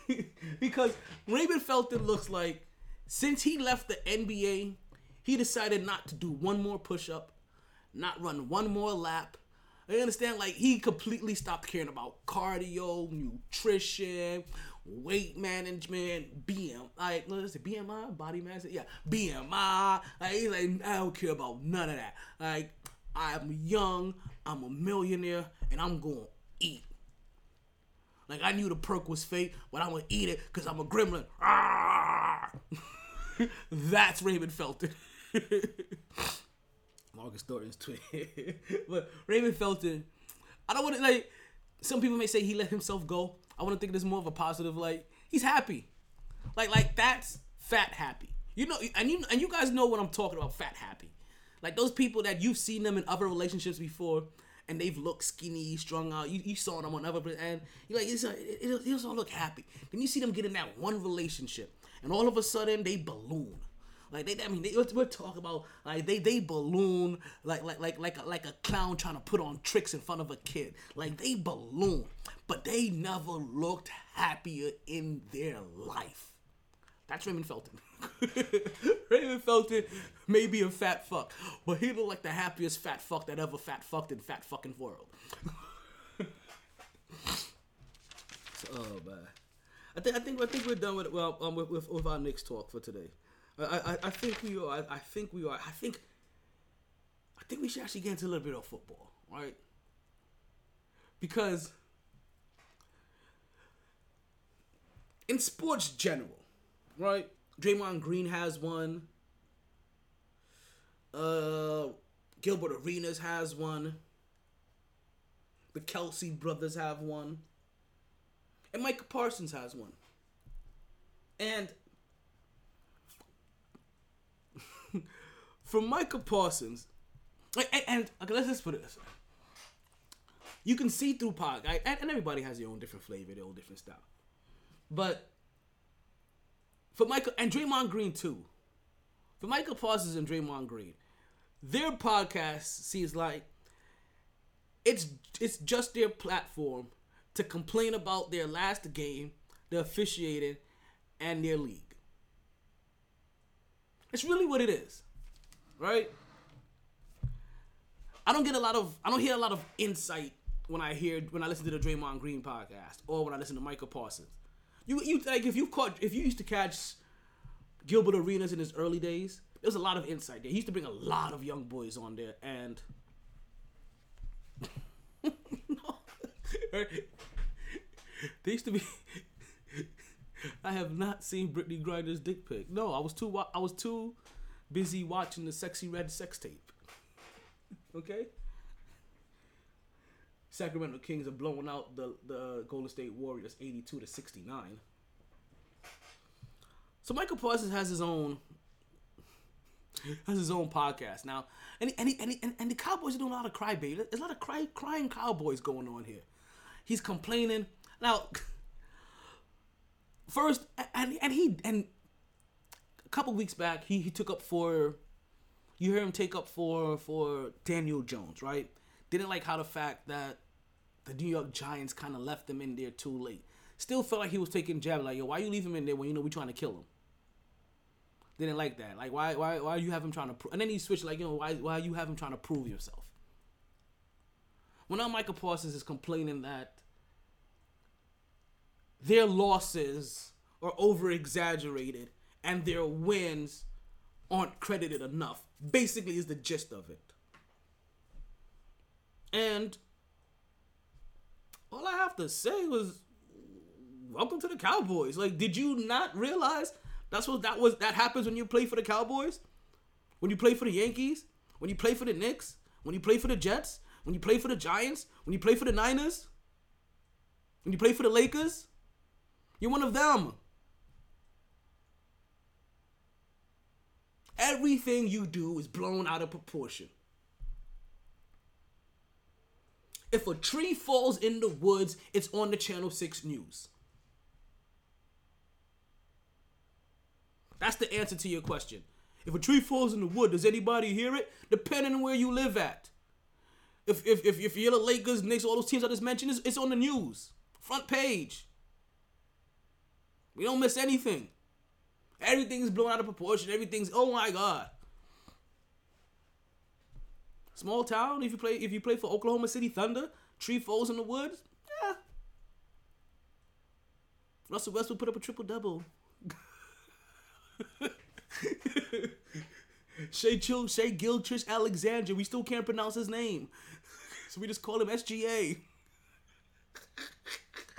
*laughs* because Raymond Felton looks like since he left the NBA, he decided not to do one more push up, not run one more lap. I understand, like he completely stopped caring about cardio, nutrition, weight management, BM, like is it, BMI, body mass, yeah, BMI. Like he's like, I don't care about none of that. Like I'm young, I'm a millionaire, and I'm gonna eat. Like I knew the perk was fake, but I'm gonna eat it because I'm a gremlin. *laughs* That's Raymond Felton. *laughs* Marcus Thornton's twin. *laughs* but Raymond Felton, I don't want to like. Some people may say he let himself go. I want to think there's more of a positive. Like he's happy. Like like that's fat happy. You know, and you and you guys know what I'm talking about. Fat happy. Like those people that you've seen them in other relationships before, and they've looked skinny, strung out. You, you saw them on other, and you're like, it's, it, it, it doesn't look happy. Then you see them get in that one relationship, and all of a sudden they balloon. Like they, I mean, they, we're talking about like they they balloon like like like like a, like a clown trying to put on tricks in front of a kid. Like they balloon, but they never looked happier in their life. That's Raymond Felton. *laughs* Raymond Felton may be a fat fuck, but he looked like the happiest fat fuck that ever fat fucked in fat fucking world. *laughs* so, oh man, I think I think I think we're done with well um, with, with, with our next talk for today. I, I, I think we are. I, I think we are. I think. I think we should actually get into a little bit of football, right? Because in sports general, right? Draymond Green has one. Uh, Gilbert Arenas has one. The Kelce brothers have one. And Micah Parsons has one. And *laughs* from Micah Parsons, and, and okay, let's just put it this way. You can see through and, and everybody has their own different flavor, their own different style. But for Micah and Draymond Green too, for Micah Parsons and Draymond Green, their podcast seems like it's it's just their platform to complain about their last game, the officiating, and their league. It's really what it is, right? I don't get a lot of I don't hear a lot of insight when I hear when I listen to the Draymond Green podcast or when I listen to Micah Parsons. You you like if you caught if you used to catch Gilbert Arenas in his early days, there's a lot of insight there. He used to bring a lot of young boys on there and *laughs* *laughs* they used to be *laughs* I have not seen Brittney Griner's dick pic. No, I was too I was too busy watching the Sexyy Red sex tape. okay? Sacramento Kings are blowing out the, the Golden State Warriors 82 to 69. So Micah Parsons has his own has his own podcast now, and and, he, and, and and the Cowboys are doing a lot of crybaby. There's a lot of cry, crying Cowboys going on here. He's complaining now. *laughs* First, and and he and a couple weeks back, he, he took up for. You hear him take up for for Daniel Jones, right? Didn't like how the fact that the New York Giants kind of left him in there too late. Still felt like he was taking jab, like yo, why you leave him in there when you know we trying to kill him? Didn't like that. Like why why why you have him trying to? Pro-? And then he switched like you know why why you have him trying to prove yourself? Well now Micah Parsons is complaining that their losses are over exaggerated and their wins aren't credited enough. Basically, is the gist of it. And all I have to say was, welcome to the Cowboys. Like, did you not realize that's what that was? That happens when you play for the Cowboys, when you play for the Yankees, when you play for the Knicks, when you play for the Jets, when you play for the Giants, when you play for the Niners, when you play for the Lakers. You're one of them. Everything you do is blown out of proportion. If a tree falls in the woods, it's on the Channel 6 news. That's the answer to your question. If a tree falls in the wood, does anybody hear it? Depending on where you live at. If if if, if you're the Lakers, Knicks, all those teams I just mentioned, it's, it's on the news. Front page. We don't miss anything. Everything's blown out of proportion. Everything's oh my god. Small town. If you play if you play for Oklahoma City Thunder, tree falls in the woods. Yeah. Russell Westbrook put up a triple double. *laughs* Shay Chill, Shay Giltrish Alexander. We still can't pronounce his name, *laughs* so we just call him SGA.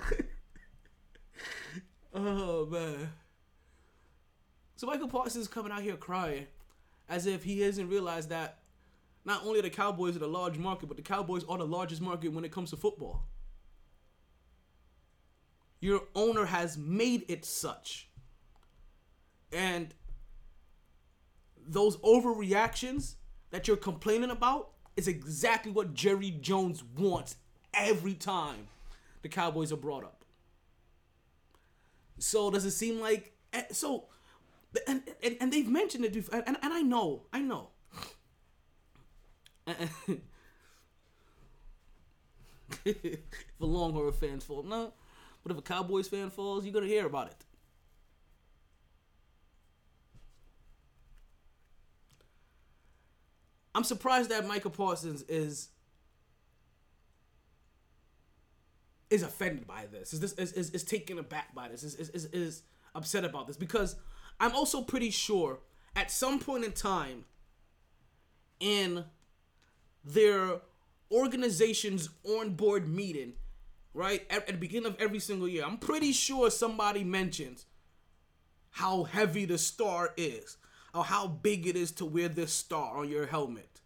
*laughs* oh man. So Micah Parsons is coming out here crying, as if he hasn't realized that not only are the Cowboys are a large market, but the Cowboys are the largest market when it comes to football. Your owner has made it such. And those overreactions that you're complaining about is exactly what Jerry Jones wants every time the Cowboys are brought up. So does it seem like eh, so and and, and they've mentioned it before and, and I know, I know. If a Longhorn fans fall, no. But if a Cowboys fan falls, you're gonna hear about it. I'm surprised that Micah Parsons is is offended by this. Is this is, is, is taken aback by this? Is, is is is upset about this because I'm also pretty sure at some point in time in their organization's on board meeting, right at, at the beginning of every single year, I'm pretty sure somebody mentions how heavy the star is or how big it is to wear this star on your helmet,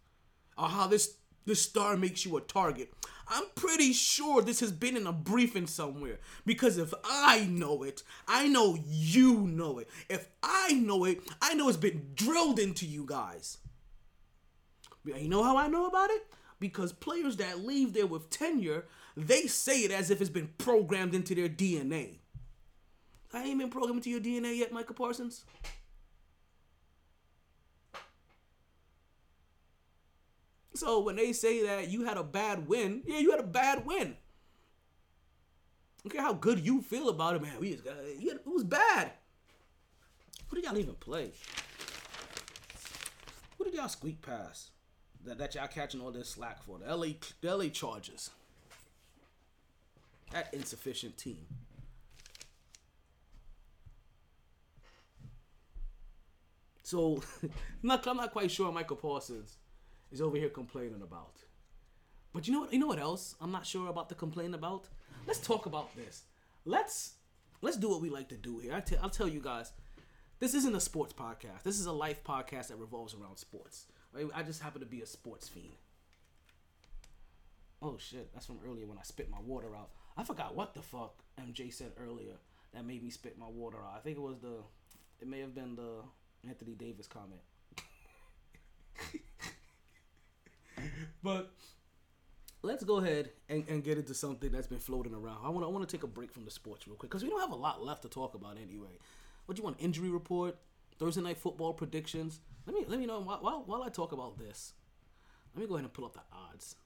or how this this star makes you a target. I'm pretty sure this has been in a briefing somewhere because if I know it, I know you know it. If I know it, I know it's been drilled into you guys. You know how I know about it? Because players that leave there with tenure, they say it as if it's been programmed into their DNA. I ain't been programmed into your DNA yet, Micah Parsons. So when they say that you had a bad win, yeah, you had a bad win. Don't care how good you feel about it, man. We just got it was bad. Who did y'all even play? Who did y'all squeak past? That, that y'all catching all this slack for? The LA, the LA Chargers. That insufficient team. So, *laughs* I'm not, quite sure Micah Parsons is over here complaining about. But you know what? You know what else? I'm not sure about the complaint about. Let's talk about this. Let's let's do what we like to do here. I t- I'll tell you guys. This isn't a sports podcast. This is a life podcast that revolves around sports. I just happen to be a sports fiend. Oh shit, that's from earlier when I spit my water out. I forgot what the fuck MJ said earlier that made me spit my water out. I think it was the, it may have been the Anthony Davis comment. *laughs* but let's go ahead and, and get into something that's been floating around. I want I want to take a break from the sports real quick because we don't have a lot left to talk about anyway. What do you want? Injury report, Thursday night football predictions. Let me let me know while while I talk about this. Let me go ahead and pull up the odds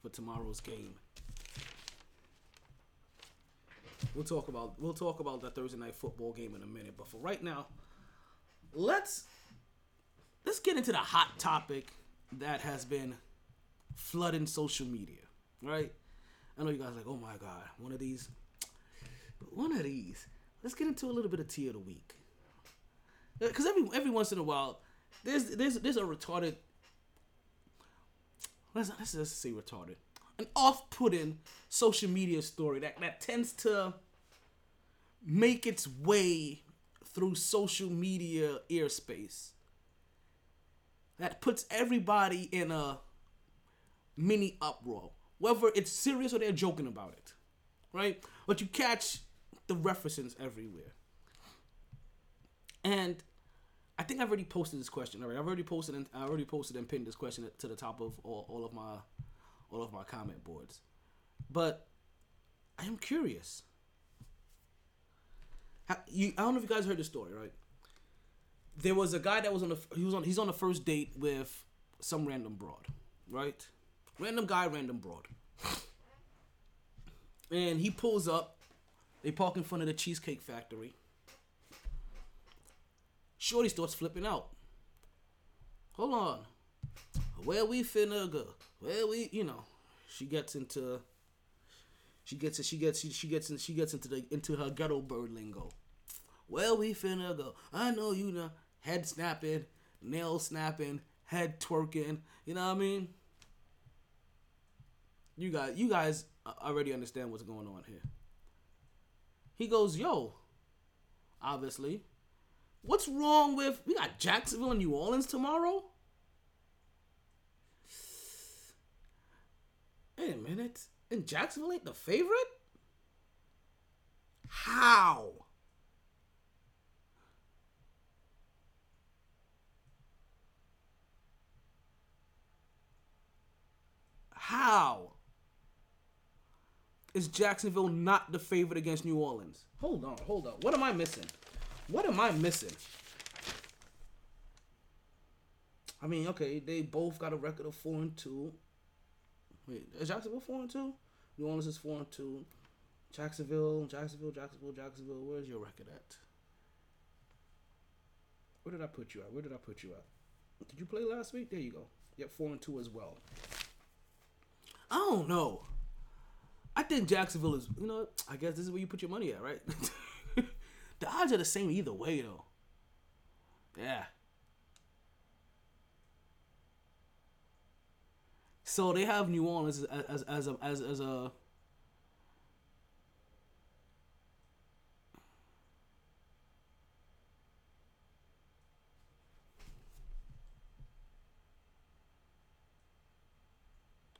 for tomorrow's game. We'll talk about we'll talk about that Thursday night football game in a minute, but for right now, let's let's get into the hot topic that has been flooding social media, right? I know you guys like, oh my god, one of these, one of these. Let's get into a little bit of tea of the week. Because every every once in a while, there's there's there's a retarded. Let's let's just say retarded, an off-putting social media story that that tends to make its way through social media airspace. That puts everybody in a mini uproar, whether it's serious or they're joking about it, right? But you catch the references everywhere. And I think I've already posted this question. Right, I've already posted and I already posted and pinned this question to the top of all, all of my all of my comment boards. But I am curious. How, you, I don't know if you guys heard the story, right? There was a guy that was on the he was on he's on the first date with some random broad, right? Random guy, random broad. And he pulls up. They park in front of the Cheesecake Factory. Shorty starts flipping out. Hold on. Where we finna go? Where we, you know, she gets into. She gets she gets she, she gets in, she gets into the into her ghetto bird lingo. Where we finna go? I know you know. Head snapping, nail snapping, head twerking. You know what I mean? You guys, you guys already understand what's going on here. He goes, yo. Obviously, what's wrong with we got Jacksonville and New Orleans tomorrow? Wait a minute. And Jacksonville ain't the favorite? How? How is Jacksonville not the favorite against New Orleans? Hold on, hold on. What am I missing? What am I missing? I mean, okay, they both got a record of four and two. Wait, is Jacksonville four and two? New Orleans is four and two. Jacksonville, Jacksonville, Jacksonville, Jacksonville. Where's your record at? Where did I put you at? Where did I put you at? Did you play last week? There you go. Yep, four and two as well. I don't know. I think Jacksonville is, you know, I guess this is where you put your money at, right? *laughs* the odds are the same either way, though. Yeah. So they have New Orleans as as as a as, as a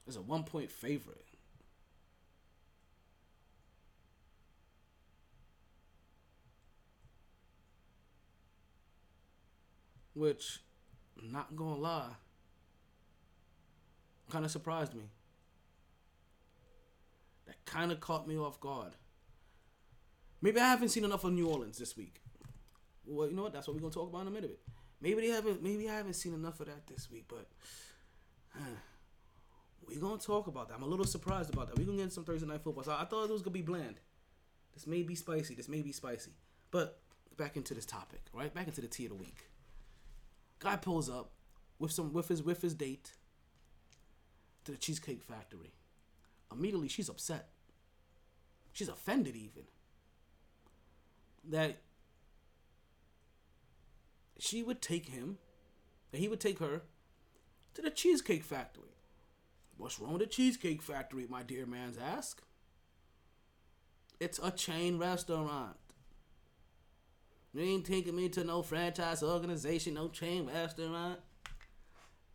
as a one point favorite. Which, not gonna lie, kind of surprised me. That kind of caught me off guard. Maybe I haven't seen enough of New Orleans this week. Well, you know what? That's what we're gonna talk about in a minute. Maybe they haven't. Maybe I haven't seen enough of that this week, but we're gonna talk about that. I'm a little surprised about that. We're gonna get some Thursday night football. So I thought it was gonna be bland. This may be spicy. This may be spicy. But back into this topic, right? Back into the tea of the week. Guy pulls up with some with his with his date to the Cheesecake Factory. Immediately, she's upset. She's offended, even. That she would take him, that he would take her to the Cheesecake Factory. What's wrong with the Cheesecake Factory, my dear man's ask? It's a chain restaurant. You ain't taking me to no franchise organization, no chain restaurant.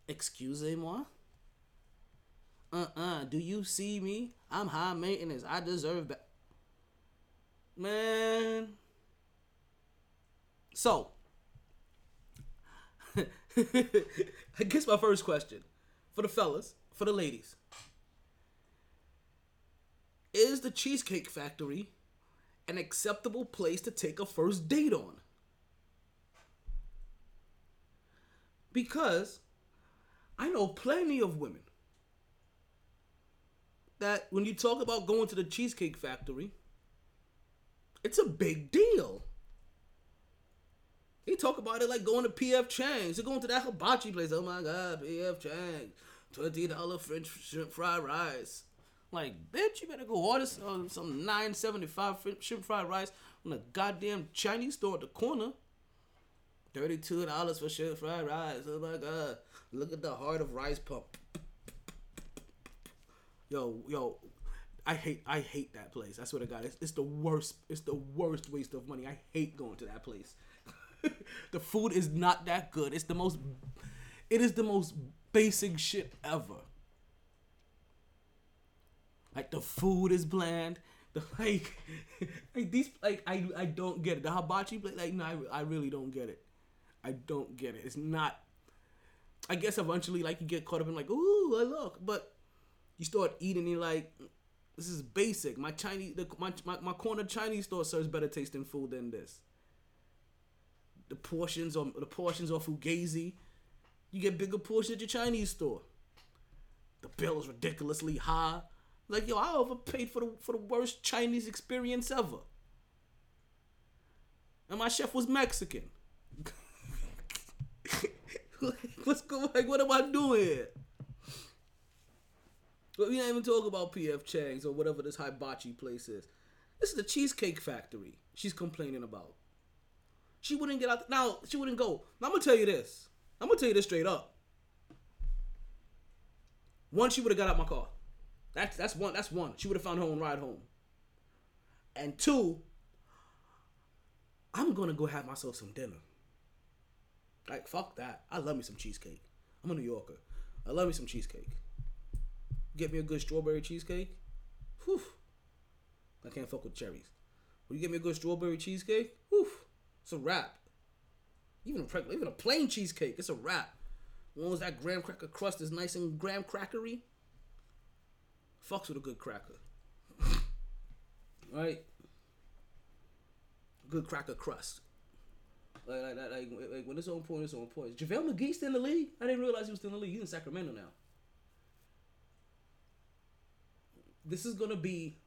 Excusez-moi? Uh-uh. Do you see me? I'm high maintenance. I deserve that. Man. So, *laughs* I guess my first question for the fellas, for the ladies. Is the Cheesecake Factory an acceptable place to take a first date on? Because I know plenty of women that when you talk about going to the Cheesecake Factory, it's a big deal. They talk about it like going to PF Chang's. They're going to that hibachi place. Oh my God, PF Chang's. $20 French shrimp fried rice. Like, bitch, you better go order some, some 975 shrimp fried rice from the goddamn Chinese store at the corner. Thirty-two dollars for shrimp fried rice. Oh my god! Look at the heart of rice pump. Yo, yo, I hate, I hate that place. I swear to God, it's, it's the worst. It's the worst waste of money. I hate going to that place. *laughs* the food is not that good. It's the most, it is the most basic shit ever. Like the food is bland. The like, *laughs* like these like I I don't get it. The hibachi plate like no I, I really don't get it. I don't get it. It's not. I guess eventually like you get caught up in like ooh I look, but you start eating and like this is basic. My Chinese the, my, my my corner Chinese store serves better tasting food than this. The portions or the portions are fugazi. You get bigger portions at your Chinese store. The bill is ridiculously high. Like yo, I overpaid for the for the worst Chinese experience ever. And my chef was Mexican. *laughs* What's going? Like, what am I doing? But we don't even talk about PF Chang's or whatever this hibachi place is. This is the Cheesecake Factory she's complaining about. She wouldn't get out. Now, she wouldn't go. Now, I'm going to tell you this. I'm going to tell you this straight up. One, she would have got out my car. That's that's one. That's one. She would have found her own ride home. And two, I'm gonna go have myself some dinner. Like fuck that. I love me some cheesecake. I'm a New Yorker. I love me some cheesecake. Get me a good strawberry cheesecake. Whew. I can't fuck with cherries. Will you get me a good strawberry cheesecake? Whew. It's a wrap. Even a, even a plain cheesecake, it's a wrap. As long as that graham cracker crust is nice and graham crackery, fucks with a good cracker. right? Good cracker crust. Like, like, like, like, when it's on point, it's on point. JaVale McGee still in the league? I didn't realize he was still in the league. He's in Sacramento now. This is gonna be.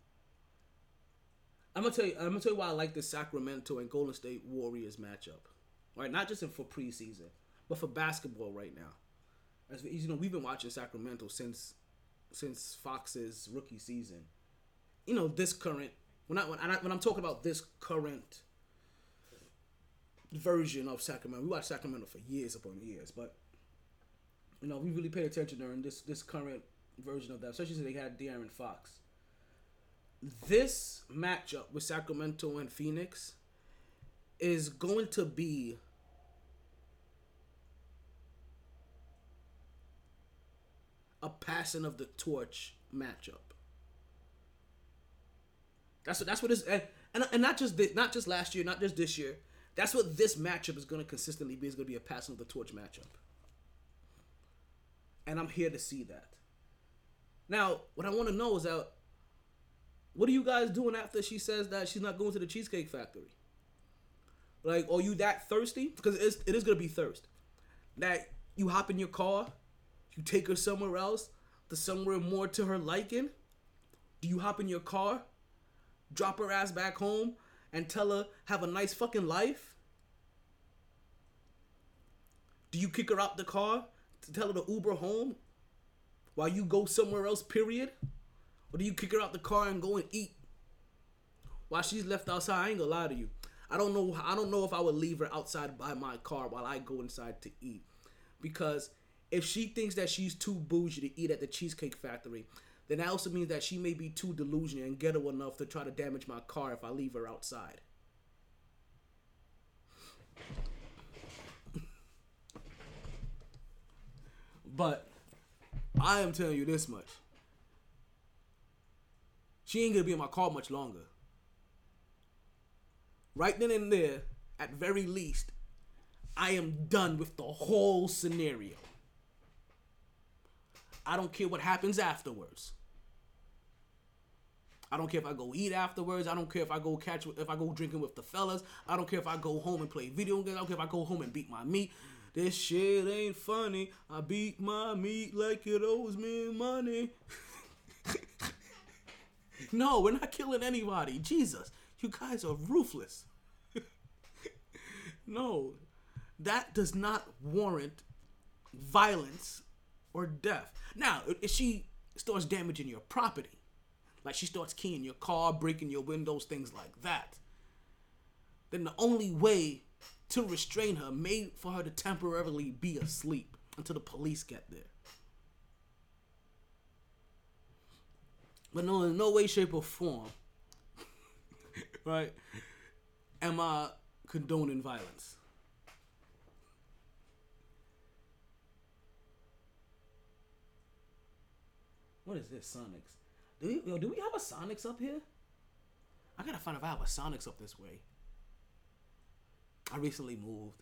I'm gonna tell you. I'm gonna tell you why I like the Sacramento and Golden State Warriors matchup. Right, not just for preseason, but for basketball right now. As you know, we've been watching Sacramento since since Fox's rookie season. You know, this current when I when, I, when I'm talking about this current version of Sacramento, we watched Sacramento for years upon years, but you know, we really paid attention during this this current version of that, especially since they had De'Aaron Fox. This matchup with Sacramento and Phoenix is going to be a passing of the torch matchup. That's what that's what is and, and not just this, not just last year, not just this year. That's what this matchup is going to consistently be. Is going to be a passing of the torch matchup. And I'm here to see that. Now, what I want to know is that what are you guys doing after she says that she's not going to the Cheesecake Factory? Like, are you that thirsty? Because it is, it is going to be thirst. That you hop in your car, you take her somewhere else, to somewhere more to her liking? Do you hop in your car, drop her ass back home, and tell her, have a nice fucking life? Do you kick her out the car to tell her to Uber home while you go somewhere else, period? Or do you kick her out the car and go and eat while she's left outside? I ain't gonna lie to you. I don't know. I don't know if I would leave her outside by my car while I go inside to eat, because if she thinks that she's too bougie to eat at the Cheesecake Factory, then that also means that she may be too delusional and ghetto enough to try to damage my car if I leave her outside. but I am telling you this much. She ain't gonna be in my car much longer. Right then and there, at very least, I am done with the whole scenario. I don't care what happens afterwards. I don't care if I go eat afterwards. I don't care if I go catch if I go drinking with the fellas. I don't care if I go home and play video games. I don't care if I go home and beat my meat. This shit ain't funny. I beat my meat like it owes me money. *laughs* no, we're not killing anybody. Jesus, you guys are ruthless. *laughs* no, that does not warrant violence or death. Now, if she starts damaging your property, like she starts keying your car, breaking your windows, things like that, then the only way to restrain her, made for her to temporarily be asleep until the police get there. But no, in no way, shape, or form, *laughs* right, am I condoning violence. What is this, Sonics? Do we, yo, do we have a Sonics up here? I gotta find out if I have a Sonics up this way. I recently moved,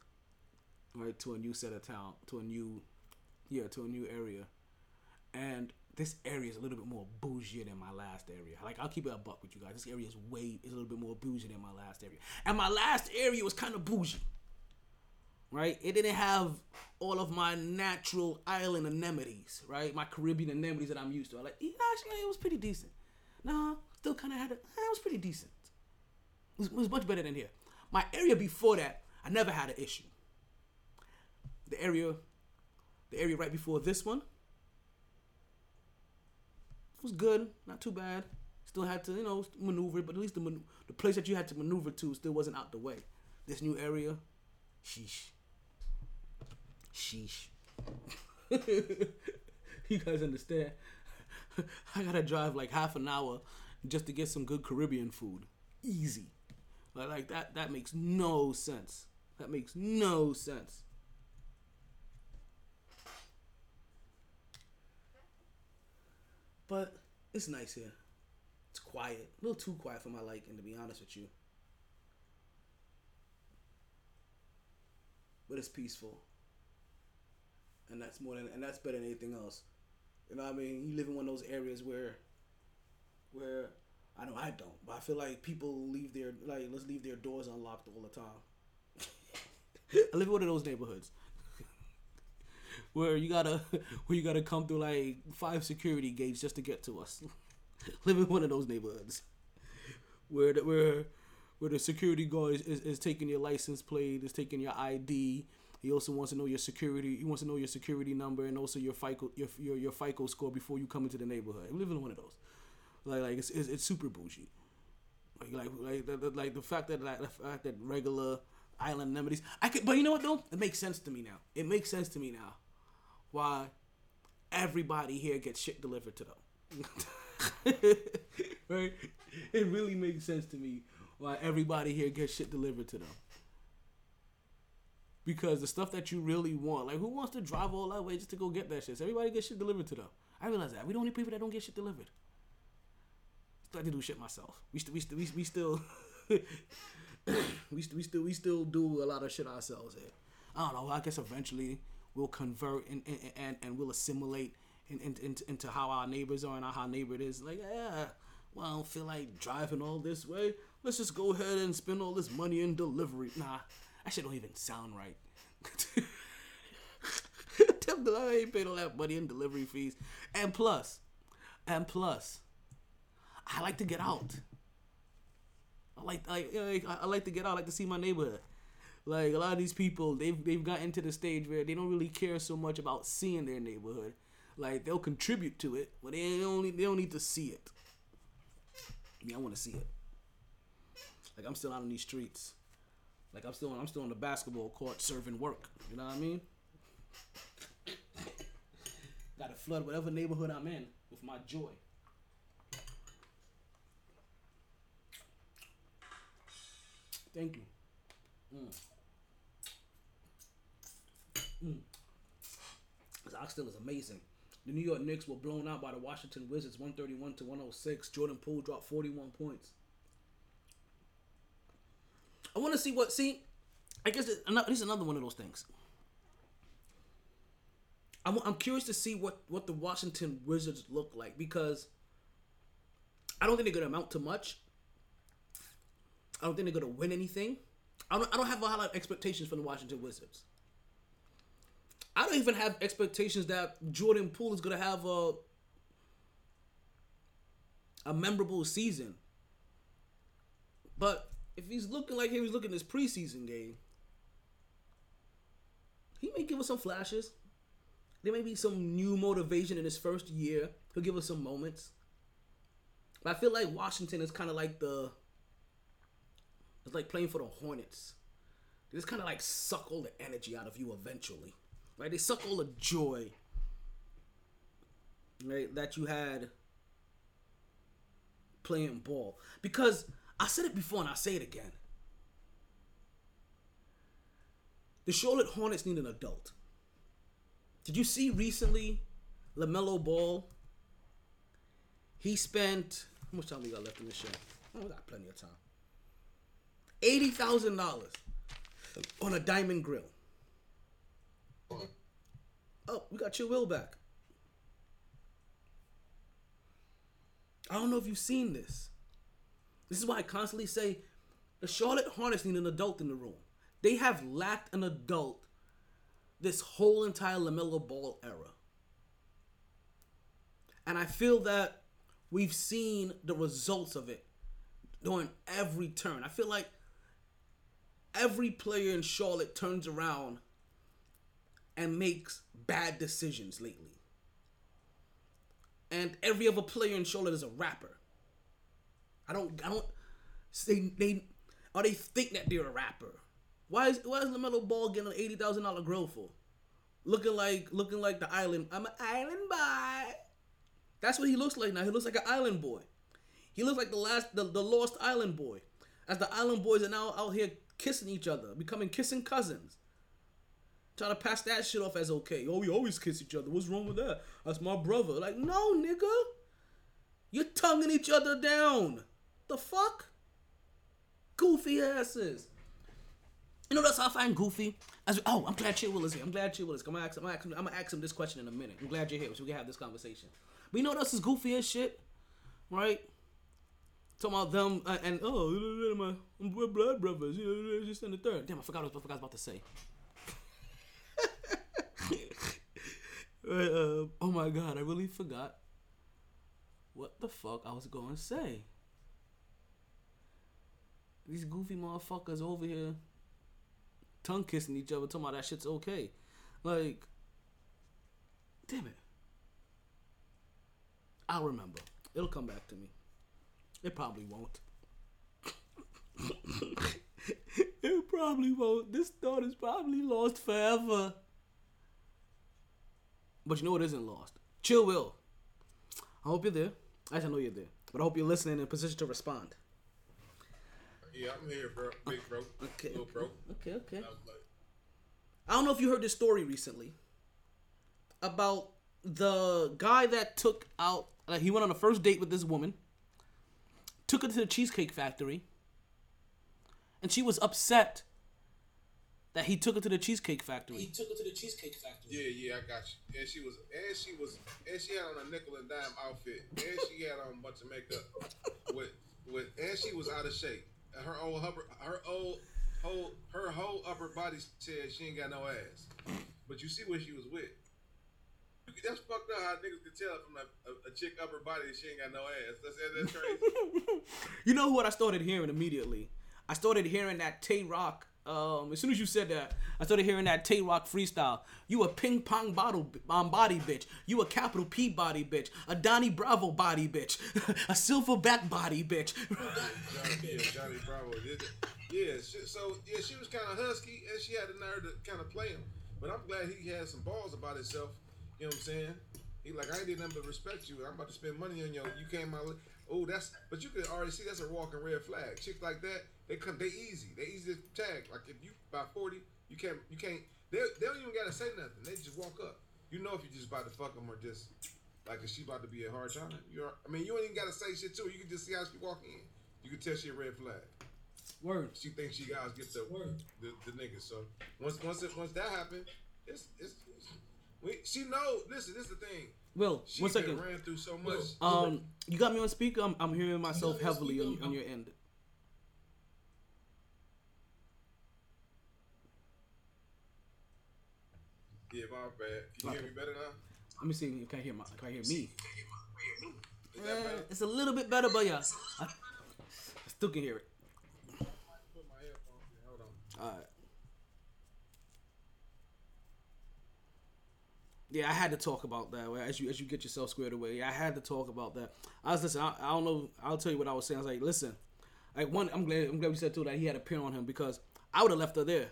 right, to a new set of town, to a new, yeah, to a new area, and this area is a little bit more bougie than my last area. Like I'll keep it a buck with you guys. This area is way is a little bit more bougie than my last area, and my last area was kind of bougie. Right, it didn't have all of my natural island anemones, right? My Caribbean anemones that I'm used to. I like, yeah, actually, it was pretty decent. Nah, still kind of had it. Eh, it was pretty decent. It was, it was much better than here. My area before that, I never had an issue. The area, the area right before this one, was good, not too bad. Still had to, you know, maneuver, but at least the man- the place that you had to maneuver to still wasn't out the way. This new area, sheesh, sheesh. *laughs* you guys understand? *laughs* I gotta drive like half an hour just to get some good Caribbean food. Easy, like like that. That makes no sense. That makes no sense. But it's nice here. It's quiet. A little too quiet for my liking, to be honest with you. But it's peaceful. And that's more than and that's better than anything else. You know what I mean? You live in one of those areas where where I know I don't, but I feel like people leave their like let's leave their doors unlocked all the time. *laughs* I live in one of those neighborhoods *laughs* where you gotta *laughs* where you gotta come through like five security gates just to get to us. Live in one of those neighborhoods where the, where where the security guard is, is, is taking your license plate, is taking your ID. He also wants to know your security. He wants to know your security number and also your FICO your your, your FICO score before you come into the neighborhood. We live in one of those. Like like it's it's, it's super bougie. Like like like the, the, like the fact that like the fact that regular island anemones. I could, but you know what though? It makes sense to me now. It makes sense to me now. Why everybody here gets shit delivered to them. *laughs* right? It really makes sense to me why everybody here gets shit delivered to them. Because the stuff that you really want, like who wants to drive all that way just to go get that shit? So everybody gets shit delivered to them. I realize that. We don't need people that don't get shit delivered. Have to do shit myself. We still we still we, we still *coughs* we, st- we still we still do a lot of shit ourselves here. I don't know. I guess eventually we'll convert and and, and, and we'll assimilate in, in, in, into how our neighbors are and how our neighbor is. Like, yeah, well, I don't feel like driving all this way. Let's just go ahead and spend all this money in delivery. Nah, that shit don't even sound right. *laughs* Tell them I ain't paid all that money in delivery fees. And plus, and plus, I like to get out. I like, like, like I like to get out. I like to see my neighborhood. Like a lot of these people, they've they've gotten to the stage where they don't really care so much about seeing their neighborhood. Like they'll contribute to it, but they don't they don't need to see it. Yeah, I want to see it. Like I'm still out on these streets. Like I'm still I'm still on the basketball court serving work. You know what I mean? Got to flood whatever neighborhood I'm in with my joy. Thank you. Mm. Mm. This oxtail is amazing. The New York Knicks were blown out by the Washington Wizards 131 to 106. Jordan Poole dropped 41 points. I want to see what. See, I guess this is another one of those things. I'm, I'm curious to see what, what the Washington Wizards look like because I don't think they're going to amount to much. I don't think they're going to win anything. I don't, I don't have a lot of expectations from the Washington Wizards. I don't even have expectations that Jordan Poole is going to have a a memorable season. But if he's looking like he was looking this preseason game, he may give us some flashes. There may be some new motivation in his first year. He'll give us some moments. But I feel like Washington is kind of like the. It's like playing for the Hornets. They just kind of like suck all the energy out of you eventually. Right? They suck all the joy right, that you had playing ball. Because I said it before and I'll say it again. The Charlotte Hornets need an adult. Did you see recently LaMelo Ball? He spent how much time we got left in this show? Oh, we got plenty of time. Eighty thousand dollars on a diamond grill. Oh, we got your will back. I don't know if you've seen this. This is why I constantly say the Charlotte Hornets need an adult in the room. They have lacked an adult this whole entire LaMelo Ball era. And I feel that we've seen the results of it during every turn. I feel like every player in Charlotte turns around and makes bad decisions lately. And every other player in Charlotte is a rapper. I don't I don't they they or they think that they're a rapper. Why is why is LaMelo Ball getting an eighty thousand dollar grill for? Looking like looking like the island. I'm an island boy. That's what he looks like now. He looks like an island boy. He looks like the last the, the lost island boy. As the island boys are now out here kissing each other, becoming kissing cousins. Trying to pass that shit off as okay. Oh, we always kiss each other. What's wrong with that? That's my brother. Like, no, nigga. You're tonguing each other down. The fuck? Goofy asses. You know that's how I find goofy. As oh, I'm glad Chill is here. I'm glad Chill is. gonna ask him. I'm gonna ask him, ask him this question in a minute. I'm glad you're here so we can have this conversation. But you know what else is goofy as shit, right? Talking about them uh, and oh, my we're blood brothers. You know, just in the third. Damn, I forgot what I forgot about to say. *laughs* Uh, oh my god, I really forgot what the fuck I was going to say. These goofy motherfuckers over here tongue kissing each other, talking about that shit's okay. Like, damn it. I'll remember. It'll come back to me. It probably won't. *laughs* it probably won't. This thought is probably lost forever. But you know it isn't lost? Chill Will. I hope you're there. I know you're there. But I hope you're listening in a position to respond. Yeah, I'm here, bro. Big bro. Okay. Little bro. Okay, okay. I like, I don't know if you heard this story recently about the guy that took out. Like he went on a first date with this woman, took her to the cheesecake factory, and she was upset that he took her to the cheesecake factory. He took her to the Cheesecake Factory. Yeah, yeah, I got you. And she was, and she was, and she had on a nickel and dime outfit, and she had on a bunch of makeup, *laughs* with, with, and she was out of shape. Her old, upper, her old, whole, her whole upper body said she ain't got no ass. But you see what she was with. That's fucked up how niggas can tell from a, a, a chick upper body she ain't got no ass. That's that's crazy. *laughs* You know what I started hearing immediately? I started hearing that Tay Roc. Um, as soon as you said that, I started hearing that Tay Roc freestyle. You a ping pong bottle um, body bitch. You a capital P body bitch. A Donnie Bravo body bitch. *laughs* a silverback body bitch. *laughs* Yeah, Johnny Bravo. did it. Yeah, she, so yeah, she was kind of husky, and she had the nerve to kind of play him. But I'm glad he had some balls about himself. You know what I'm saying? He like, I did nothing but respect you. I'm about to spend money on you. You came out. Oh, that's. But you can already see that's a walking red flag. Chicks like that, they come. They easy. They easy to tag. Like if you by 40, you can't. You can't. They, they don't even gotta say nothing. They just walk up. You know if you just about to fuck them or just like if she about to be a hard time. You. I mean, you ain't even gotta say shit to her. You can just see how she walk in. You can tell she a red flag. Word. She thinks she guys get the the, the niggas. So once once it, once that happened, it's it's. We, she know. Listen, this is the thing. Will, She one been ran through so much. Um, you got me on speaker. I'm, I'm hearing myself heavily on, on your end. yeah, my bad. Can you hear me better now? Let me see. You can't hear my. Can I hear me? Is? It's a little bit better, but yeah, I, I still can hear it. Put my headphones in. Hold on. All right. Yeah, I had to talk about that as you as you get yourself squared away. Yeah, I had to talk about that. I was listening. I, I don't know. I'll tell you what I was saying. I was like, listen, like one. I'm glad. I'm glad we said too that he had a pin on him because I would have left her there.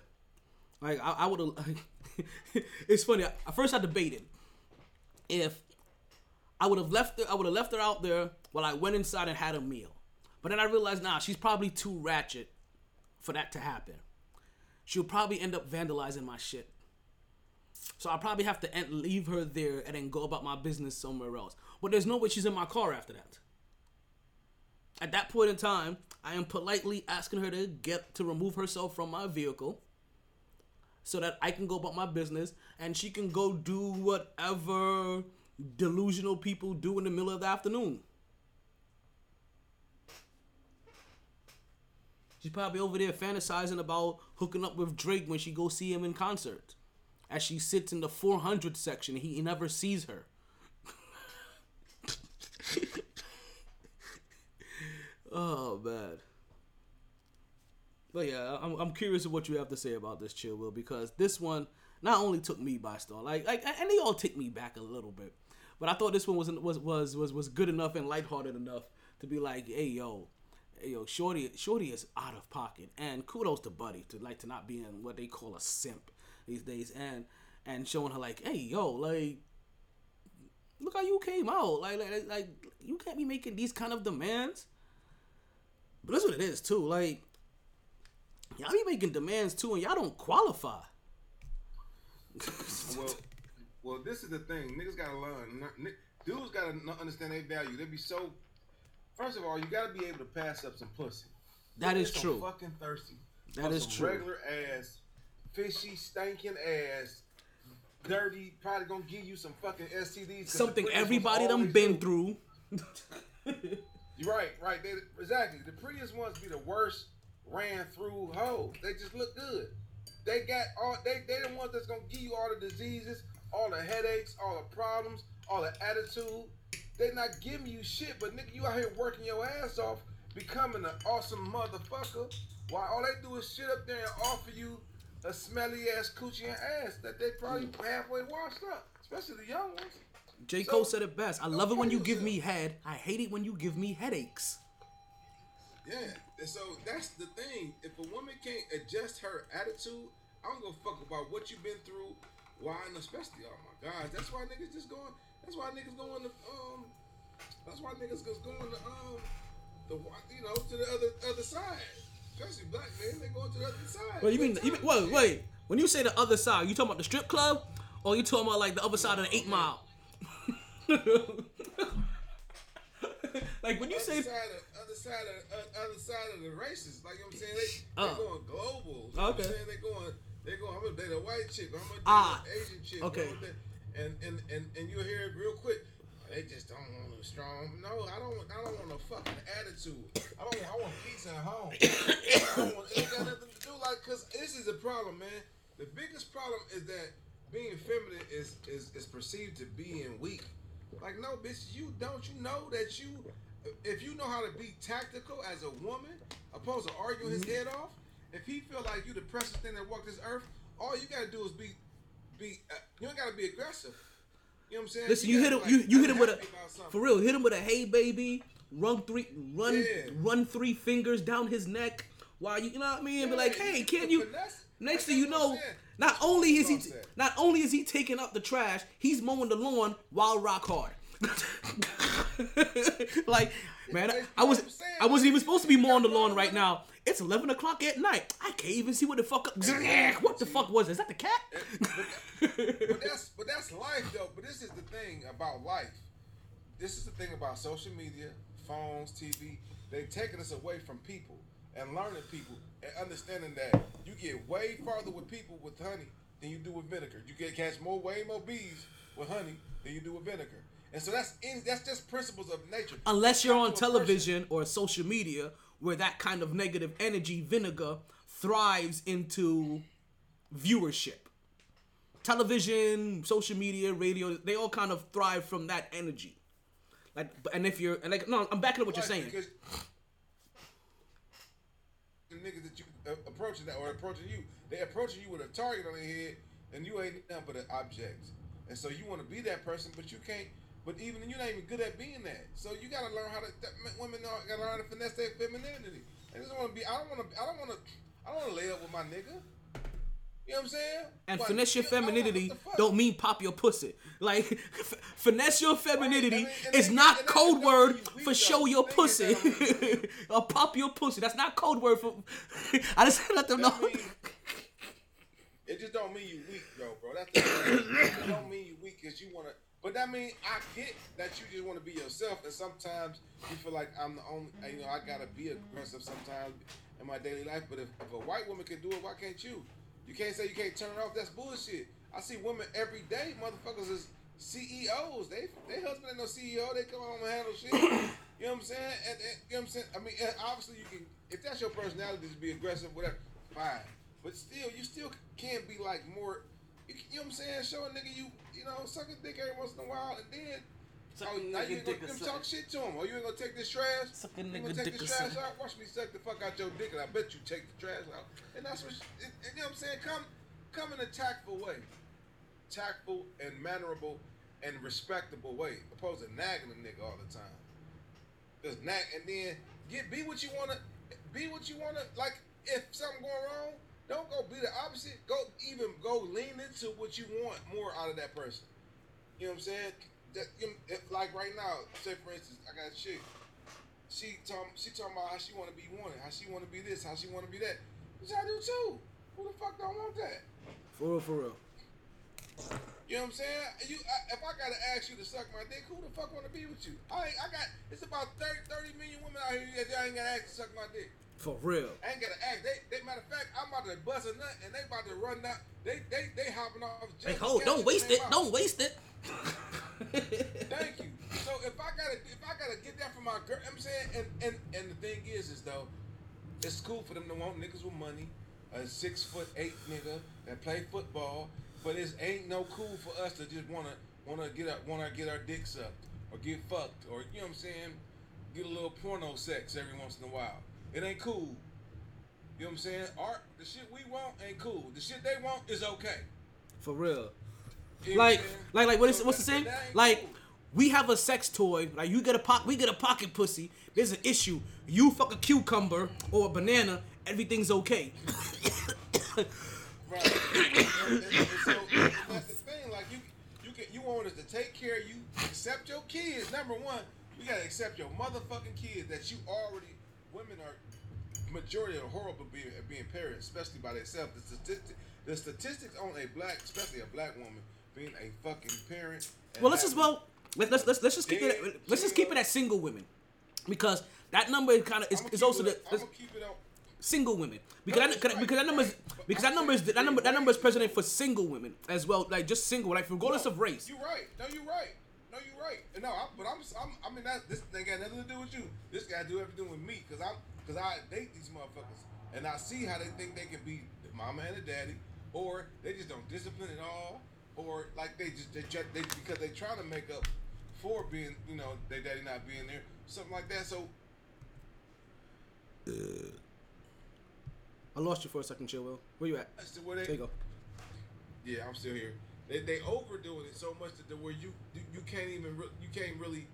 Like I, I would have. Like, *laughs* it's funny. At first, I debated if I would have left her. I would have left her out there while I went inside and had a meal. But then I realized, nah, she's probably too ratchet for that to happen. She'll probably end up vandalizing my shit. So I'll probably have to end, leave her there and then go about my business somewhere else. But there's no way she's in my car after that. At that point in time, I am politely asking her to get to remove herself from my vehicle so that I can go about my business and she can go do whatever delusional people do in the middle of the afternoon. She's probably over there fantasizing about hooking up with Drake when she goes see him in concert. As she sits in the 400 section, he never sees her. oh man. But yeah, I'm, I'm curious of what you have to say about this chill will because this one not only took me by storm, like like and they all take me back a little bit, but I thought this one was was was was was good enough and lighthearted enough to be like, hey yo, hey yo, shorty shorty is out of pocket, and kudos to Buddy to like to not being what they call a simp these days, and and showing her like, hey yo, like look how you came out, like like like you can't be making these kind of demands. But that's what it is too, like y'all be making demands too, and y'all don't qualify. well, well, this is the thing. Niggas gotta learn. Dudes gotta understand their value. They be so. First of all, you gotta be able to pass up some pussy. That is true. Fucking thirsty. That is true. Regular ass, fishy, stinking ass, dirty. Probably gonna give you some fucking STDs. Something everybody done been through. You're right, right. They, exactly. The prettiest ones be the worst ran through hoes. They just look good. They got all. They they the ones that's gonna give you all the diseases, all the headaches, all the problems, all the attitude. They not giving you shit, but nigga, you out here working your ass off, becoming an awesome motherfucker. While all they do is shit up there and offer you a smelly ass coochie and ass that they probably halfway washed up, especially the young ones. J. So, Cole said it best. I love it when you give me head. I hate it when you give me headaches. Yeah, and so that's the thing. If a woman can't adjust her attitude, I don't give a fuck about what you've been through. Why, and especially, oh my gosh, that's why niggas just going. That's why niggas going to um. That's why niggas just going to um. The you know to the other other side, especially black men. They going to the other side. Well, you mean, Good you mean time, wait, wait. When you say the other side, you talking about the strip club, or you talking about like the other side of the eight mile? *laughs* like when you other say, side of, other side of uh, other side of the races, like you know what I'm saying, they Oh. they going global. You know Okay. I'm saying they going they going. I'm gonna date a white chick. I'm gonna date Ah, an Asian chick. okay. And and and and you'll hear it real quick. They just don't want no strong. No, I don't. I don't want no fucking attitude. I don't. Want, I want peace at home. *coughs* I don't want, it got nothing to do like because this is the problem, man. The biggest problem is that being feminine is is is perceived to being weak. Like no, bitch, you don't. You know that you, if you know how to be tactical as a woman, opposed to arguing his head off. If he feel like you the precious thing that walked this earth, all you gotta do is be, be. Uh, you don't gotta be aggressive. You know what I'm saying? listen, you hit him, be you you hit him with a, happy about something. for real, hit him with a hey baby, run three, run, Yeah. run three fingers down his neck while you, you know what I mean? and be like, hey, can you? finesse. Next thing you know, not only is he, That's what I'm saying. not only is he taking up the trash, he's mowing the lawn while rock hard. *laughs* *laughs* like, man, I, I was I wasn't even supposed to be mowing the lawn right now. It's eleven o'clock at night. I can't even see what the fuck. What the fuck was? it? Is that the cat? but that's but that's life though. But this is the thing about life. This is the thing about social media, phones, TV. They taking us away from people and learning people and understanding that you get way farther with people with honey than you do with vinegar. You get catch more way more bees with honey than you do with vinegar. And so that's in, that's just principles of nature. Unless you're on television or social media where that kind of negative energy vinegar thrives into viewership. Television, social media, radio, they all kind of thrive from that energy. Like and if you're and like no, I'm backing up what you're saying. The niggas that you uh, approaching that or approaching you, they approaching you with a target on their head, and you ain't nothing but an object. And so you want to be that person, but you can't. But even you're not even good at being that. So you gotta learn how to. Women know, gotta learn how to finesse their femininity. I just want to be. I don't want to. I don't want to. I don't want to lay up with my nigga. You know what I'm saying? And Like, finesse your you- I'm like, femininity don't mean pop your pussy. Like *laughs* f- finesse your femininity Right, and then- and is not code word for show your They pussy *laughs* or pop your pussy. That's not code word for. *laughs* I just let them know. Mean- it just don't mean you weak, though, bro. That's the thing. it don't mean you weak because you want to. But that mean I get that you just want to be yourself, and sometimes you feel like I'm the only. You know, I gotta be aggressive sometimes in my daily life. But if, if a white woman can do it, why can't you? You can't say you can't turn it off. That's bullshit. I see women every day, motherfuckers is CEOs. They they husband ain't no CEO. They come home and handle shit. *coughs* You know what I'm saying? And, and you know what I'm saying? I mean, obviously you can. If that's your personality to be aggressive, whatever, fine. But still, you still can't be like more. You, you know what I'm saying? Show a nigga you, you know, suck a dick every once in a while, and then. Suck oh, a now you nigga ain't gonna dick them something. talk shit to him. Or you ain't gonna take this trash. Suck a you nigga gonna take this trash out. Watch me suck the fuck out your dick, and I bet you take the trash out. And that's what. And, and you know what I'm saying? Come, come in a tactful way, tactful and mannerable and respectable way, opposed to nagging a nigga all the time. Just nag and then get be what you wanna be what you wanna like if something going wrong, don't go be the opposite. Go even go lean into what you want more out of that person. You know what I'm saying? That, you know, if, like right now, say for instance, I got a chick. She talking she talking about how she wanna be wanted, how she wanna be this, how she wanna be that. Which I do too. Who the fuck don't want that? For real, for real. You know what I'm saying? You, I, if I gotta ask you to suck my dick, who the fuck wanna be with you? I, I got it's about 30, 30 million women out here that I ain't gotta ask to suck my dick. For real. I ain't gotta ask. They, they matter of fact, I'm about to bust a nut and they about to run down. They, they, they hopping off. Hey, hold, don't waste it. mouth. Don't waste it. Thank you. So if I gotta, if I gotta get that from my girl, I'm saying, and and and the thing is, is though, it's cool for them to want niggas with money, a six foot eight nigga that play football, but it ain't no cool for us to just wanna wanna get our wanna get our dicks sucked or get fucked or you know what I'm saying, get a little porno sex every once in a while. It ain't cool. You know what I'm saying? Art, the shit we want ain't cool. The shit they want is okay. For real. You know what I'm Like, like, like, what is what's the saying? Like, cool. we have a sex toy. Like, you get a pop, we get a pocket pussy. There's an issue. You fuck a cucumber or a banana, everything's okay. *coughs* Right. *coughs* and, and- and so that's the thing. Like you, you can you want us to take care of you, accept your kids. Number one, we gotta accept your motherfucking kids that you already. Women are majority are horrible being being parents, especially by themselves. The statistic, the statistics on a black, especially a black woman, being a fucking parent. well, let's just well, let, let's let's let's just keep it. Dead, Let's just keep it at single women, because that number is kind of is, is also the I'ma keep it on. single women because No, that, because right, because that number is right. Because that number is that number that number is president for single women as well, like just single, like regardless No, of race. You're right. No, you right. No, right. No, I, but I'm, I'm, I mean, that this thing got nothing to do with you. This got to do everything with me, cause I'm, cause I date these motherfuckers, and I see how they think they can be the mama and the daddy, or they just don't discipline at all, or like they just they, they because they trying to make up for being, you know, their daddy not being there, something like that. So I lost you for a second, chill. Will. Where you at? way they. There you go. Yeah, I'm still here. They they overdoing it so much that the where you you, can't even re- you can't really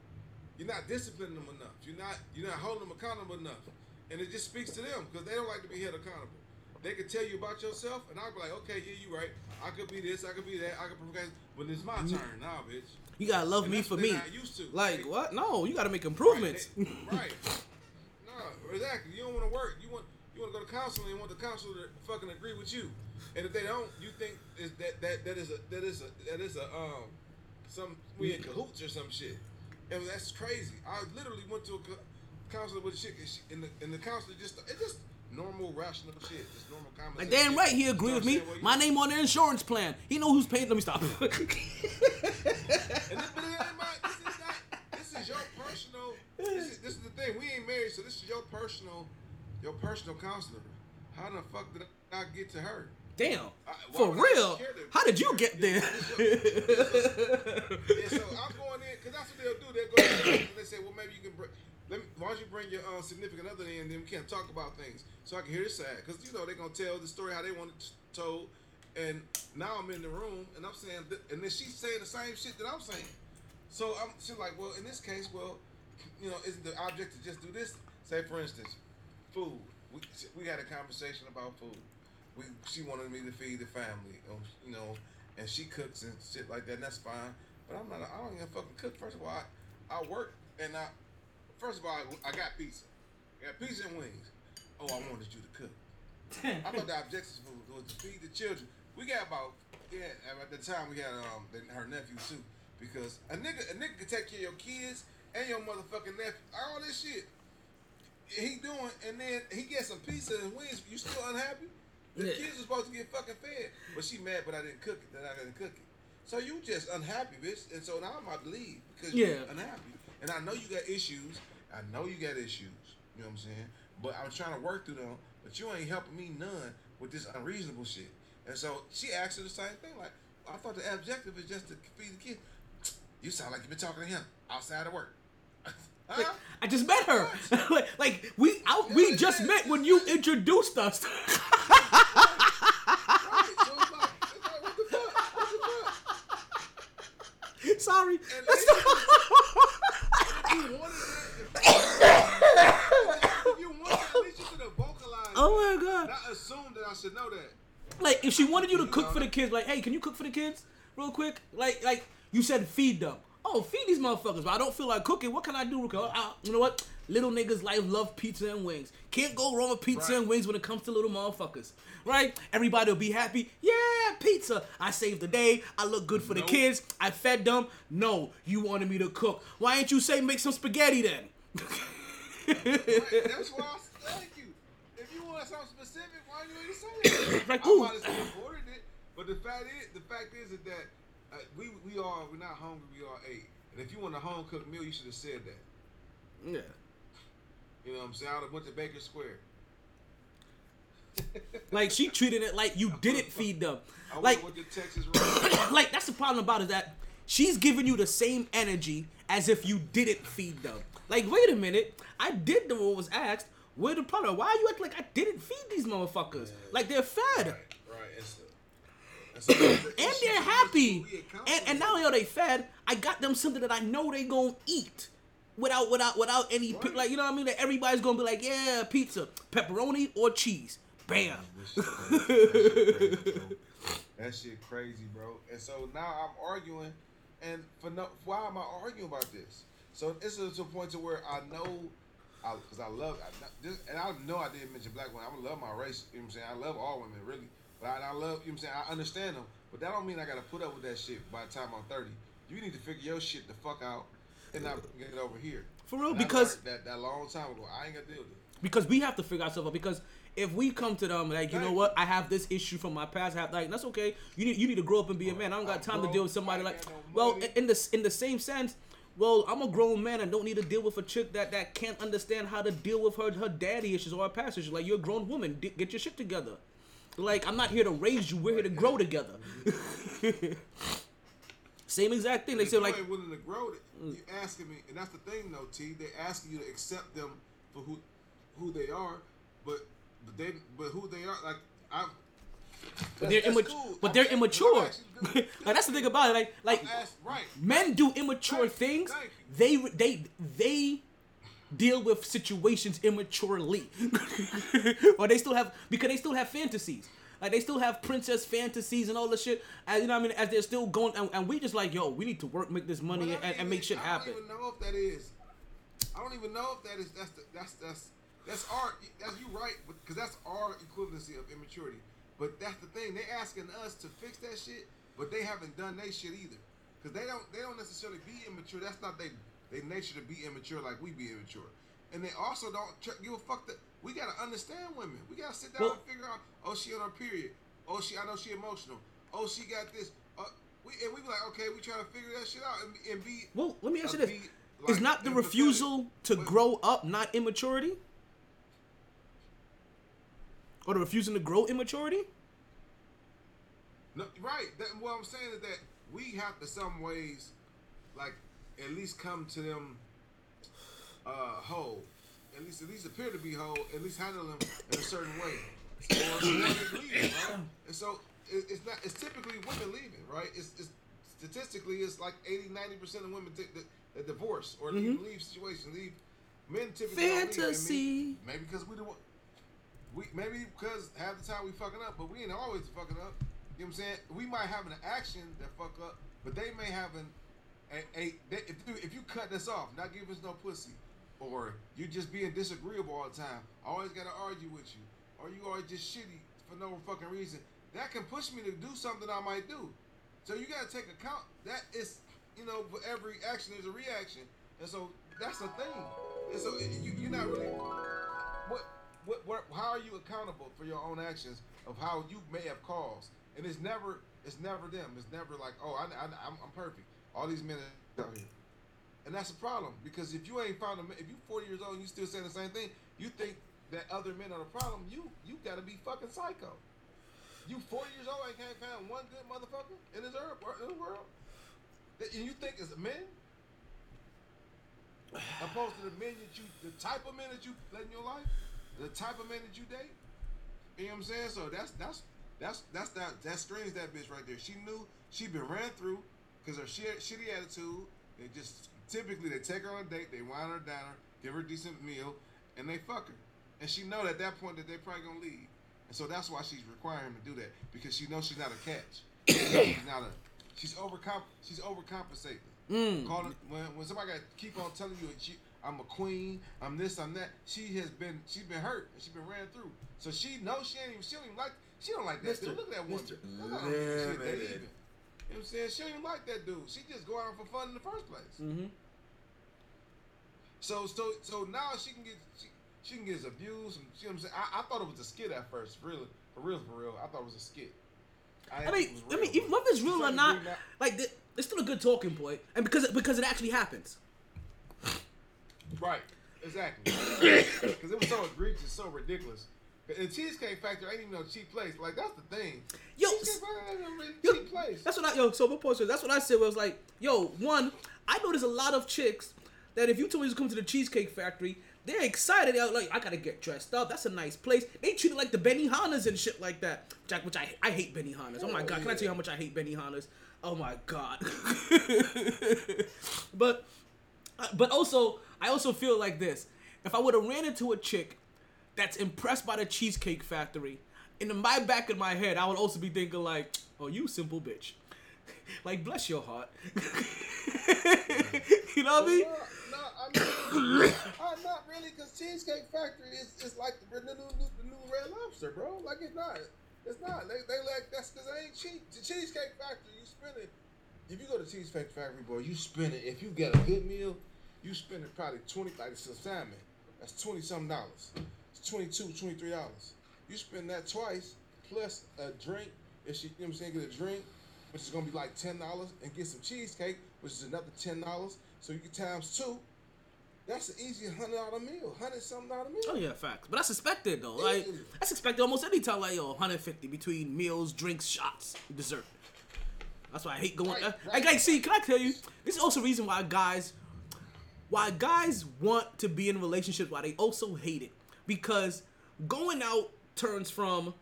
you're not disciplining them enough. You're not you're not holding them accountable enough, and it just speaks to them because they don't like to be held accountable. They could tell you about yourself, and I'll be like, okay, yeah, you right. I could be this, I could be that, I could progress, but it's my mm-hmm. turn now, bitch. You gotta love And me for me. not used to. Like They- what? No, you gotta make improvements. Right. they- right. No, exactly. You don't want to work. You want you want to go to counseling and want the counselor to fucking agree with you. And if they don't, you think is that that that is a that is a that is a um some we in cahoots or some shit. And that's crazy. I literally went to a counselor with a chick, and, she, and the and the counselor just it's just normal rational shit, just normal common. Like sense damn right, he You agree know with me. Well, My name on the insurance plan. He know who's paying. Let me stop. *laughs* *laughs* And this, but it ain't my, this is not. This is your personal. This is, this is the thing. We ain't married, so this is your personal, your personal counselor. How the fuck did I get to her? Damn. I- For real? How did you get *laughs* there? Yeah, so I'm going in because that's what they'll do. They'll go in and they say, well, maybe you can bring. Let me, why don't you bring your uh, significant other in, and then we can talk about things so I can hear this side because you know they're gonna tell the story how they want it told. And now I'm in the room and I'm saying, th- and then she's saying the same shit that I'm saying. So I'm she's like, well, in this case, well, you know, isn't the object to just do this? Say, for instance, food. We we had a conversation about food, we she wanted me to feed the family, um, you know, and she cooks and shit like that. And that's fine. But I'm not. I don't even fucking cook. First of all, I, I work and I. First of all, I, I got pizza. I got pizza and wings. Oh, I wanted you to cook. I thought the *laughs* objective was to feed the children. We got about yeah. At the time, we had um the, her nephew too, because a nigga a nigga could take care of your kids and your motherfucking nephew. All this shit he doing, and then he gets some pizza and wings. You still unhappy? The Yeah. kids are supposed to get fucking fed, but she mad, but I didn't cook it. That I didn't cook it. So you just unhappy, bitch. And so now I'm about to leave because Yeah. you're unhappy. And I know you got issues. I know you got issues. You know what I'm saying? But I'm trying to work through them. But you ain't helping me none with this unreasonable shit. And so she asked her the same thing. Like, oh, I thought the objective is just to feed the kids. *tsk* You sound like you've been talking to him outside of work. *laughs* huh? I just met her. *laughs* like, like we out, we just met when you introduced us. *laughs* Right. So it's like, it's like, what the fuck? What the fuck? Sorry. And if you wanted that, if you wanted that, at least you vocalized. Oh my god. Not assume that I should know that. Like if she wanted you to cook for the kids, like, hey, can you cook for the kids real quick? Like, like you said, feed them. Oh, feed these motherfuckers. But I don't feel like cooking. What can I do? Uh, you know what? Little niggas life love pizza and wings. Can't go wrong with pizza Right. and wings when it comes to little motherfuckers. Right? Everybody will be happy. Yeah, pizza. I saved the day. I look good for the kids. I fed them. No, you wanted me to cook. Why ain't you say make some spaghetti then? That's why I *laughs* thank you. If you want something specific, why you ain't say that? *coughs* Like, I might have ordered it, but the fact is, the fact is is that uh, we we are we're not hungry. We are ate. And if you want a home cooked meal, you should have said that. yeah. You know what I'm saying? I would have went to Baker Square. *laughs* Like she treated it like you didn't feed them. I Like went to Texas *coughs* like that's the problem about it that she's giving you the same energy as if you didn't feed them. Like, wait a minute, I did the what was asked. Where the problem? Why are you acting like I didn't feed these motherfuckers? Like they're fed right, right. It's a, it's a, *coughs* and they're happy. And and only are they fed, I got them something that I know they gonna eat. Without without without any pi- like you know what I mean? That everybody's gonna be like, yeah, pizza, pepperoni or cheese. Bam. That shit crazy, bro. And so now I'm arguing, and for no, why am I arguing about this? So it's to a point to where I know, I because I love, I, this, and I know I didn't mention black women. I love my race. You know what I'm saying? I love all women, really. But I, I love, you know what I'm saying? I understand them, but that don't mean I gotta put up with that shit by the time I'm 30. You need to figure your shit the fuck out and not get it over here. For real, And because- that that long time ago, I ain't gonna deal with it. because we have to figure ourselves out. Because if we come to them like, you know what, I have this issue from my past, I have like that's okay. You need you need to grow up and be a man. I don't got time to deal with somebody like. no Well, in the in the same sense, well, I'm a grown man and don't need to deal with a chick that that can't understand how to deal with her her daddy issues or her past issues. Like you're a grown woman, D- get your shit together. Like I'm not here to raise you. We're here to grow together. *laughs* Same exact thing. They say like willing to grow it. You asking me, and that's the thing, though. T, they asking you to accept them for who who they are, but but they but who they are, like I. but they're immature. But they're immature. like that's the thing about it. Like like right. men do immature Thank things. They they they deal with situations immaturely, *laughs* or they still have because they still have fantasies. Like they still have princess fantasies and all the shit. As you know, what I mean, as they're still going, and, and we just like, yo, we need to work, make this money, I and, and make shit happen. I don't even know if that is. I don't even know if that is. That's the, that's that's that's our. That's you right, because that's our equivalency of immaturity. But that's the thing. They're asking us to fix that shit, but they haven't done that shit either. Because they don't. They don't necessarily be immature. That's not they. They nature to be immature like we be immature. And they also don't tr- give a fuck that we gotta understand women. We gotta sit down Well- and figure out. Oh, she on her period. Oh, she. I know she emotional. Oh, she got this. Uh, we, and we be like, okay, we trying to figure that shit out and, be- and be Well, let me ask you this: be, Is not the empathetic. refusal to grow up not immaturity, or the refusing to grow immaturity? No, right. That, what I'm saying is that we have to some ways, like, at least come to them uh, whole. At least, at least appear to be whole. At least handle them in a certain way. Or the one that's leaving, right? And so it, it's not. It's typically women leaving, right? It's, it's statistically it's like 80, 90 percent of women take the, the divorce or leave, leave situation. Leave men typically don't leave, Fantasy. Maybe, because we the one. we maybe because half the time we fucking up, but we ain't always fucking up. You know what I'm saying? We might have an action that fuck up, but they may have an a, a they, if, you, if you cut this off, not give us no pussy, or you just being disagreeable all the time, I always gotta argue with you, or you always just shitty for no fucking reason, that can push me to do something I might do. So you gotta take account that is, you know, for every action there's a reaction, and so that's the thing. And so you, you're not really what, what, what, how are you accountable for your own actions of how you may have caused? And it's never, it's never them. It's never like, oh, I, I, I'm, I'm perfect. All these men out here, and that's a problem because if you ain't found a, man- if you 40 years old and you still saying the same thing, you think that other men are the problem. You, you gotta be fucking psycho. You 40 years old and can't find one good motherfucker in this earth, in the world, that and you think it's a men. *sighs* Opposed to the men that you, the type of men that you let in your life, the type of men that you date. You know what I'm saying? So that's that's that's that's that that strings that bitch right there. She knew she been ran through because her shit, shitty attitude. They just typically they take her on a date, they wine her down, give her a decent meal, and they fuck her. And she know at that point that they probably gonna leave. And so that's why she's requiring him to do that because she knows she's not a catch. *coughs* she's not a. She's overcomp. She's overcompensating. Mm. Calling when when somebody got keep on telling you she, I'm a queen, I'm this, I'm that. She has been she's been hurt and she's been ran through. So she knows she ain't even she don't even like she don't like that Mr. dude. Look at that woman. Mr. That's not shit they Limited. even. You know what I'm saying? She don't even like that dude. She just go out for fun in the first place. Mm-hmm. So so so now she can get she, she can get abused. And, you know what I'm saying? I, I thought it was a skit at first, really, for real, for real. I thought it was a skit. I didn't mean, I mean, but whether it's real or some not, like it's still a good talking point, and because it, because it actually happens. Right, exactly. *coughs* Because it was so egregious, so ridiculous. And Cheesecake Factory ain't even no cheap place. Like that's the thing. Yo, Cheesecake Factory ain't no really Yo, cheap place. That's what I yo. So before that's what I said was like, yo, one, I know there's a lot of chicks that if you told me to come to the Cheesecake Factory, they're excited. They're like, I gotta get dressed up. That's a nice place. They treat it like the Benihanas and shit like that. Jack, which I, I hate Benihanas. Oh my god, can I tell you how much I hate Benihanas? Oh my god. *laughs* but uh, but also, I also feel like this. If I would have ran into a chick that's impressed by the Cheesecake Factory, in my back of my head, I would also be thinking like, "Oh, you simple bitch." *laughs* like, bless your heart. *laughs* you know what I mean? I mean, *coughs* uh, not really, because Cheesecake Factory is just like the, the, new, the new Red Lobster, bro. Like it's not. It's not. They, they like that's because they ain't cheap. The Cheesecake Factory, you spend it. If you go to Cheesecake Factory, boy, you spend it. If you get a good meal, you spend it probably twenty like some salmon. That's twenty something dollars. It's 22 23 dollars. You spend that twice plus a drink. If she, you know what I'm saying, get a drink, which is gonna be like ten dollars, and get some cheesecake, which is another ten dollars. So you get times two. That's an easy hundred dollar meal, hundred something dollar meal. Oh yeah, facts. But that's expected though. Like that's expected almost any time. Like yo, 150 between meals, drinks, shots, dessert. That's why I hate going. Right, uh, right. Like, like, see, can I tell you? This is also reason why guys, why guys want to be in relationships, why they also hate it, because going out turns from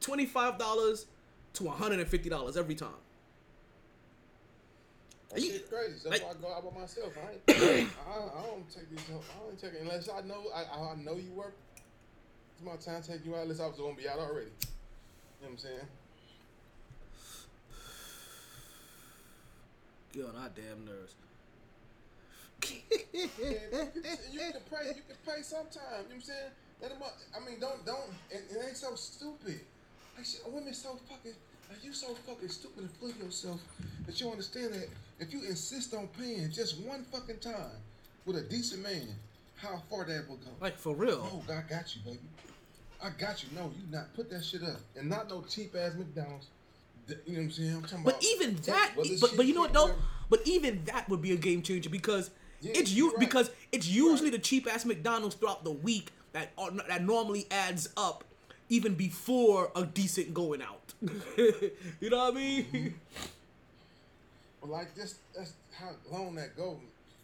twenty five dollars to one hundred and fifty dollars every time. That you- shit crazy. That's like- why I go out by myself. I ain't, *coughs* I, I don't take these. I don't take it unless I know. I, I know you work. It's my time to take you out. Unless I was gonna be out already. You know what I'm saying? Get on our damn nerves. You, can, you can pay. You can pay sometime. You know what I'm saying? Let them up. I mean, don't don't. It, it ain't so stupid. Like shit, women so fucking. Like you so fucking stupid and full of yourself that you understand that if you insist on paying just one fucking time with a decent man, how far that will go. Like for real. Oh, I got you, baby. I got you. No, you not put that shit up, and not no cheap ass McDonald's. You know what I'm saying? I'm talking But about. even that, but, but you know what though? But even that would be a game changer because Yeah, it's you're right. because it's usually the cheap ass McDonald's throughout the week that uh, that normally adds up even before a decent going out. *laughs* you know what I mean? But like this, that's how long that go.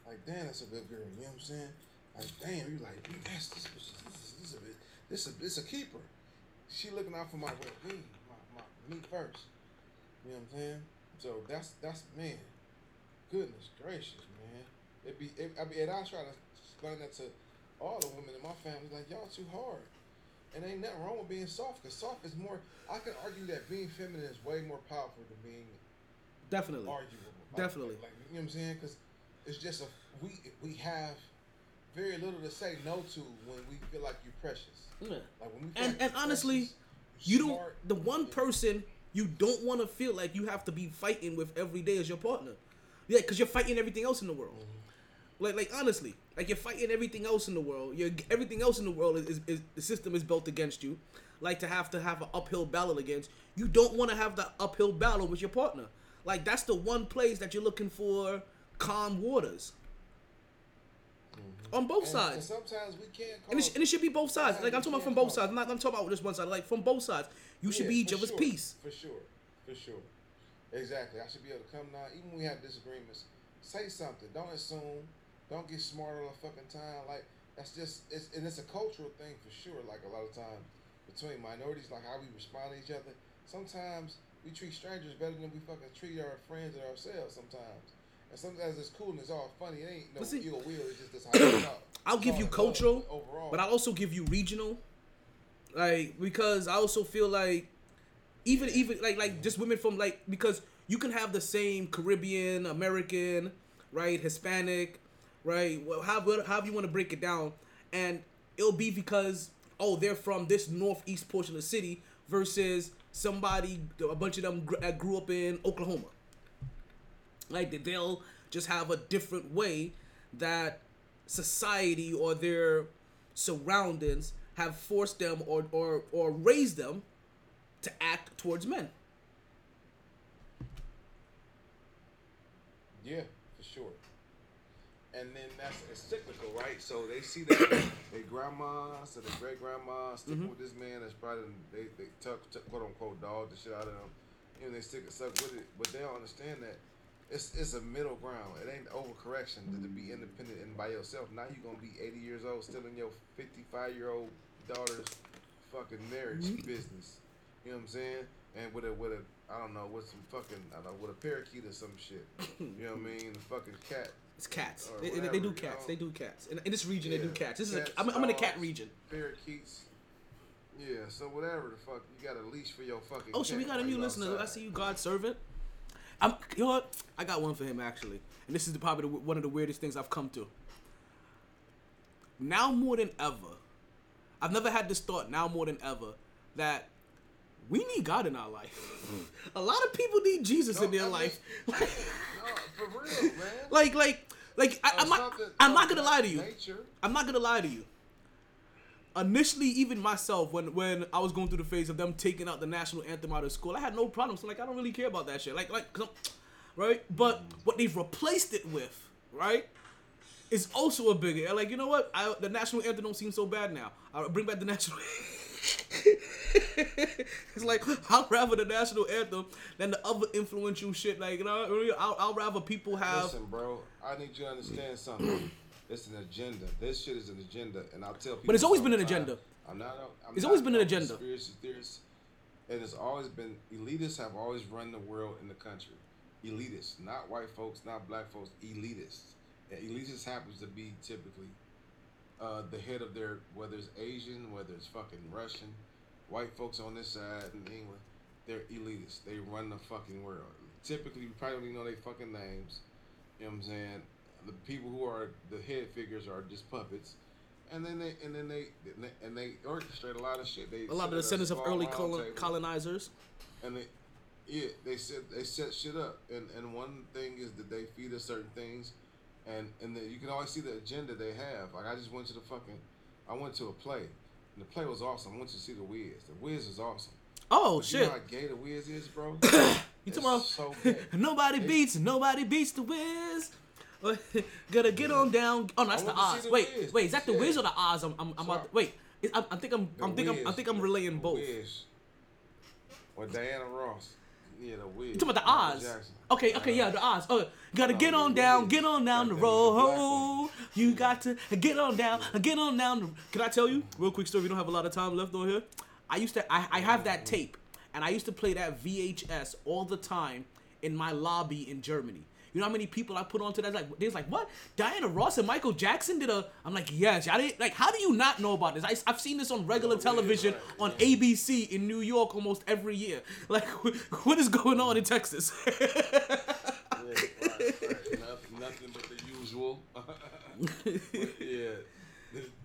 Like, damn, that's a good girl. You know what I'm saying? Like, damn, you like, "Dude, that's this, this, this, this, a bit, this, a, this a keeper. She looking out for my well being, my, my me first. You know what I'm saying? So that's that's man. Goodness gracious, man. It be, it, I mean, and I try to explain that to all the women in my family. Like, y'all too hard. And ain't nothing wrong with being soft, because soft is more. I can argue that being feminine is way more powerful than being Definitely. arguable. Definitely. Like, you know what I'm saying? Because it's just a we we have very little to say no to when we feel like you're precious. Yeah. Like when we feel And like and honestly, precious, you don't. The one person you don't want to feel like you have to be fighting with every day is your partner. Yeah, because you're fighting everything else in the world. Mm-hmm. Like, like honestly, like you're fighting everything else in the world. You're everything else in the world is, is, is the system is built against you. Like to have to have an uphill battle against. You don't want to have that uphill battle with your partner. Like that's the one place that you're looking for calm waters. Mm-hmm. On both and, sides. And sometimes we can't. Call And it, sh- and it should be both sides. Like I'm talking about from both sides. I'm not I'm talking about just one side. Like from both sides, you should be each other's sure, peace. For sure. For sure. Exactly. I should be able to come now, even when we have disagreements, say something. Don't assume. Don't get smart all the fucking time. Like that's just it's and it's a cultural thing for sure. Like a lot of time between minorities, like how we respond to each other. Sometimes we treat strangers better than we fucking treat our friends and ourselves. Sometimes. And sometimes it's cool and it's all funny. It ain't no see- ill will. It's just this how talk. *coughs* I'll give you cultural, overall. but I'll also give you regional. Like because I also feel like even even like like just women from like because you can have the same Caribbean, American, right, Hispanic, right, well, however you want to break it down, and it'll be because oh they're from this northeast portion of the city versus somebody a bunch of them gr- grew up in Oklahoma. Like they'll just have a different way that society or their surroundings have forced them or or or raised them to act towards men. Yeah. And then that's it's cyclical, right? So they see that *coughs* their grandma, so their great grandma sticking Mhm. with this man that's probably they they tuck, tuck quote unquote dog the shit out of them. You know, they stick stuck with it, but they don't understand that it's it's a middle ground. It ain't overcorrection to, to be independent and by yourself. Now you're gonna be 80 years old, still in your 55 year old daughter's fucking marriage business. You know what I'm saying? And with a with a I don't know with some fucking I don't know with a parakeet or some shit. *coughs* You know what I mean? The fucking cat. It's cats. They, they- do cats. They do cats. In, in this region, they do cats. This is cats, a, I'm, I'm in a cat region. Parakeets. Yeah, so whatever the fuck, you got a leash for your fucking. Oh, so we got a new listener. I see you, God's servant. I'm, you know what? I got one for him actually, and this is the, probably the, one of the weirdest things I've come to. Now more than ever, I've never had this thought. Now more than ever, that we need God in our life. Mm. *laughs* a lot of people need Jesus in their life. *laughs* No, for real, man. like, like, like. I, Or I'm not. I'm not gonna lie to you. Nature. I'm not gonna lie to you. Initially, even myself, when when I was going through the phase of them taking out the national anthem out of school, I had no problem. So like, I don't really care about that shit. Like, like, right? But mm. what they've replaced it with, right, is also a bigger. Like, you know what? I, the national anthem don't seem so bad now. I'll bring back the national. *laughs* *laughs* it's like I'd rather the national anthem than the other influential shit. Like, you know, I'll, I'll rather people have. Listen, bro, I need you to understand something. *clears throat* it's an agenda. This shit is an agenda, and I'll tell people. But it's always been an agenda. I'm not. I'm It's not always been an agenda. Conspiracy theorist. And it's always been elitists have always run the world in the country. Elitists, not white folks, not black folks. Elitists. And elitists happens to be typically uh, the head of their whether it's Asian, whether it's fucking Russian, white folks on this side in England. They're elitists. They run the fucking world. Typically, you probably don't know their fucking names. You know what I'm saying? The people who are the head figures are just puppets, and then they and then they and they orchestrate a lot of shit. They A lot of descendants of early colon- colonizers. and they yeah they set they set shit up, and and one thing is that they feed us certain things, and and the, you can always see the agenda they have. Like I just went to the fucking, I went to a play, and the play was awesome. I went to see the Wiz. The Wiz is awesome. Oh But shit! You know how gay the Wiz is, bro. *coughs* You talking about so *laughs* nobody They- beats nobody beats the Wiz. *laughs* Gotta get on down. Oh, no, that's the to Oz. the Wait, Wiz. wait, is that the Yeah. Wiz or the Oz? I'm, I'm, I'm about, wait. Is- I, I think I'm, I'm think I'm, I think I'm relaying both. Wiz. Or Diana Ross. Yeah, the Wiz. You talking about the Oz? Jackson. Okay, okay, yeah, the uh-huh. Oz. Oh, gotta No, get on down, get on down the Goddamn, the black road. You got to get on down, get on down. The... Can I tell you real quick story? We don't have a lot of time left on here. I used to, I, I have that mm-hmm. tape, and I used to play that VHS all the time in my lobby in Germany. You know how many people I put onto that? Like, there's like, what? Diana Ross and Michael Jackson did a. I'm like, yes. I didn't like. How do you not know about this? I, I've seen this on regular oh, television on ABC in New York almost every year. Like, *laughs* what is going on in Texas? *laughs* Yeah, right, right. Nothing, nothing but the usual. *laughs* but yeah,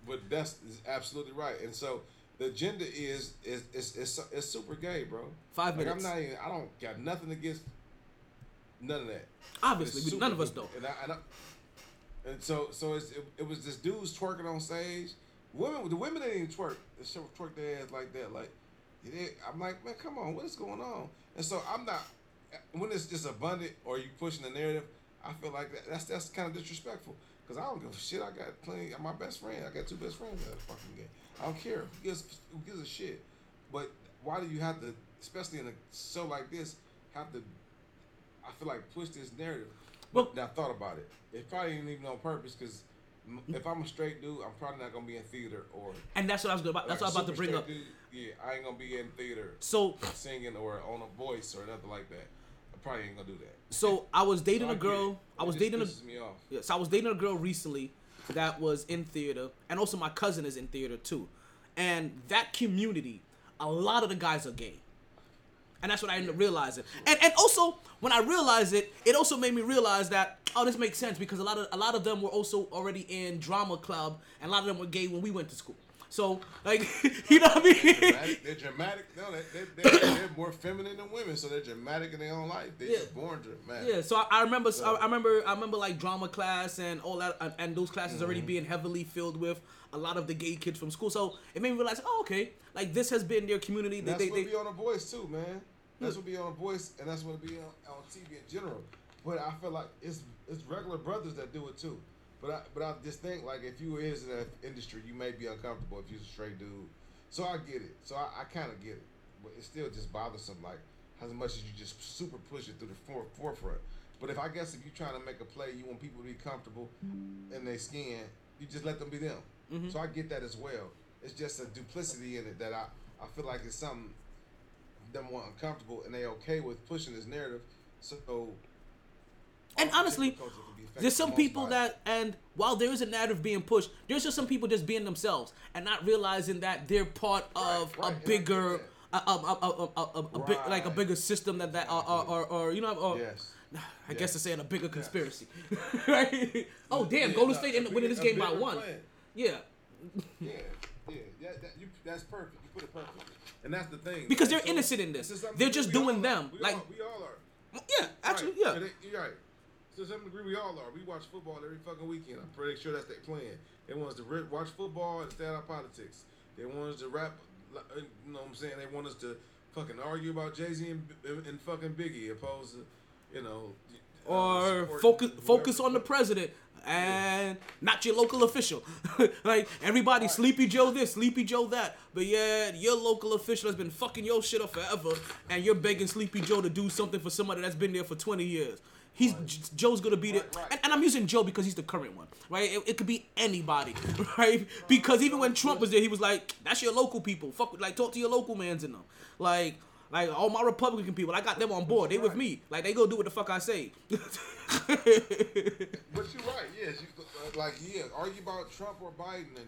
but that's is absolutely right. And so the agenda is is is it's, it's super gay, bro. Five like, minutes. I'm not even. I don't got nothing against none of that. Obviously, we- none of us don't. And, I, and, I, and so so it's, it, it was this dudes twerking on stage. Women, the women didn't even twerk. They twerk their ass like that. Like, I'm like, man, come on, what is going on? And so I'm not. When it's just abundant or you pushing the narrative, I feel like that, that's that's kind of disrespectful. Cause I don't give a shit. I got plenty. My best friend. I got two best friends at the fucking game. I don't care. Who gives Who gives a shit? But why do you have to, especially in a show like this, have to? I feel like push this narrative. Well- But I thought about it. It probably ain't even on purpose. Cause if I'm a straight dude, I'm probably not gonna be in theater or. and that's what I was about. That's like what I was about to bring up. Dude, yeah, I ain't gonna be in theater So, singing or on a voice or nothing like that. I probably ain't gonna do that. so I was dating So I a girl. it. I was dating a. pisses me off. Yeah, so I was dating a girl recently that was in theater, and also my cousin is in theater too. And that community, a lot of the guys are gay. And that's what I ended up realizing. And and also when I realized it, it also made me realize that oh this makes sense because a lot of a lot of them were also already in drama club and a lot of them were gay when we went to school. So like *laughs* you know what I mean? dramatic. They're dramatic. No, they, they, they're, they're more feminine than women, so they're dramatic in their own life. They're just born dramatic. Yeah, so I, I remember, I, I remember, I remember like drama class and all that, and, and those classes already Mhm. being heavily filled with a lot of the gay kids from school. So it made me realize, oh, okay, like this has been their community. They, That's they, what they, be on the voice too, man. That's what be on the voice, and that's what will be on, on TV in general. But I feel like it's it's regular brothers that do it too. But I but I just think like if you is in that industry, you may be uncomfortable if you're a straight dude. So I get it. So I, I kind of get it. But it's still just bothersome, like as much as you just super push it through the fore, forefront. But if I guess if you're trying to make a play, you want people to be comfortable in their skin, you just let them be them. Mhm. So I get that as well. It's just a duplicity in it that I, I feel like it's something them want uncomfortable and they okay with pushing this narrative. So and honestly, culture can be affected there's some people that, and while there is a narrative being pushed, there's just some people just being themselves and not realizing that they're part of right, I a bigger, a, a, a, a, a, a big, like a bigger system that that, or, or, or, you know, or, Yes. I guess to saying a bigger conspiracy, *laughs* right? Oh damn, Golden State ended up winning this game by one. Yeah, Yeah, yeah, yeah that, you, that's perfect. You put it perfect. And that's the thing. Because they're innocent in this. some They're just doing them. We Like- all, we all are. yeah, actually, right. yeah. And they- you're right. To some degree, we all are. We watch football every fucking weekend. I'm pretty sure that's their plan. They want us to re- watch football and stay out of politics. They want us to rap. uh, You know what I'm saying? They want us to fucking argue about Jay Z and, and fucking Biggie, opposed to, you know, uh, or focus whoever. focus on the president and not your local official. *laughs* like everybody, Sleepy Joe this, Sleepy Joe that. But yeah, your local official has been fucking your shit up forever, and you're begging Sleepy Joe to do something for somebody that's been there for 20 years. He's J- Joe's gonna be there, and, and I'm using Joe because he's the current one, right? It, it could be anybody, *laughs* right? Because even when Trump was there, he was like, "That's your local people. Fuck, like talk to your local mans in them." Like, like all my Republican people, I got them on board. They with me. Like they go do what the fuck I say. *laughs* But you're right. Yes, you, uh, like yeah, argue about Trump or Biden, and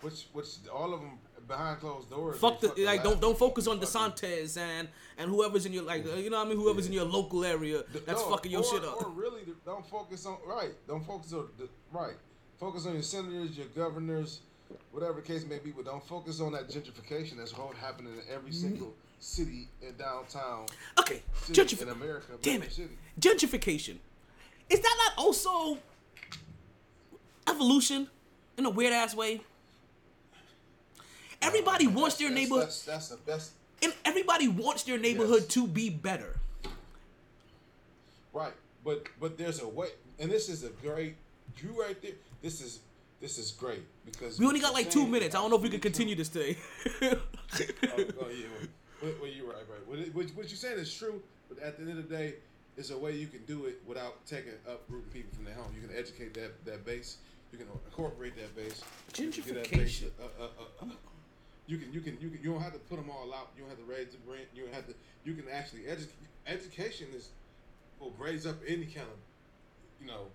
which which all of them behind closed doors. Fuck the like. Don't don't focus on DeSantis and and whoever's in your like. You know what I mean? Whoever's in your local area that's No, fucking your or, shit up. Or really, don't focus on right. Don't focus on the right. Focus on your senators, your governors, whatever the case may be. But don't focus on that gentrification that's happening in every mm-hmm. single city in downtown. Okay, city gentrif- in America. Damn it. City. Gentrification. Is that not also evolution in a weird ass way? Everybody wants their neighborhood, That's, that's the best. and everybody wants their neighborhood to be better. Right, but but there's a way, and this is a great. You right there. This is this is great because We only got like two minutes. I don't know if we can continue this today. *laughs* oh, oh, yeah, *laughs* well, well, you're right, right. What, what, what you're saying is true, but at the end of the day, it's a way you can do it without taking uprooting people from their home. You can educate that, that base. You can incorporate that base. You can get that base, Gentrification. uh, uh, uh, you can you can you can you don't have to put them all out. You don't have to raise the rent. You don't have to. You can actually educate. Education is will raise up any kind of you know,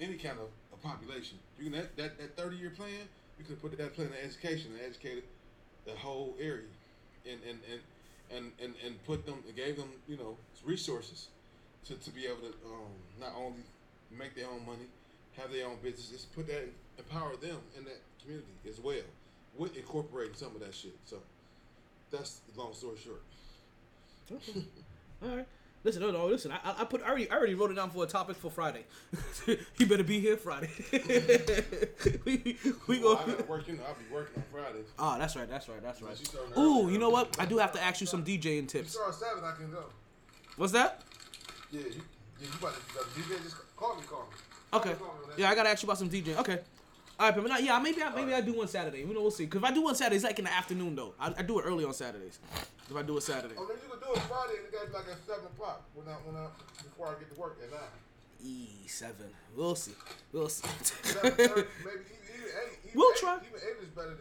any kind of a population. You can that that, that thirty year plan. You could put that plan in education and educated the whole area, and and and and and, and put them and gave them you know resources to, to be able to um, not only make their own money, have their own businesses, put that empower them in that community as well, with incorporating some of that shit. So that's the long story short. All right. Listen, no, no, listen. I, I put I already, I already wrote it down for a topic for Friday. *laughs* you better be here Friday. *laughs* we we Well, go. I gotta work. You know, I'll be working on Fridays. Oh, ah, that's right. That's right. That's right. Ooh, you know what? I do have to ask you some DJing You tips. start seven, I can go. What's that? Yeah, you, yeah, you about to, you DJ? Just call me, call me. Okay. Call me. Yeah, I gotta ask you about some DJing. Okay. All right, but not, yeah, maybe I, maybe I do one Saturday. You know, we'll see. Cause if I do one Saturday, it's like in the afternoon though. I, I do it early on Saturdays. If I do it Saturday. Oh, then you can do it Friday and it got like at seven o'clock when I when I before I get to work at nine. E seven. We'll see. We'll see. Seven thirty, maybe *laughs* even, even eight. Even We'll eight, try. Even eight is better than.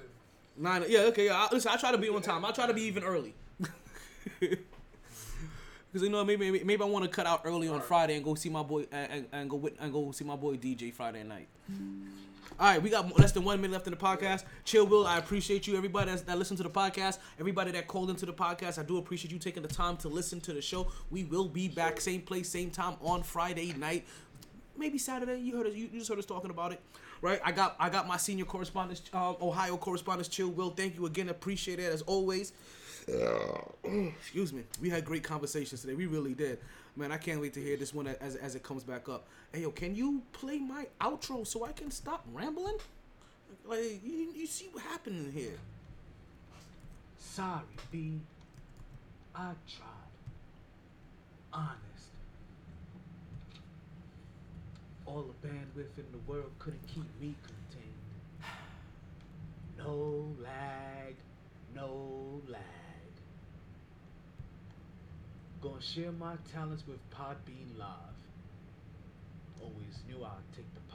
Nine. Yeah. Okay. Yeah. I, listen, I try to be on time. I try to be even early. *laughs* Because you know maybe maybe, maybe I want to cut out early on Friday and go see my boy and, and, and go with, and go see my boy DJ Friday night. All right, we got less than one minute left in the podcast. Chill, Will. I appreciate you, everybody that's, that listened to the podcast, everybody that called into the podcast. I do appreciate you taking the time to listen to the show. We will be back, same place, same time on Friday night, maybe Saturday. You heard us. You, you just heard us talking about it, right? I got I got my senior correspondent, um, Ohio correspondent, Chill. Will, thank you again. Appreciate it as always. Excuse me. We had great conversations today. We really did. Man, I can't wait to hear this one as, as it comes back up. Hey, yo, can you play my outro so I can stop rambling? Like, you, you see what happened here. Sorry, B. I tried. Honest. All the bandwidth in the world couldn't keep me contained. *sighs* No lag, no lag. Gonna share my talents with Podbean Live. Always knew I'd take the pod.